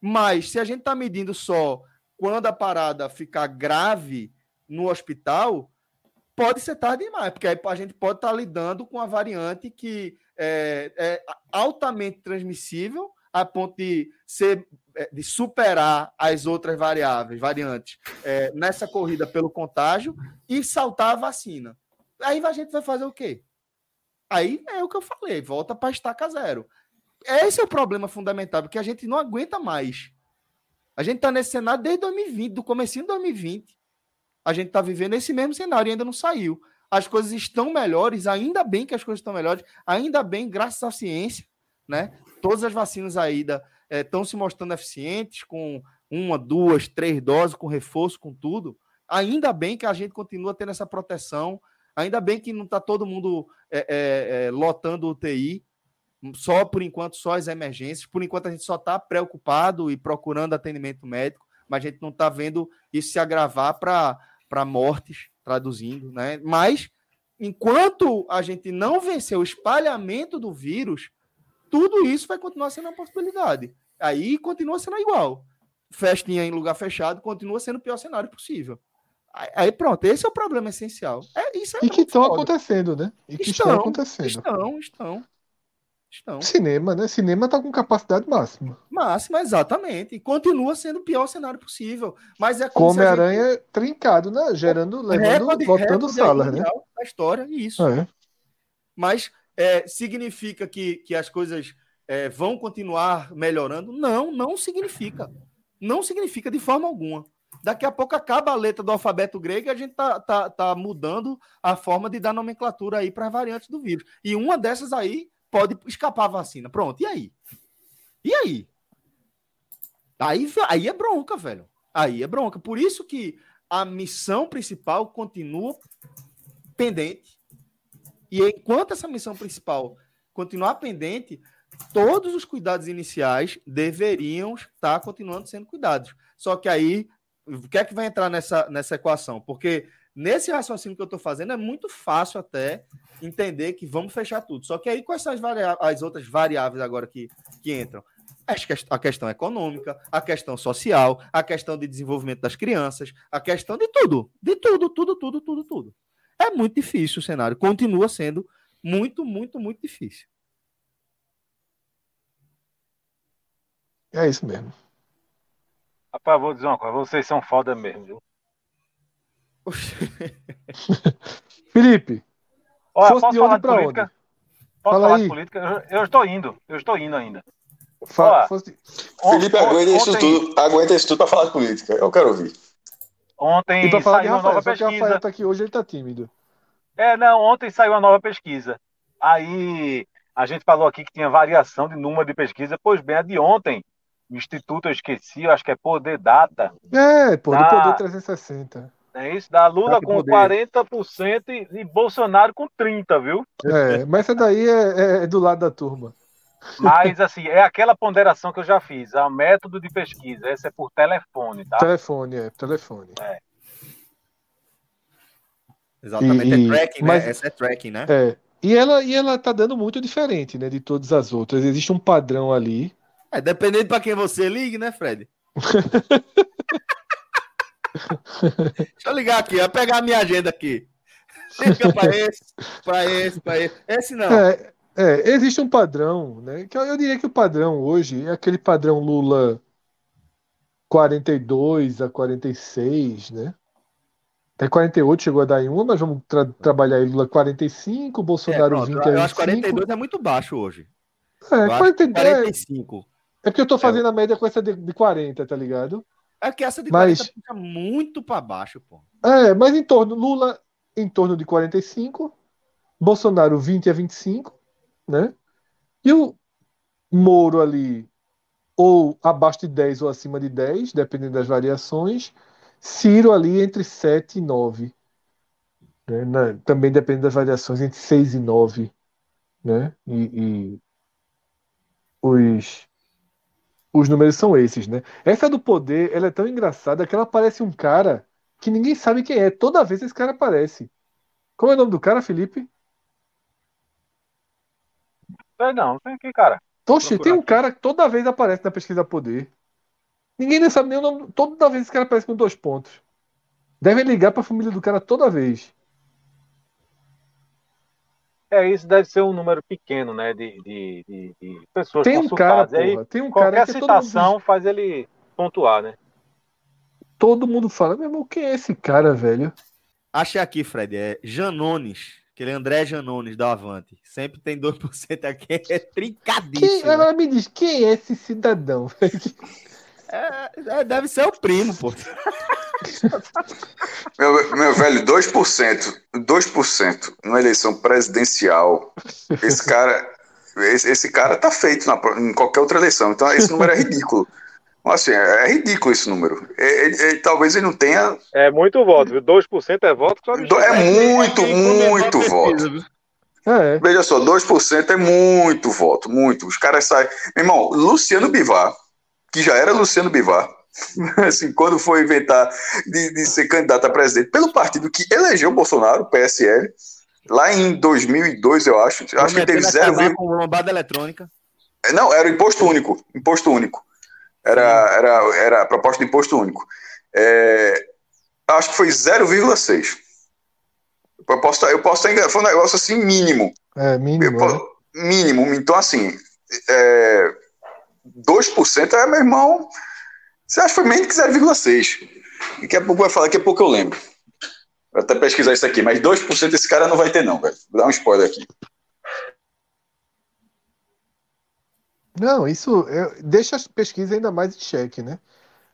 Mas se a gente está medindo só quando a parada ficar grave no hospital, pode ser tarde demais, porque aí a gente pode estar tá lidando com a variante que é, é, altamente transmissível a ponto de ser é, de superar as outras variáveis, variantes, é, nessa corrida pelo contágio e saltar a vacina. Aí a gente vai fazer o quê? Aí é o que eu falei, volta para estaca zero. Esse é o problema fundamental, porque a gente não aguenta mais. A gente está nesse cenário desde 2020, do comecinho de 2020 a gente está vivendo esse mesmo cenário e ainda não saiu. As coisas estão melhores, ainda bem que as coisas estão melhores, ainda bem, graças à ciência, né? Todas as vacinas ainda estão eh, é, se mostrando eficientes, com uma, duas, três doses, com reforço, com tudo. Ainda bem que a gente continua tendo essa proteção, ainda bem que não está todo mundo é, é, lotando o UTI, só por enquanto, só as emergências. Por enquanto, a gente só está preocupado e procurando atendimento médico, mas a gente não está vendo isso se agravar para mortes, traduzindo, né? Mas enquanto a gente não vencer o espalhamento do vírus, tudo isso vai continuar sendo uma possibilidade. Aí continua sendo igual. Festinha em lugar fechado continua sendo o pior cenário possível. Aí pronto, esse é o problema essencial. É, isso é e que estão acontecendo, né? E que estão, estão acontecendo. Estão, estão. Estão. Cinema, né? Cinema tá com capacidade máxima. Máxima, exatamente. E continua sendo o pior cenário possível. Mas é como Homem-Aranha gente... trincado, né? Gerando, levando, recorde, lotando salas, né? A história, isso. É. Mas é, significa que, que as coisas é, vão continuar melhorando? Não, não significa. Não significa de forma alguma. Daqui a pouco acaba a letra do alfabeto grego e a gente tá, tá, tá mudando a forma de dar nomenclatura aí para as variantes do vírus. E uma dessas aí pode escapar a vacina. Pronto, e aí? E aí? Aí, aí é bronca, velho. Aí é bronca. Por isso que a missão principal continua pendente. E enquanto essa missão principal continuar pendente, todos os cuidados iniciais deveriam estar continuando sendo cuidados. Só que aí, o que é que vai entrar nessa, nessa equação? Porque nesse raciocínio que eu estou fazendo, é muito fácil até entender que vamos fechar tudo. Só que aí, quais são as, as outras variáveis agora que, que entram? A questão econômica, a questão social, a questão de desenvolvimento das crianças, a questão de tudo, de tudo, tudo, tudo, tudo, tudo. É muito difícil o cenário, continua sendo muito, muito, muito difícil. É isso mesmo. Rapaz, vou dizer uma coisa, vocês são foda mesmo, viu? Felipe, Olha, posso falar de política? Onde? Posso Fala falar aí. de política? Eu, eu, estou indo, eu estou indo ainda. Fala, fosse... Felipe, aguenta isso tudo, aguenta isso tudo para falar de política. Eu quero ouvir. Ontem e falar saiu uma nova pesquisa. O Rafael tá aqui hoje, ele tá tímido. É, não, ontem saiu uma nova pesquisa. Aí a gente falou aqui que tinha variação de número de pesquisa. Pois bem, a de ontem, Instituto eu esqueci, eu acho que é Poder Data. É, pô, do Poder 360. É isso, da Lula com poder. 40% e, e Bolsonaro com 30%, viu? É, mas essa daí é, é, do lado da turma. Mas, assim, é aquela ponderação que eu já fiz. É o método de pesquisa. Essa é por telefone, tá? Telefone, é. Telefone. É. Exatamente. E, é tracking, mas, né? Essa é tracking, né? É. E ela, e ela tá dando muito diferente, né? De todas as outras. Existe um padrão ali. É, dependendo para quem você ligue, né, Fred? Deixa eu ligar aqui, vou pegar a minha agenda aqui. Liga para esse, para esse, para esse. Esse não. É, é, existe um padrão, né? Que eu, diria que o padrão hoje é aquele padrão Lula 42 a 46, né? Até 48 chegou a dar em uma, mas vamos tra trabalhar aí Lula 45, Bolsonaro é, pronto, 20 a 25. Eu acho 42 é muito baixo hoje. É, 42, 45. É porque eu tô fazendo é. a média com essa de, de 40, tá ligado? É que essa de mas, 40 fica muito para baixo, pô. É, mas em torno, Lula em torno de 45, Bolsonaro 20 a 25, né? E o Moro ali ou abaixo de 10 ou acima de 10, dependendo das variações. Ciro ali entre 7 e 9. Né? também depende das variações entre 6 e 9. Né? E, e os os números são esses, né? Essa do poder, ela é tão engraçada que ela parece um cara que ninguém sabe quem é. Toda vez esse cara aparece. Como é o nome do cara, Felipe? É, não, tem que cara. Oxi, tem um cara que toda vez aparece na pesquisa poder. Ninguém nem sabe nem o nome. Toda vez esse cara aparece com dois pontos. Devem ligar para a família do cara toda vez. É, isso deve ser um número pequeno, né? De, de, de, de pessoas tem um cara, porra, Aí, tem um qualquer cara citação mundo... faz ele pontuar, né? Todo mundo fala, meu irmão, quem é esse cara, velho? Achei aqui, Fred, é Janones. Aquele André Janones da Avante. Sempre tem 2% aqui, é trincadíssimo. Quem, agora me diz, quem é esse cidadão? É, é, deve ser o primo, pô. Meu, meu velho, 2%, 2% numa eleição presidencial. Esse cara, esse, esse cara tá feito na, em qualquer outra eleição. Então esse número é ridículo. Assim, é, é ridículo esse número. Ele, ele, talvez ele não tenha. É muito voto, viu? 2% é voto só É muito, muito voto. É. Veja só, 2% é muito voto, muito. Os caras saem. Meu irmão, Luciano Bivar, que já era Luciano Bivar, assim, quando foi inventar de, de, ser candidato a presidente pelo partido que elegeu Bolsonaro, PSL, lá em 2002, eu acho. Eu acho que teve zero. Com lombada eletrônica. É, não, era imposto único. Imposto único. Era, era, era a proposta de imposto único. É, acho que foi 0,6. Eu posso, eu posso estar Foi um negócio assim mínimo. É, mínimo. Eu, é. mínimo. Então, assim, é, 2% é, meu irmão, você acha que foi menos que 0,6%. Daqui a pouco vai falar, daqui a pouco eu lembro. Vou até pesquisar isso aqui, mas 2% esse cara não vai ter, não, velho. Vou dar um spoiler aqui. Não, isso é, deixa as pesquisas ainda mais em xeque, né?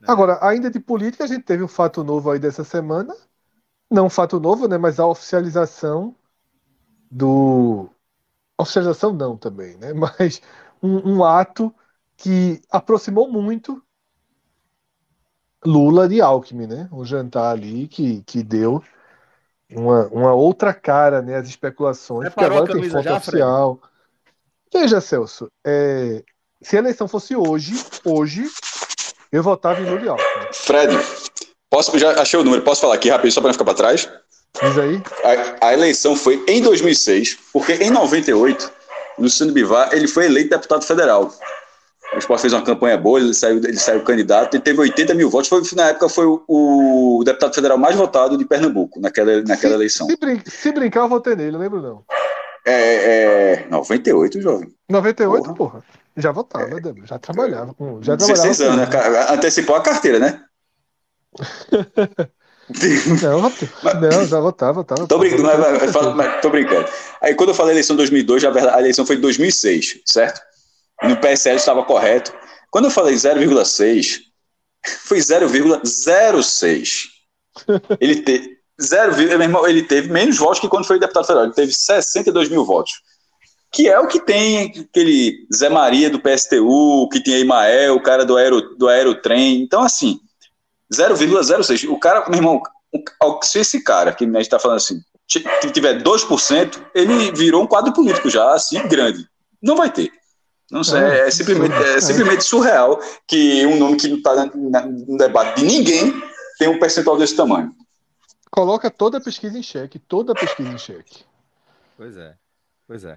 É. Agora, ainda de política, a gente teve um fato novo aí dessa semana. Não um fato novo, né? Mas a oficialização do. Oficialização não também, né? Mas um, um ato que aproximou muito Lula de Alckmin, né? Um jantar ali que, que deu uma, uma outra cara, né? As especulações, porque agora tem foto já, oficial. Veja, Celso, é, se a eleição fosse hoje, hoje, eu votava em Lula e Alckmin. Fred, posso, já achei o número, posso falar aqui rapidinho, só para não ficar para trás? Diz aí. A, a, eleição foi em 2006, porque em 98, Luciano Bivar ele foi eleito deputado federal. O Sport fez uma campanha boa, ele saiu, ele saiu candidato, ele teve 80 mil votos. Foi, na época, foi o, o deputado federal mais votado de Pernambuco, naquela, naquela se, eleição. Se, brin se, brincar, eu votei nele, lembro não. É, é 98, jovem. 98, porra. porra. Já votava, é. já trabalhava com. Já 16 trabalhava anos, né? Antecipou a carteira, né? não, não, já votava, votava. Tô brincando, mas, mas, tô brincando. Aí quando eu falei eleição 2002, a eleição foi de 2006, certo? No PSL estava correto. Quando eu falei 0,6, foi 0,06. Ele teve. 0, ele teve menos votos que quando foi deputado federal. Ele teve 62 mil votos. Que é o que tem aquele Zé Maria do PSTU, que tem Imael, o cara do, aero, do Aerotrem. Então, assim, 0,06. O cara, meu irmão, se esse cara que a gente está falando assim, tiver 2%, ele virou um quadro político já, assim, grande. Não vai ter. Não sei, é, é simplesmente, é simplesmente surreal que um nome que não está no debate de ninguém tem um percentual desse tamanho. Coloca toda a pesquisa em xeque, toda a pesquisa em xeque. Pois é, pois é.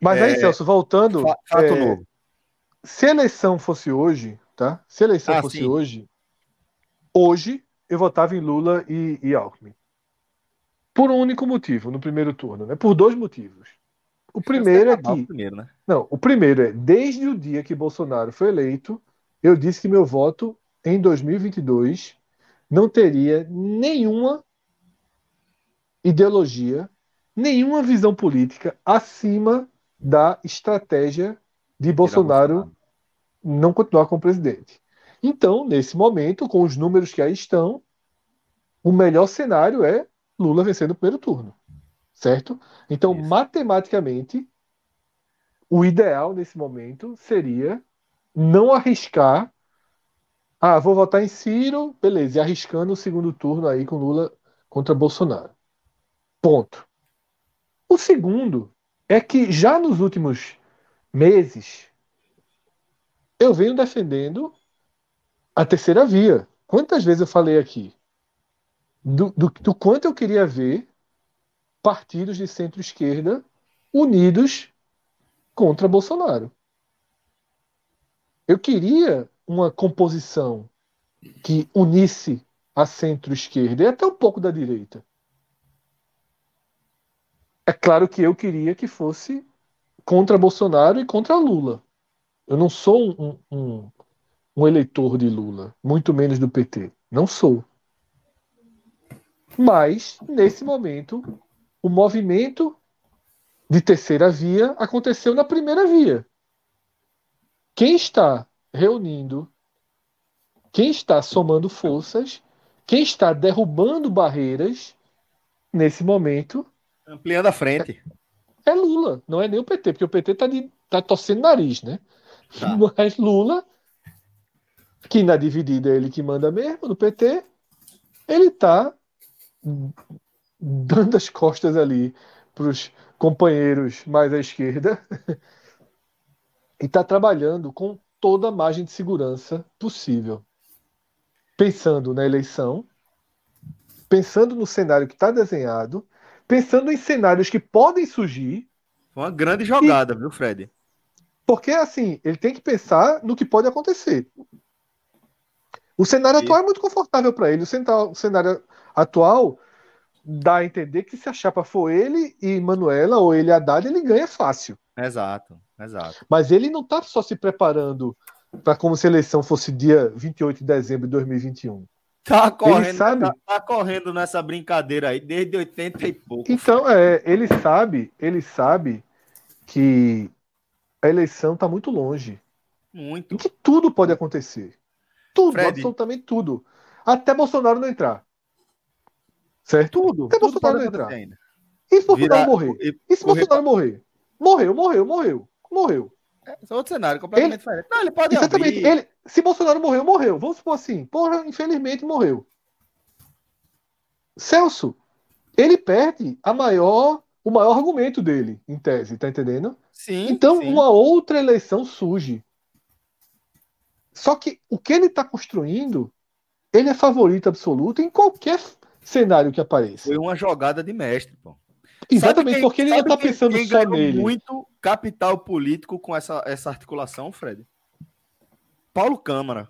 Mas aí, é... Celso, voltando. Fato é... novo. Se a eleição fosse hoje, tá? Se a eleição ah, fosse sim. hoje, hoje eu votava em Lula e, e Alckmin. Por um único motivo, no primeiro turno, né? Por dois motivos. O primeiro é que. O primeiro, né? Não, o primeiro é, desde o dia que Bolsonaro foi eleito, eu disse que meu voto em 2022 não teria nenhuma ideologia, nenhuma visão política acima da estratégia de Bolsonaro não continuar como presidente. Então, nesse momento, com os números que aí estão, o melhor cenário é Lula vencendo o primeiro turno certo? Então, Isso. matematicamente, o ideal nesse momento seria não arriscar. Ah, vou votar em Ciro, beleza, e arriscando o segundo turno aí com Lula contra Bolsonaro. Ponto. O segundo é que já nos últimos meses eu venho defendendo a terceira via. Quantas vezes eu falei aqui do, do, do quanto eu queria ver partidos de centro-esquerda unidos contra Bolsonaro. Eu queria uma composição que unisse a centro-esquerda e até um pouco da direita. É claro que eu queria que fosse contra Bolsonaro e contra Lula. Eu não sou um, um, um eleitor de Lula, muito menos do PT. Não sou. Mas, nesse momento, o movimento de terceira via aconteceu na primeira via. Quem está reunindo, quem está somando forças, quem está derrubando barreiras nesse momento. Ampliando a frente. É, é Lula, não é nem o PT, porque o PT está tá torcendo nariz, né? Tá. Mas Lula, que na dividida é ele que manda mesmo, no PT, ele está dando as costas ali para os companheiros mais à esquerda e está trabalhando com toda a margem de segurança possível. Pensando na eleição, pensando no cenário que está desenhado, pensando em cenários que podem surgir. Uma grande jogada, e... viu, Fred? Porque, assim, ele tem que pensar no que pode acontecer. O cenário e... atual é muito confortável para ele. O cenário atual dá a entender que se a chapa for ele e Manuela ou ele Haddad, ele ganha fácil. Exato, exato. Mas ele não está só se preparando para como se a eleição fosse dia 28 de dezembro de 2021. Tá correndo, ele sabe... Tá, tá, correndo nessa brincadeira aí desde 80 e pouco. Então, é, ele sabe, ele sabe que a eleição está muito longe. Muito. E que tudo pode acontecer. Tudo, Fred. absolutamente tudo. Até Bolsonaro não entrar. Certo? Tudo. Até tudo Bolsonaro entrar. Ainda. E se Bolsonaro morrer? E, e se Bolsonaro morrer? Morreu, morreu, morreu. Morreu. É, é outro cenário, completamente ele, diferente. Não, ele pode Exatamente. Abrir. Ele, se Bolsonaro morreu, morreu. Vamos supor assim. Porra, infelizmente morreu. Celso, ele perde a maior, o maior argumento dele, em tese, tá entendendo? Sim. Então, sim. uma outra eleição surge. Só que o que ele está construindo, ele é favorito absoluto em qualquer cenário que apareça. Foi uma jogada de mestre, pô. Exatamente, quem, porque ele não tá pensando quem só nele. muito capital político com essa, essa articulação, Fred? Paulo Câmara.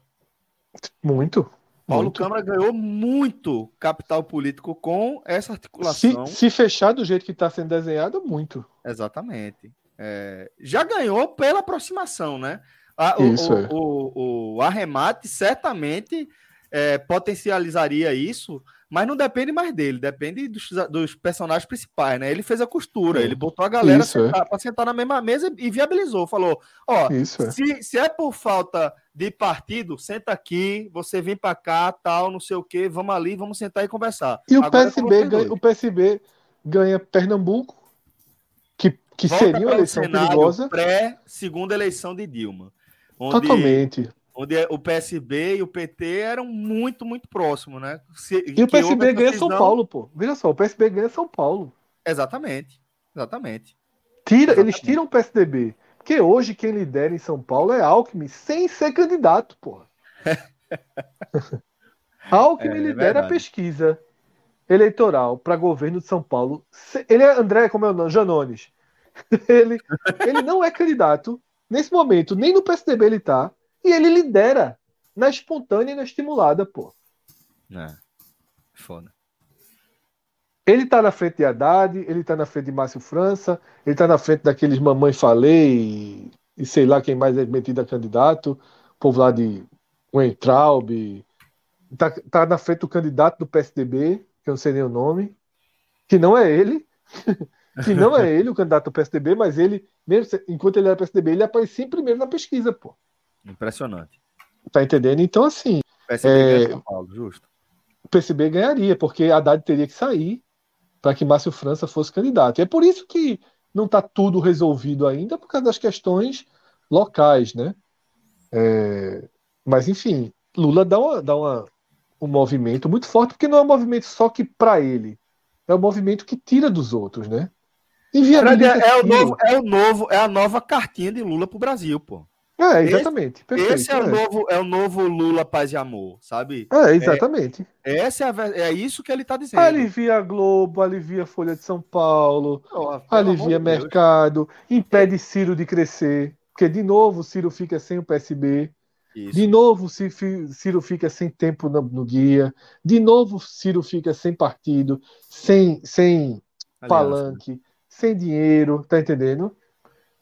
Muito. Paulo muito. Câmara ganhou muito capital político com essa articulação. Se, se fechar do jeito que está sendo desenhado, muito. Exatamente. É, já ganhou pela aproximação, né? A, o, isso, o, é. o, o, arremate certamente é, potencializaria isso mas não depende mais dele, depende dos, dos personagens principais, né? Ele fez a costura, ele botou a galera para é. sentar na mesma mesa e viabilizou. Falou: ó, Isso, é. se, se é por falta de partido, senta aqui, você vem para cá, tal, não sei o quê, vamos ali, vamos sentar e conversar. E o PSB, ganha, o PSB ganha Pernambuco, que, que seria uma eleição perigosa. Pré-segunda eleição de Dilma. Onde... Totalmente onde o PSB e o PT eram muito, muito próximos, né? Se, e o PSB ganha São Paulo, pô. Veja só, o PSB ganha São Paulo. Exatamente, exatamente. Tira, exatamente. Eles tiram o PSDB. Porque hoje quem lidera em São Paulo é Alckmin, sem ser candidato, pô. Alckmin é, lidera é a pesquisa eleitoral para governo de São Paulo. Ele é André, como é o nome? Janones. Ele, ele não é candidato. Nesse momento, nem no PSDB ele tá. E ele lidera na espontânea e na estimulada, pô. É. Foda. Ele tá na frente de Haddad, ele tá na frente de Márcio França, ele tá na frente daqueles Mamãe Falei e, e sei lá quem mais é metido a candidato, o povo lá de Weintraub, tá, tá na frente do candidato do PSDB, que eu não sei nem o nome, que não é ele, que não é ele o candidato do PSDB, mas ele, mesmo enquanto ele era PSDB, ele aparecia primeiro na pesquisa, pô. Impressionante. Tá entendendo? Então, assim. O PSB é... São Paulo, justo. O PSB ganharia, porque a Haddad teria que sair para que Márcio França fosse candidato. E é por isso que não está tudo resolvido ainda, por causa das questões locais, né? É... Mas, enfim, Lula dá, uma, dá uma, um movimento muito forte, porque não é um movimento só que para ele, é um movimento que tira dos outros, né? É, é, o novo, é o novo, é a nova cartinha de Lula pro Brasil, pô. É, exatamente. Esse, esse é, é, O novo, é o novo Lula Paz e Amor, sabe? É, exatamente. É, essa é, a, é isso que ele está dizendo. Alivia a Globo, alivia a Folha de São Paulo, oh, alivia de mercado, impede Ciro de crescer, porque de novo Ciro fica sem o PSB. Isso. De novo, Ciro fica sem tempo no, no, guia. De novo, Ciro fica sem partido, sem, sem palanque, sem dinheiro, tá entendendo?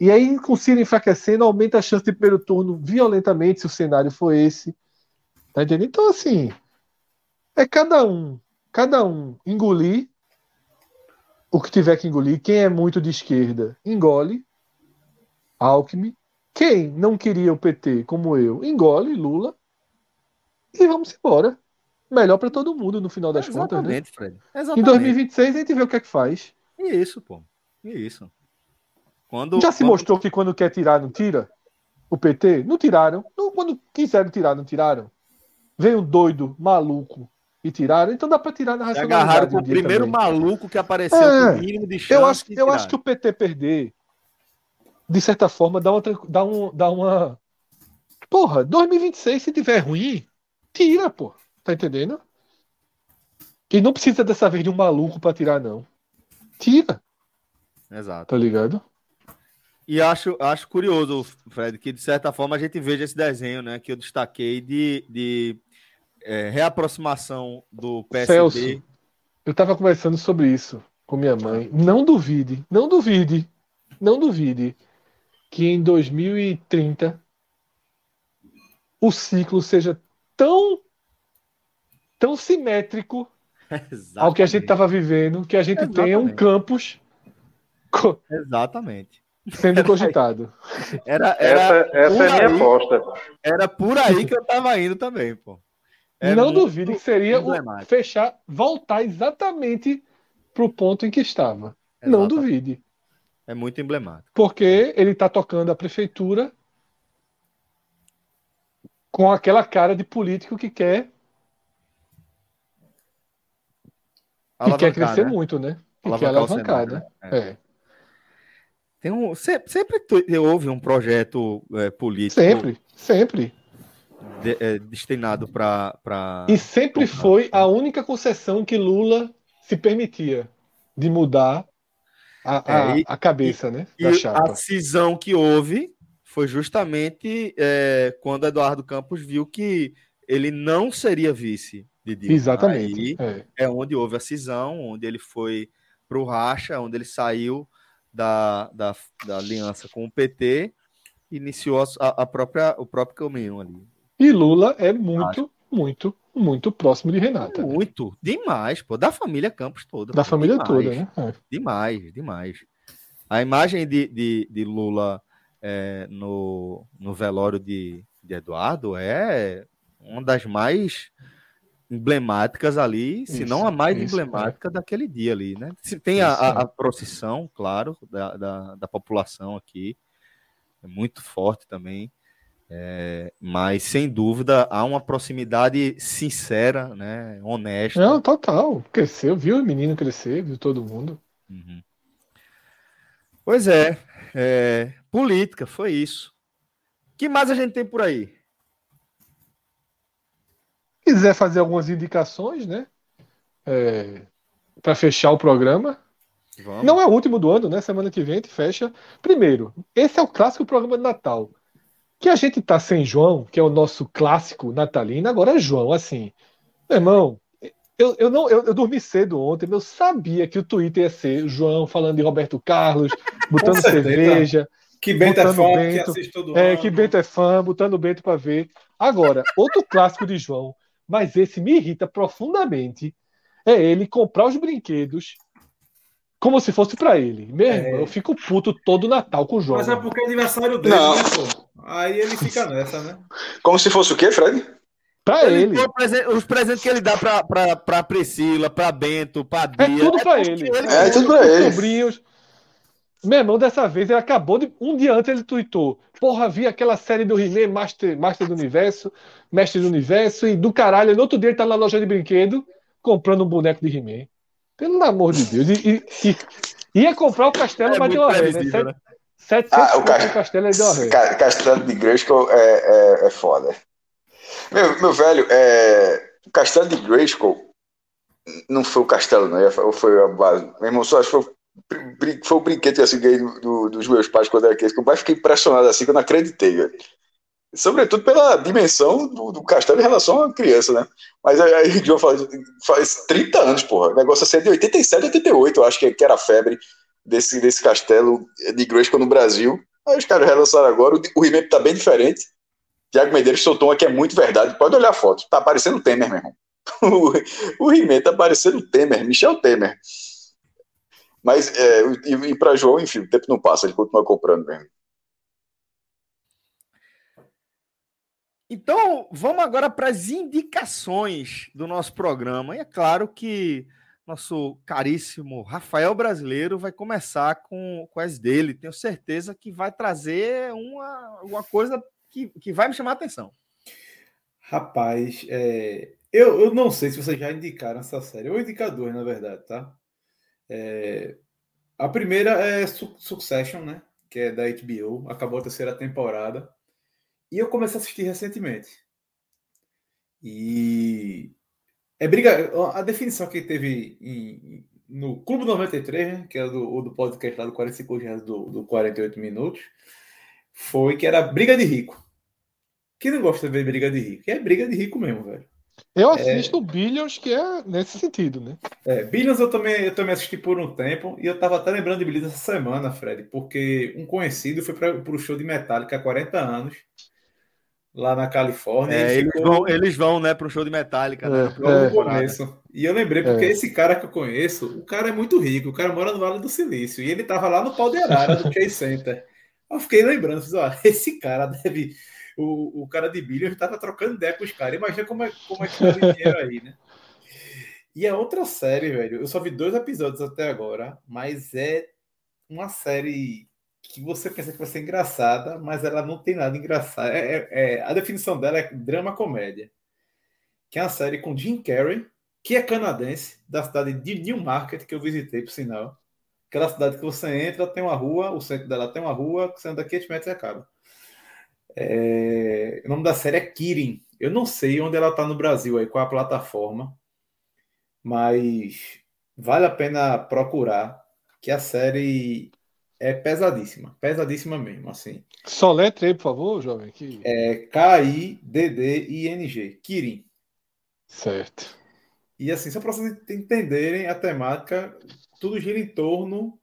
E aí, com o Ciro enfraquecendo, aumenta a chance de primeiro turno violentamente, se o cenário for esse. Tá entendendo? Então, assim, é cada um, cada um engolir o que tiver que engolir. Quem é muito de esquerda, engole Alckmin. Quem não queria o PT, como eu, engole Lula. E vamos embora. Melhor para todo mundo no final das Exatamente, contas, né? Fred. Exatamente. Em 2026 a gente vê o que é que faz. E isso, pô. E isso. Quando, Já se quando... mostrou que quando quer tirar, não tira? O PT? Não tiraram. Não, quando quiseram tirar, não tiraram. Veio um doido, maluco, e tiraram. Então dá para tirar na racionalidade. Agarraram o primeiro também. maluco que apareceu é, com mínimo de chance. Eu acho, eu acho que o PT perder, de certa forma, dá uma, dá um, dá uma. Porra, 2026, se tiver ruim, tira, pô. Tá entendendo? E não precisa dessa vez de um maluco para tirar, não. Tira. Exato. Tá ligado? E acho, acho curioso, Fred, que de certa forma a gente veja esse desenho, né, que eu destaquei de, de é, reaproximação do PSD. Celso, Eu tava conversando sobre isso com minha mãe. Não duvide, não duvide, não duvide que em 2030 o ciclo seja tão tão simétrico ao que a gente estava vivendo, que a gente Exatamente. tenha um campus Exatamente. Sendo cogitado. Era, era essa essa é a minha aí, aposta. Era por aí que eu estava indo também, pô. É não duvide que seria o fechar, voltar exatamente para o ponto em que estava. Exatamente. Não duvide. É muito emblemático. Porque ele está tocando a prefeitura com aquela cara de político que quer que quer crescer né? muito, né? Que quer alavancar, né? É. é. Tem um, sempre, sempre houve um projeto é, político. Sempre, sempre. De, é, destinado para. E sempre foi a única concessão que Lula se permitia de mudar a, a, é, e, a cabeça, e, né? Da chapa. A cisão que houve foi justamente é, quando Eduardo Campos viu que ele não seria vice de Dilma. Exatamente. Aí é. é onde houve a cisão, onde ele foi para o racha, onde ele saiu da, da, da aliança com o PT, iniciou a, a própria, o próprio caminho ali. E Lula é muito, Acho. muito, muito próximo de Renata. Muito, né? demais, pô, da família Campos toda. Da pô, família demais, toda, né? É. Demais, demais. A imagem de, de, de Lula é, no, no velório de, de Eduardo é uma das mais emblemáticas ali, se não a mais isso, emblemática é. daquele dia ali, né? Tem a, a, a procissão, claro, da, da, da, população aqui, é muito forte também, é, mas sem dúvida há uma proximidade sincera, né? Honesta. Não, total. Cresceu, viu o menino crescer, viu todo mundo. Uhum. Pois é, é, política, foi isso. que mais a gente tem por aí? Quiser fazer algumas indicações, né? É, para fechar o programa. Vamos. Não é o último do ano, né? Semana que vem a gente fecha. Primeiro, esse é o clássico programa de Natal. Que a gente tá sem João, que é o nosso clássico natalino, agora é João, assim. Meu irmão, eu, eu, não, eu, eu, dormi cedo ontem, mas eu sabia que o Twitter ia ser João falando de Roberto Carlos, botando cerveja. Que Bento é fã, Bento, que assiste todo é, ano. Que Bento é fã, botando Bento para ver. Agora, outro clássico de João mas esse me irrita profundamente. É ele comprar os brinquedos como se fosse para ele. Mesmo, é. eu fico puto todo Natal com o João. Mas é porque é aniversário dele, Não. Né, Aí ele fica nessa, né? Como se fosse o quê, Fred? Pra ele. ele. Os presentes que ele dá pra, pra, pra Priscila, pra Bento, pra Bia. É tudo pra é ele. ele. É, tudo pra ele. Sobrinhos. Meu irmão, dessa vez, ele acabou de. Um dia antes ele tweetou. Porra, vi aquela série do He-Man, Master, Master do Universo, Mestre do Universo, e do caralho, no outro dia ele tá na loja de brinquedo comprando um boneco de He-Man. Pelo amor de Deus. E, e, e ia comprar o castelo, é mas deu a ré, né? né? 700 ah, o cast... castelo é deu a ré. Castelo de Grayskull é, é, é foda. Meu, meu velho, é... o castelo de Grayskull não foi o castelo, não, foi a base. Meu irmão, só acho que foi foi o brinquedo que eu ganhei do, do, dos meus pais quando era criança, que eu mais fiquei impressionado assim que eu não acreditei, velho. Sobretudo pela dimensão do, do, castelo em relação à criança, né? Mas aí, o faz, faz 30 anos, porra. O negócio assim é de 87, 88, eu acho que, que era a febre desse, desse castelo de Grayskull no Brasil. Aí os caras relançaram agora, o, o remake tá bem diferente. Tiago Medeiros soltou uma que é muito verdade. Pode olhar a foto. Tá parecendo Temer, meu irmão. o, o He-Man tá parecendo Temer, Michel Temer. Mas, é, e, e para João, enfim, o tempo não passa, ele continua comprando mesmo. Então, vamos agora para as indicações do nosso programa. E é claro que nosso caríssimo Rafael Brasileiro vai começar com, com as dele. Tenho certeza que vai trazer uma, uma coisa que, que vai me chamar a atenção. Rapaz, é, eu, eu não sei se vocês já indicaram essa série. Eu vou indicar duas, na verdade, tá? É, a primeira é Succession, né? Que é da HBO. Acabou a terceira temporada. E eu comecei a assistir recentemente. E é briga. A definição que teve em, no Clube 93, né, que é do, do podcast lá do 45 dias do, do 48 minutos, foi que era briga de rico. Quem não gosta de ver briga de rico? É briga de rico mesmo, velho. Eu assisto é... Billions, que é nesse sentido, né? É, Billions eu também, eu também assisti por um tempo e eu tava até lembrando de Billions essa semana, Fred, porque um conhecido foi para o show de Metallica há 40 anos lá na Califórnia. É, eles, ficou... vão, eles vão, né, pro show de Metallica, né? É, é. começo. E eu lembrei, porque é. esse cara que eu conheço, o cara é muito rico, o cara mora no Vale do Silício, e ele tava lá no pau de arara do Chase Center. Eu fiquei lembrando, fiz, ó, esse cara deve o, o cara de Billions estava trocando ideia com os caras. Imagina como é, como é que tá o dinheiro aí, né? E a outra série, velho, eu só vi dois episódios até agora, mas é uma série que você pensa que vai ser engraçada, mas ela não tem nada engraçado. É, é, é, a definição dela é drama-comédia. Que é uma série com Jim Carrey, que é canadense, da cidade de Newmarket, que eu visitei, por sinal. Aquela cidade que você entra, tem uma rua, o centro dela tem uma rua, que você anda 500 metros e acaba. É... O nome da série é Kirin. Eu não sei onde ela está no Brasil, aí, qual a plataforma, mas vale a pena procurar, que a série é pesadíssima, pesadíssima mesmo, assim. Soletre aí, por favor, jovem. Que... É K-I-D-D-I-N-G, Kirin. Certo. E assim, só para vocês entenderem a temática, tudo gira em torno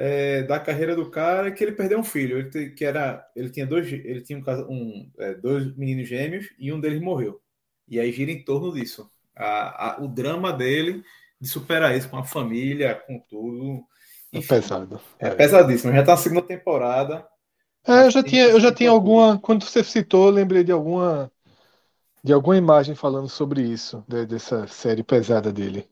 é, da carreira do cara que ele perdeu um filho. Ele, que era, ele tinha dois, ele tinha um, um é, dois meninos gêmeos e um deles morreu. E aí gira em torno disso. A, a, o drama dele de superar isso com a família, com tudo. É Enfim, é pesado. É, é pesadíssimo. Já tá na segunda temporada. É, eu já tinha, eu já tinha alguma. Quando você citou, eu lembrei de alguma de alguma imagem falando sobre isso, de, dessa série pesada dele.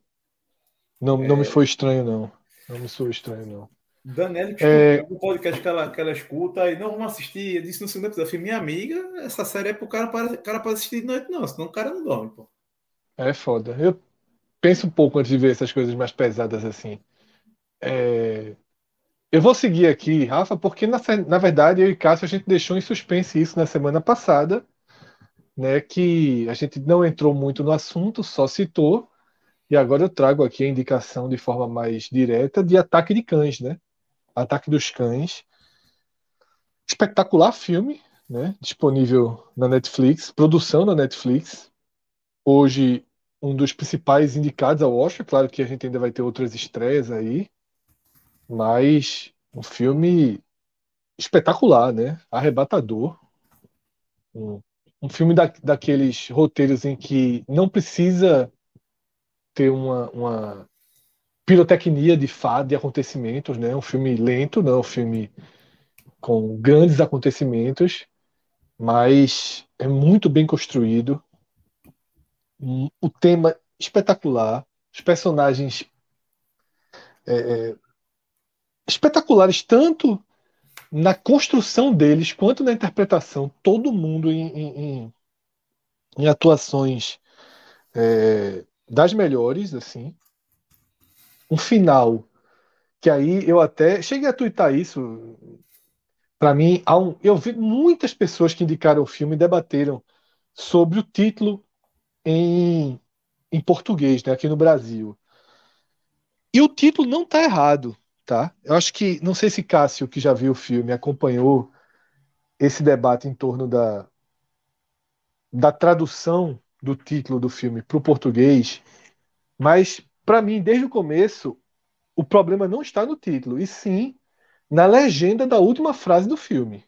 Não, é... não me foi estranho, não. Não me foi estranho, não. Daniela que é... o podcast que ela, que ela escuta e não vamos assistir. Eu disse no segundo episódio, minha amiga, essa série é pro cara para cara para assistir de noite, não, senão o cara não dorme, pô. É foda. Eu penso um pouco antes de ver essas coisas mais pesadas assim. É... Eu vou seguir aqui, Rafa, porque na, na verdade eu e Cássio a gente deixou em suspense isso na semana passada, né? Que a gente não entrou muito no assunto, só citou. E agora eu trago aqui a indicação de forma mais direta de Ataque de Cães, né? Ataque dos Cães. Espetacular filme, né? Disponível na Netflix, produção na Netflix. Hoje um dos principais indicados ao Oscar, claro que a gente ainda vai ter outras estreias aí, mas um filme espetacular, né? Arrebatador. Um, um filme da, daqueles roteiros em que não precisa ter uma, uma pirotecnia de fato, de acontecimentos, né? Um filme lento, não, um filme com grandes acontecimentos, mas é muito bem construído. O tema espetacular, os personagens é, é, espetaculares tanto na construção deles quanto na interpretação. Todo mundo em, em, em atuações é, das melhores, assim um final que aí eu até cheguei a twittar isso. Para mim, um, eu vi muitas pessoas que indicaram o filme debateram sobre o título em, em português, né, aqui no Brasil. E o título não está errado, tá? Eu acho que não sei se Cássio, que já viu o filme, acompanhou esse debate em torno da da tradução do título do filme para o português, mas para mim, desde o começo, o problema não está no título, e sim na legenda da última frase do filme.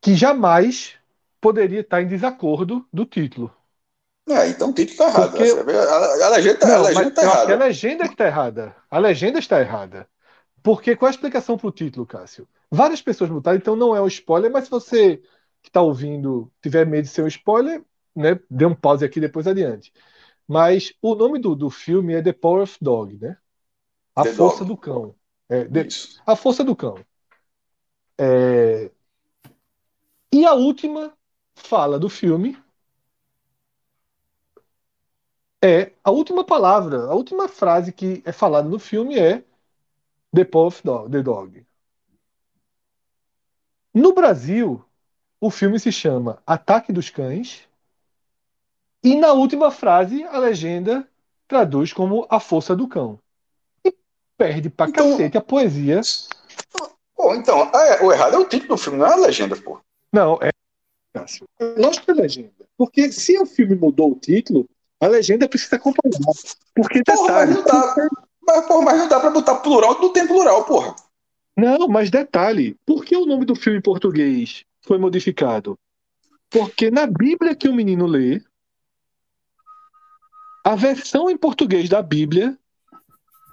Que jamais poderia estar em desacordo do título. É, então o título está errado. Porque... A, a, legenda está errada. A legenda que está errada. A legenda está errada. Porque qual a explicação para o título, Cássio? Várias pessoas botaram, então não é um spoiler, mas se você que está ouvindo tiver medo de ser um spoiler, né, dê um pause aqui depois adiante. Mas o nome do, do filme é The Power of Dog, né? A The Força Dog. do Cão. É, a Força do Cão. É, e a última fala do filme é a última palavra, a última frase que é falada no filme é The Power of Dog, The Dog. No Brasil, o filme se chama Ataque dos Cães e na última frase, a legenda traduz como a força do cão. E perde pra então, cacete a poesia. Pô, então, é, o errado é o título do filme, não é a legenda, pô. Não, é. Lógico que é legenda. Porque se o filme mudou o título, a legenda precisa acompanhar. Porque porra, detalhe. Mas não dá, mas, porra, mas não dá pra botar plural, não tem plural, porra. Não, mas detalhe, por que o nome do filme em português foi modificado? Porque na Bíblia que o menino lê, a versão em português da Bíblia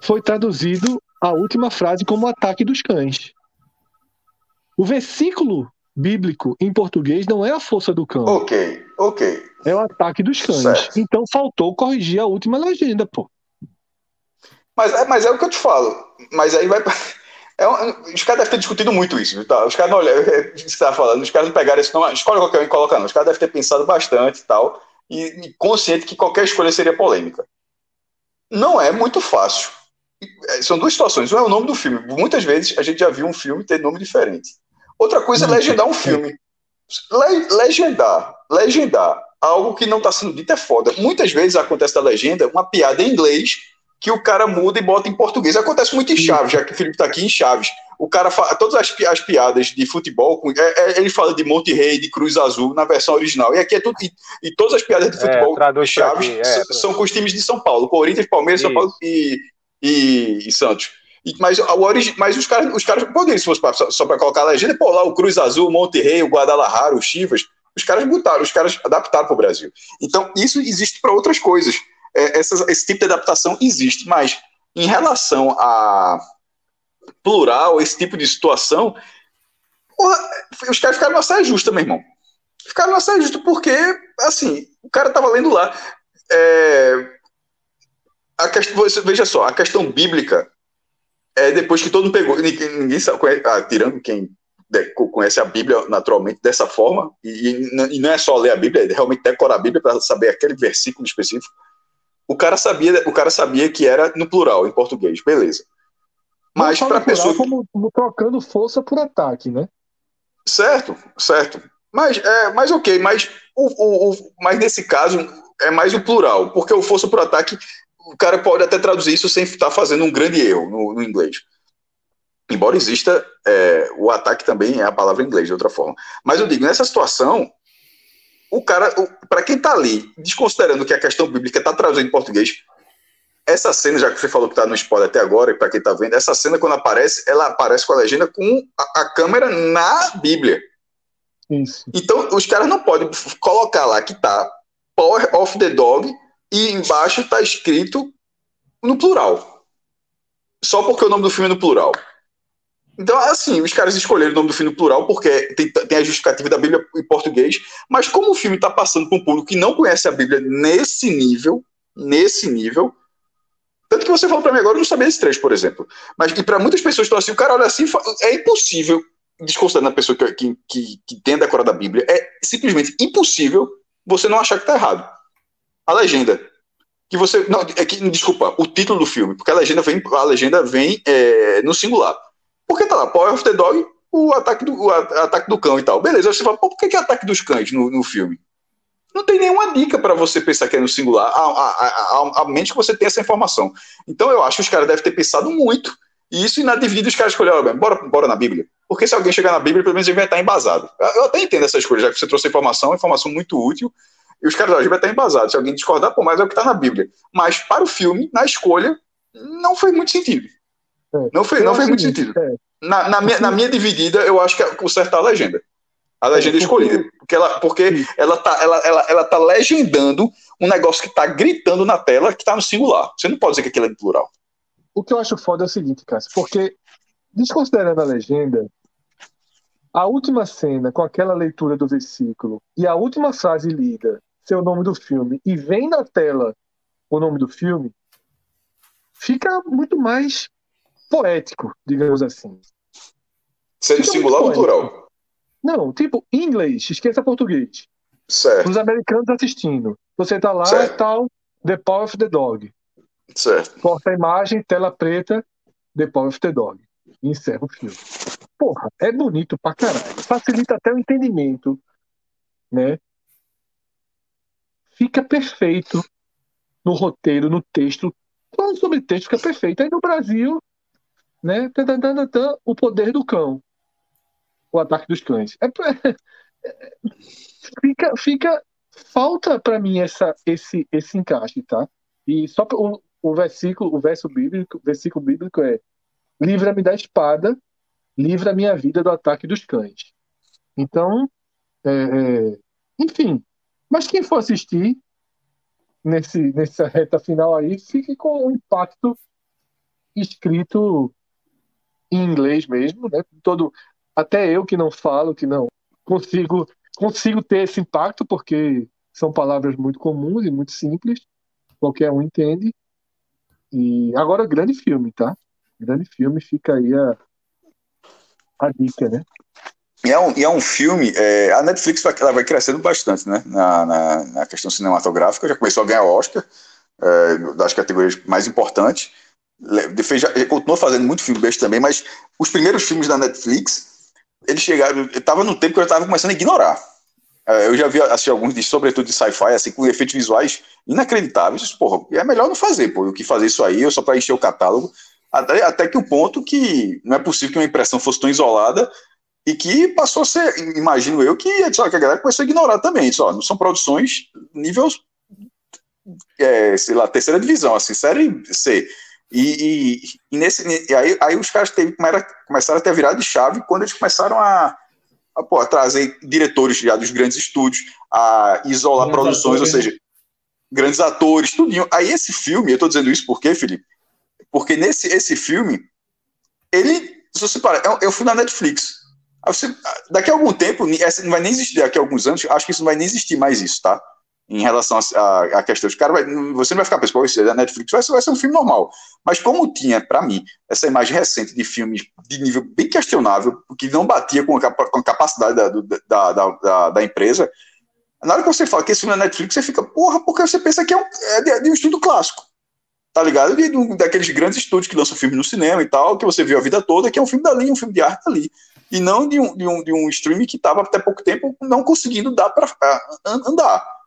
foi traduzido a última frase como ataque dos cães. O versículo bíblico em português não é a força do cão. Ok, ok. É o ataque dos cães. Certo. Então faltou corrigir a última legenda, pô. Mas, é, mas é o que eu te falo. Mas aí vai. É, os caras devem ter discutido muito isso, tá? Os caras não olham, é isso que você tá falando, os caras não pegaram isso, não, escolhe qualquer um e coloca não. Os caras devem ter pensado bastante e tal, e, e consciente que qualquer escolha seria polêmica. Não é muito fácil. É, são duas situações. Um é o nome do filme. Muitas vezes a gente já viu um filme ter nome diferente. Outra coisa é legendar um filme. Le legendar, legendar algo que não está sendo dito é foda. Muitas vezes acontece da legenda uma piada em inglês que o cara muda e bota em português. Acontece muito em Chaves, já que o Felipe está aqui em Chaves. O cara fala, todas as, as piadas de futebol, é, é, ele fala de Monte Rei, de Cruz Azul na versão original. E aqui é tudo. E, e todas as piadas de é, futebol é, Chaves aqui, é, são com os times de São Paulo, Corinthians, Palmeiras, São Paulo e, e, e Santos. E, mas, origi, mas os caras, os caras poderiam, se fosse pra, só, só para colocar a legenda, pô, lá o Cruz Azul, o Monte Rei, o Guadalajara, o Chivas, os caras botaram, os caras adaptaram para o Brasil. Então, isso existe para outras coisas é, esse tipo de adaptação existe, mas em relação a plural, esse tipo de situação, porra, os caras ficaram na saia justa, meu irmão. Ficaram na saia justa porque, assim, o cara tava lendo lá. É, a questão, veja só, a questão bíblica é depois que todo mundo pegou, ninguém, ninguém sabe, ah, tirando quem conhece a Bíblia naturalmente dessa forma, e, e, não é só ler a Bíblia, é realmente decorar a Bíblia para saber aquele versículo específico. O cara sabia, o cara sabia que era no plural, em português, beleza. Mas para a pessoa. Como, como trocando força por ataque, né? Certo, certo. Mas, é, mas ok, mas, o, o, o, mas nesse caso é mais o plural, porque o força por ataque, o cara pode até traduzir isso sem estar fazendo um grande erro no, no inglês. Embora exista, é, o ataque também é a palavra em inglês, de outra forma. Mas eu digo, nessa situação, o cara, para quem está ali, desconsiderando que a questão bíblica está trazendo em português, essa cena, já que você falou que está no spoiler até agora, e para quem está vendo, essa cena, quando aparece, ela aparece com a legenda com a, a câmera na Bíblia. Isso. Então, os caras não podem colocar lá que está Power of the Dog e embaixo está escrito no plural. Só porque o nome do filme é no plural. Então, assim, os caras escolheram o nome do filme plural porque tem, tem a justificativa da Bíblia em português, mas como o filme está passando para um público que não conhece a Bíblia nesse nível, nesse nível, tanto que você falou para mim agora, eu não sabia esse trecho, por exemplo. Mas para muitas pessoas estão assim, o cara olha assim, é impossível, desconsiderando a pessoa que, que, que, que tem a decorada da Bíblia, é simplesmente impossível você não achar que está errado. A legenda. Que você. Não, é que, desculpa, o título do filme, porque a legenda vem, a legenda vem é, no singular. Porque tá lá, Power of the Dog, o ataque do, o ataque do cão e tal. Beleza, você fala, pô, por que, que é ataque dos cães no, no filme? Não tem nenhuma dica para você pensar que é no singular, a, a, a, a, mente que você tem essa informação. Então eu acho que os caras devem ter pensado muito. E isso, e na dividida, os caras escolheram, bora, bora na Bíblia. Porque se alguém chegar na Bíblia, pelo menos ele vai estar embasado. Eu até entendo essa escolha, já que você trouxe informação, informação muito útil, e os caras vai estar embasados. Se alguém discordar, pô, mas é o que está na Bíblia. Mas para o filme, na escolha, não foi muito sentido. É. Não, foi, não fez muito sentido. É. Na, na, minha, na minha dividida, eu acho que o certo é a legenda. A legenda é, escolhida. Porque ela, porque ela, tá, ela, ela, ela tá legendando um negócio que está gritando na tela que está no singular. Você não pode dizer que aquilo é plural. O que eu acho foda é o seguinte, Cássio, porque, desconsiderando a legenda, a última cena com aquela leitura do versículo e a última frase lida, seu nome do filme, e vem na tela o nome do filme, fica muito mais poético, digamos assim. Sendo singular ou plural? Não, tipo, inglês, esqueça português. Certo. Os americanos assistindo. Você tá lá e tal, The Power of the Dog. Certo. Corta a imagem, tela preta, The Power of the Dog. E encerra o filme. Porra, é bonito pra caralho. Facilita até o entendimento, né? Fica perfeito no roteiro, no texto. Falando sobre texto, fica perfeito. Aí no Brasil, né? O poder do cão. O ataque dos cães. É, é, fica, fica falta para mim essa, esse, esse encaixe, tá? E só o, o versículo, o verso bíblico, o versículo bíblico é: livra-me da espada, livra minha vida do ataque dos cães. Então, é, é, enfim. Mas quem for assistir nesse, nessa reta final aí, fique com o impacto escrito em inglês mesmo, né? Todo, até eu que não falo, que não consigo consigo ter esse impacto porque são palavras muito comuns e muito simples, qualquer um entende. E agora grande filme, tá? Grande filme, fica aí a, a dica, né? E é um, e é um filme, é, a Netflix vai, ela vai crescendo bastante, né? Na, na, na questão cinematográfica, já começou a ganhar Oscar, é, das categorias mais importantes. Fez, continuou fazendo muito filme besta também, mas os primeiros filmes da Netflix, eles chegaram. Eu tava no tempo que eu estava começando a ignorar. É, eu já vi assistir alguns, de, sobretudo de sci-fi, assim, com efeitos visuais inacreditáveis. Porra, é melhor não fazer, pô. O que fazer isso aí, só para encher o catálogo. Até, até que o ponto que não é possível que uma impressão fosse tão isolada e que passou a ser, imagino eu, que, que a galera começou a ignorar também. Só, não são produções nível, é, sei lá, terceira divisão, assim, série C. E, e, e nesse, e aí, aí os caras teve, começaram a ter virado de chave quando eles começaram a, a, pô, a trazer diretores já dos grandes estúdios, a isolar grandes produções, atores. ou seja, grandes atores, tudinho. Aí esse filme, eu tô dizendo isso por quê, Felipe? Porque nesse esse filme, ele, se você para, é, é um filme da Netflix. Você, daqui a algum tempo, essa não vai nem existir, daqui a alguns anos, acho que isso não vai nem existir mais isso, tá? Em relação a questão de cara, você não vai ficar pensando, isso é da Netflix, vai, vai ser um filme normal. Mas como tinha, para mim, essa imagem recente de filmes de nível bem questionável, que não batia com a, com a capacidade da, da, da, da, da empresa, na hora que você fala que esse filme é Netflix, você fica, porra, porque você pensa que é, um, é de, de um estudo clássico tá ligado? De, de, daqueles grandes estúdios que lançam filme no cinema e tal, que você viu a vida toda, que é um filme dali, um filme de arte ali e não de um, de um, de um streaming que estava até pouco tempo não conseguindo dar para andar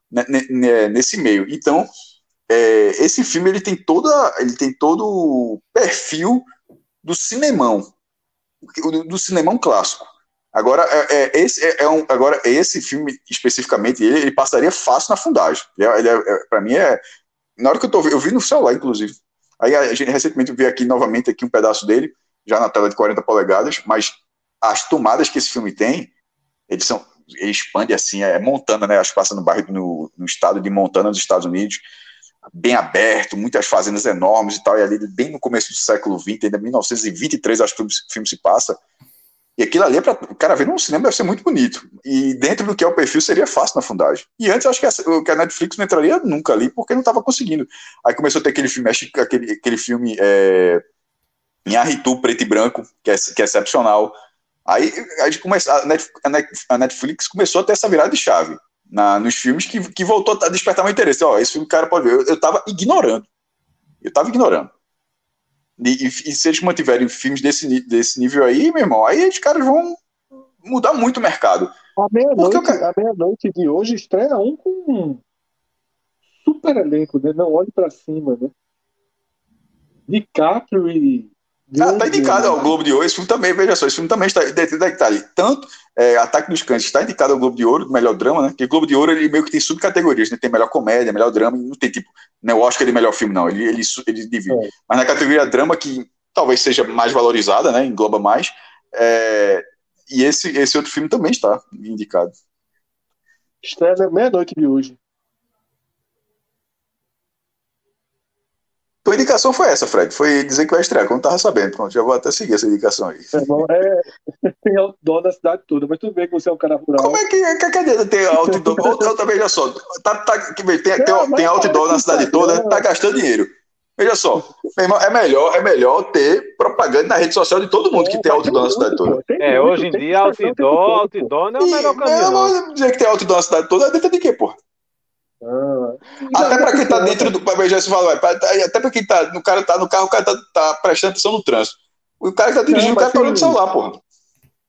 nesse meio. Então, é, esse filme ele tem toda ele tem todo o perfil do cinemão, do, cinemão clássico. Agora, é, é esse é, é, um, agora esse filme especificamente ele, ele passaria fácil na fundagem. Ele, é, ele é, é para mim é na hora que eu tô eu vi no celular inclusive. Aí a gente recentemente vi aqui novamente aqui um pedaço dele já na tela de 40 polegadas, mas as tomadas que esse filme tem, eles são, expande assim, é Montana, né? Acho que passa no bairro, no, no estado de Montana, nos Estados Unidos, bem aberto, muitas fazendas enormes e tal, e ali bem no começo do século XX, ainda 1923, acho que o filme se passa. E aquilo ali, é para o cara ver num cinema, deve ser muito bonito. E dentro do que é o perfil, seria fácil na fundagem. E antes, acho que a, que a Netflix não entraria nunca ali, porque não estava conseguindo. Aí começou a ter aquele filme, aquele, aquele filme é, em Arritu, preto e branco, que é, que é excepcional. Aí a, gente começa, a Netflix começou a ter essa virada de chave na, nos filmes que, que voltou a despertar meu interesse. Ó, esse filme o cara pode ver. Eu, eu tava ignorando. Eu tava ignorando. E, e, e, se eles mantiverem filmes desse, desse nível aí, meu irmão, aí os caras vão mudar muito o mercado. A meia-noite meia de hoje estreia um com um super elenco, né? Não olhe para cima, né? DiCaprio e ah, tá indicado ao Globo de Ouro. Esse filme também, veja só, esse filme também está tá ali. Tanto é, Ataque dos Cães está indicado ao Globo de Ouro, melhor drama, né? Porque Globo de Ouro ele meio que tem subcategorias, né? Tem melhor comédia, melhor drama, não tem tipo, não é o Oscar de melhor filme, não. Ele, ele, ele divide. É. Mas na categoria drama, que talvez seja mais valorizada, né? Engloba mais. É, e esse, esse outro filme também está indicado. Estreia meia-noite de hoje. Tua indicação foi essa, Fred. Foi dizer que vai estrear, como eu tava sabendo. Pronto, já vou até seguir essa indicação aí. É, é, tem outdoor da cidade toda, mas tudo bem que você é um cara rural. Como é que, que, que adianta ter outdoor? outra, veja só, tá, tá, tem, tem, tem outdoor na cidade toda, tá gastando dinheiro. Veja só, irmão, é melhor, é melhor ter propaganda na rede social de todo mundo que tem outdoor na cidade toda. É, hoje em dia outdoor, outdoor não é o melhor caminho. Não, dizer que tem outdoor na cidade toda, dentro de quê, pô? Ah, até para quem tá dentro do. Você fala, até para quem tá. No cara tá no carro, o cara tá, tá prestando atenção no trânsito. O cara que tá dirigindo, não, o cara tá olhando o celular, porra.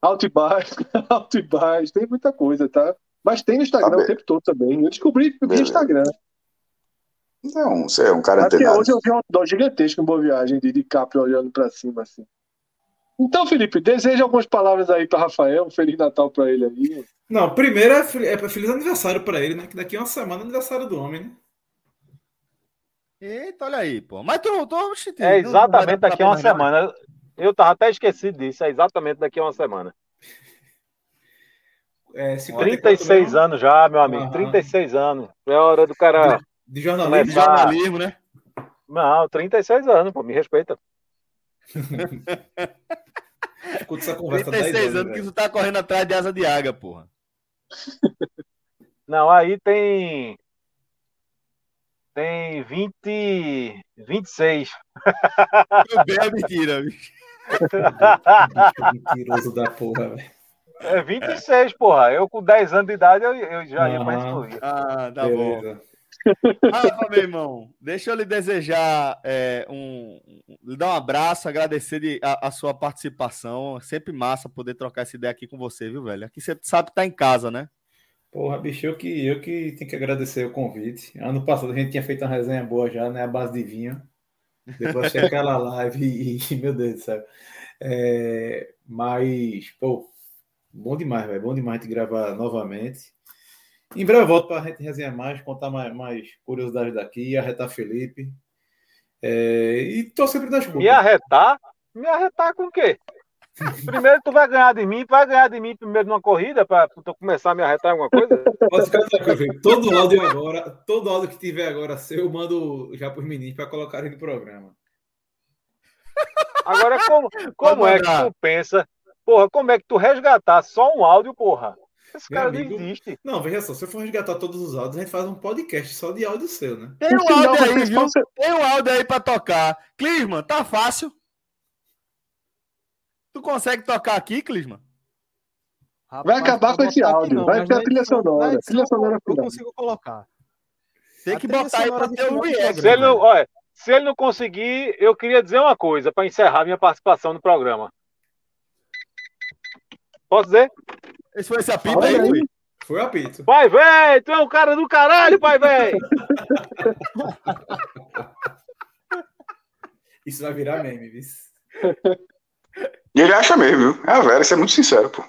Alto e baixo, alto e baixo, tem muita coisa, tá? Mas tem no Instagram tá o tempo todo também. Eu descobri no Instagram. Não, você é um cara Até antenado. hoje eu vi um dó gigantesco em Boa Viagem de DiCaprio olhando para cima assim. Então, Felipe, deseja algumas palavras aí para Rafael, um Feliz Natal para ele aí. Não, primeiro é, é feliz aniversário para ele, né? Que daqui a uma semana é aniversário do homem, né? Eita, olha aí, pô. Mas tu, tu É exatamente daqui a uma semana. Eu tava até esquecido disso. É exatamente daqui a uma semana. É, 36 anos já, meu amigo. Uhum. 36 anos. É hora do cara. De jornalismo, começar... de jornalismo né? Não, 36 anos, pô, me respeita. Escuta essa conversa 36 anos que tu tá correndo atrás de asa de águia, porra. Não, aí tem. Tem 20. 26. Bem a mentira, bicho. Mentiroso da porra, velho. É 26, porra. Eu com 10 anos de idade eu, eu já ia mais excluir. Ah, tá Beleza. bom. Rafa, meu irmão, deixa eu lhe desejar é, um. lhe dar um abraço, agradecer de, a, a, sua participação. Sempre massa poder trocar essa ideia aqui com você, viu, velho? Aqui você sabe que tá em casa, né? Porra, bicho, eu que, eu que tenho que agradecer o convite. Ano passado a gente tinha feito uma resenha boa já, né? A base de vinho. Depois achei aquela live e, e, meu Deus do céu. É, mas, pô, bom demais, velho. Bom demais de gravar novamente. Em breve eu volto para a gente resenhar mais, contar mais, mais curiosidades daqui, arretar Felipe. É, e tô sempre nas escuta. Me arretar? Me arretar com o quê? Primeiro tu vai ganhar de mim, vai ganhar de mim primeiro numa corrida para tu começar a me arretar alguma coisa? Pode ficar tranquilo, todo áudio agora, todo áudio que tiver agora seu, eu mando já para os meninos para colocarem no programa. Agora, como, como é que tu pensa? Porra, como é que tu resgatar só um áudio, porra? Esse cara amigo, não existe. Não, veja só, se eu for resgatar todos os áudios, a gente faz um podcast só de áudio seu, né? Tem um áudio aí, viu? Tem um áudio aí pra tocar. Clisman, tá fácil. Tu consegue tocar aqui, Clisman? Vai acabar com esse áudio. Não, vai ter a trilha sonora. Trilha sonora Eu consigo colocar. Tem que botar aí pra ter o react. Se ele, não, olha, se ele não conseguir, eu queria dizer uma coisa para encerrar minha participação no programa. Posso dizer? Esse foi esse apito aí, aí. Foi o apito. Pai, velho, tu é um cara do caralho, pai, velho. Isso vai virar meme, viu? E ele acha mesmo, viu? É a Vera, isso é muito sincero, pô.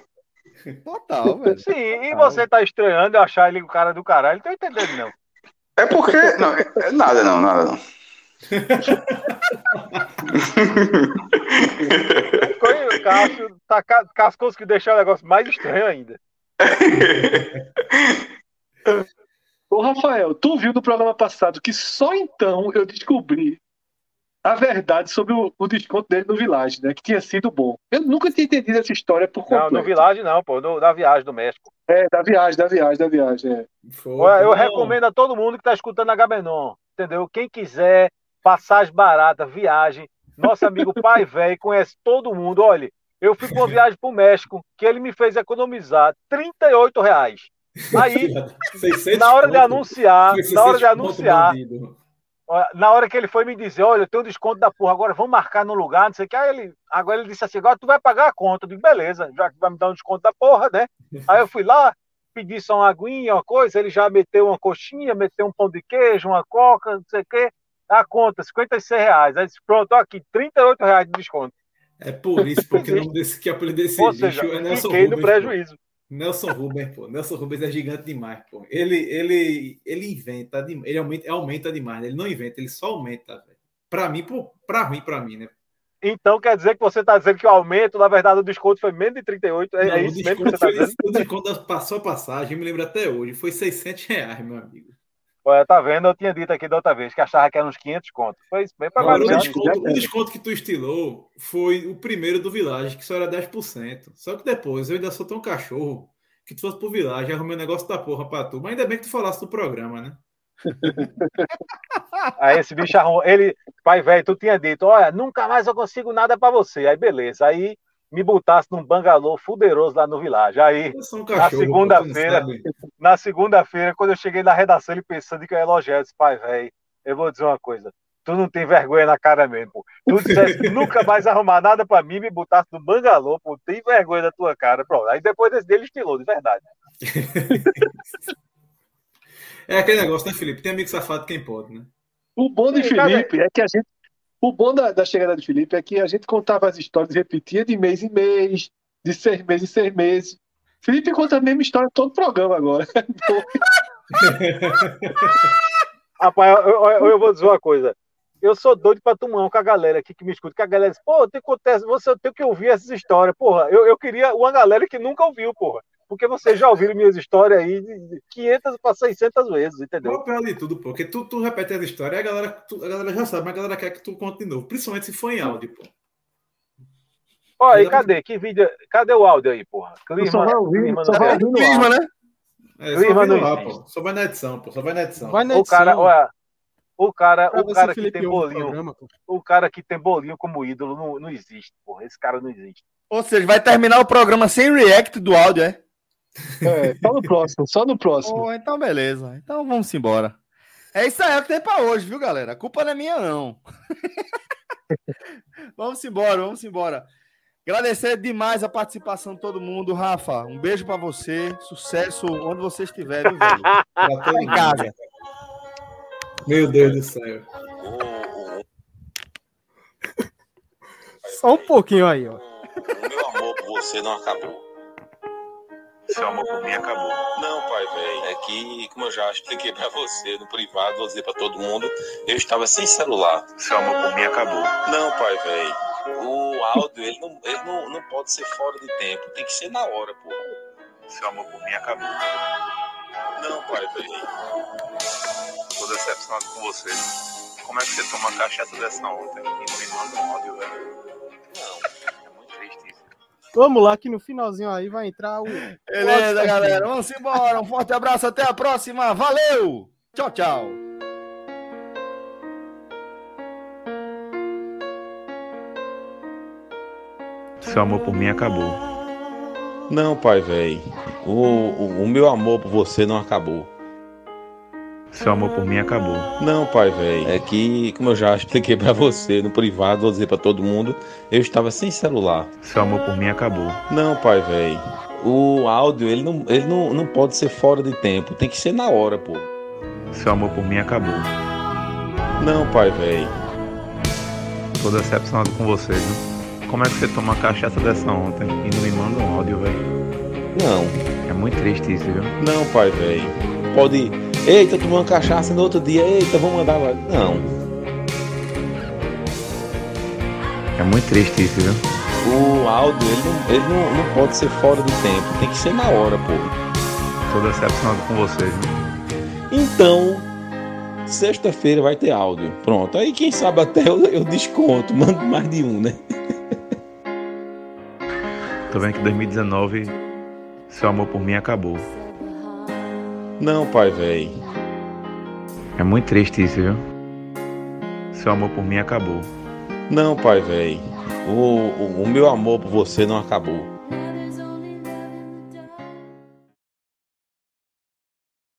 Total, velho. Sim, e você tá estranhando achar ele o cara do caralho, tô entendendo, não. É porque. Não, é nada não, nada não. O Cássio tá cascou que deixar o negócio mais estranho ainda. Ô Rafael, tu viu no programa passado que só então eu descobri a verdade sobre o, o desconto dele no Village, né? Que tinha sido bom. Eu nunca tinha entendido essa história por completo. Não, no Village não, pô, do, da viagem do México. É, da viagem, da viagem, da viagem. É. Olha, eu recomendo a todo mundo que tá escutando a Gabenon, entendeu? Quem quiser passagem barata, viagem. Nosso amigo pai velho conhece todo mundo. Olha, eu fui com uma viagem para o México que ele me fez economizar 38 reais. Aí, na hora de anunciar, na hora de anunciar, na hora que ele foi me dizer, olha, eu tenho desconto da porra, agora vamos marcar no lugar, não sei o que. Aí ele, agora ele disse assim, agora tu vai pagar a conta. Eu digo, beleza, já que vai me dar um desconto da porra, né? Aí eu fui lá, pedi só uma aguinha, uma coisa, ele já meteu uma coxinha, meteu um pão de queijo, uma coca, não sei o quê a conta, 56 reais. Aí disse, pronto, aqui, 38 reais de desconto. É por isso, porque o nome desse que apelido desse Ou seja, bicho é Nelson Rubens. no prejuízo. Pô. Nelson Rubens, pô. Nelson Rubens é gigante demais, pô. Ele, ele, ele inventa, ele aumenta, aumenta demais. Né? Ele não inventa, ele só aumenta, velho. Pra mim, pô, pra ruim pra mim, né? Então quer dizer que você está dizendo que o aumento, na verdade, o desconto foi menos de 38? É, não, é isso mesmo que você está dizendo? O desconto passou a passagem, me lembro até hoje, foi 600 reais, meu amigo. Olha, tá vendo? Eu tinha dito aqui da outra vez que achava que era uns 500 contos. Foi isso bem para o, desconto, o desconto que tu estilou foi o primeiro do Village, que só era 10%. Só que depois eu ainda sou tão cachorro que tu fosse pro Village, arrumei um negócio da porra pra tu. Mas ainda bem que tu falasse do programa, né? Aí esse bicho arrumou. Ele, pai velho, tu tinha dito: olha, nunca mais eu consigo nada para você. Aí beleza. Aí me botasse num bangalô fuderoso lá no Village. Aí, um cachorro, na segunda-feira, na segunda-feira, quando eu cheguei na redação, ele pensando que eu ia elogiar, eu disse, pai, velho, eu vou dizer uma coisa. Tu não tem vergonha na cara mesmo, pô. Tu dissesse que nunca mais arrumar nada pra mim, me botasse no bangalô, pô. Tem vergonha da tua cara. Pronto. Aí depois desse dele estilou, de verdade. é aquele negócio, né, Felipe? Tem amigo safado quem pode, né? O bom de Felipe é que a gente o bom da, da, chegada de Felipe é que a gente contava as histórias, repetia de mês em mês, de seis meses em seis meses. Felipe conta a mesma história todo o programa agora. Rapaz, eu, eu, eu, vou dizer uma coisa. Eu sou doido pra tomar com a galera aqui que me escuta, que a galera diz, pô, tem, acontece, você tem que ouvir essas histórias. Porra, eu, eu queria uma galera que nunca ouviu, porra. Porque vocês já ouviram minhas histórias aí de 500 para 600 vezes, entendeu? O pior de tudo, pô, porque tu, tu repete as histórias, a galera, tu, a galera já sabe, mas a galera quer que tu conte de novo, principalmente se for em áudio, pô. Olha aí, cadê? Que vídeo? Cadê o áudio aí, porra? Clima, só vai ouvir, clima, só vai ouvir clima, né? É, só, clima lá, pô. só vai na edição, pô. Só vai na edição. Vai na edição. O cara, olha, o cara, o cara que tem bolinho, programa, o cara que tem bolinho como ídolo não, não existe, porra. Esse cara não existe. Ou seja, vai terminar o programa sem react do áudio, é? É, só no próximo, só no próximo. Oh, então beleza. Então vamos embora. É isso aí que tem pra hoje, viu, galera? A culpa não é minha, não. vamos embora, vamos embora. Agradecer demais a participação de todo mundo. Rafa, um beijo para você. Sucesso onde você estiver, viu, velho? em casa. Meu Deus do céu. Só um pouquinho aí, ó. O meu amor por você não acabou. Seu amor por mim acabou. Não, pai, velho. É que, como eu já expliquei pra você no privado, vou dizer pra todo mundo, eu estava sem celular. Seu amor por mim acabou. Não, pai, velho. O áudio, ele, não, ele não, não pode ser fora de tempo. Tem que ser na hora, pô. Seu amor por mim acabou. Não, pai, velho. Tô decepcionado com você. Como é que você toma cachaça dessa ontem? E não me manda um áudio, velho? Não. Vamos lá, que no finalzinho aí vai entrar o. Beleza, galera. Vamos embora. Um forte abraço. Até a próxima. Valeu. Tchau, tchau. Seu amor por mim acabou. Não, pai, velho. O, o, o meu amor por você não acabou. Seu amor por mim acabou. Não, pai, velho. É que, como eu já expliquei para você no privado, vou dizer para todo mundo, eu estava sem celular. Seu amor por mim acabou. Não, pai, velho. O áudio, ele, não, ele não, não pode ser fora de tempo. Tem que ser na hora, pô. Seu amor por mim acabou. Não, pai, velho. Tô decepcionado com você, viu? Como é que você toma uma cachaça dessa ontem e não me manda um áudio, velho? Não. É muito triste isso, viu? Não, pai, velho. Pode Eita, tomou uma cachaça no outro dia. Eita, vamos mandar lá. Não. É muito triste isso, viu? O áudio, ele, não, ele não, não pode ser fora do tempo. Tem que ser na hora, pô. Tô decepcionado com vocês, né? Então, sexta-feira vai ter áudio. Pronto. Aí quem sabe até eu, eu desconto. Mando mais de um, né? Tô vendo que 2019 seu amor por mim acabou. Não, pai, velho. É muito triste isso, viu? Seu amor por mim acabou. Não, pai, velho. O, o, o meu amor por você não acabou.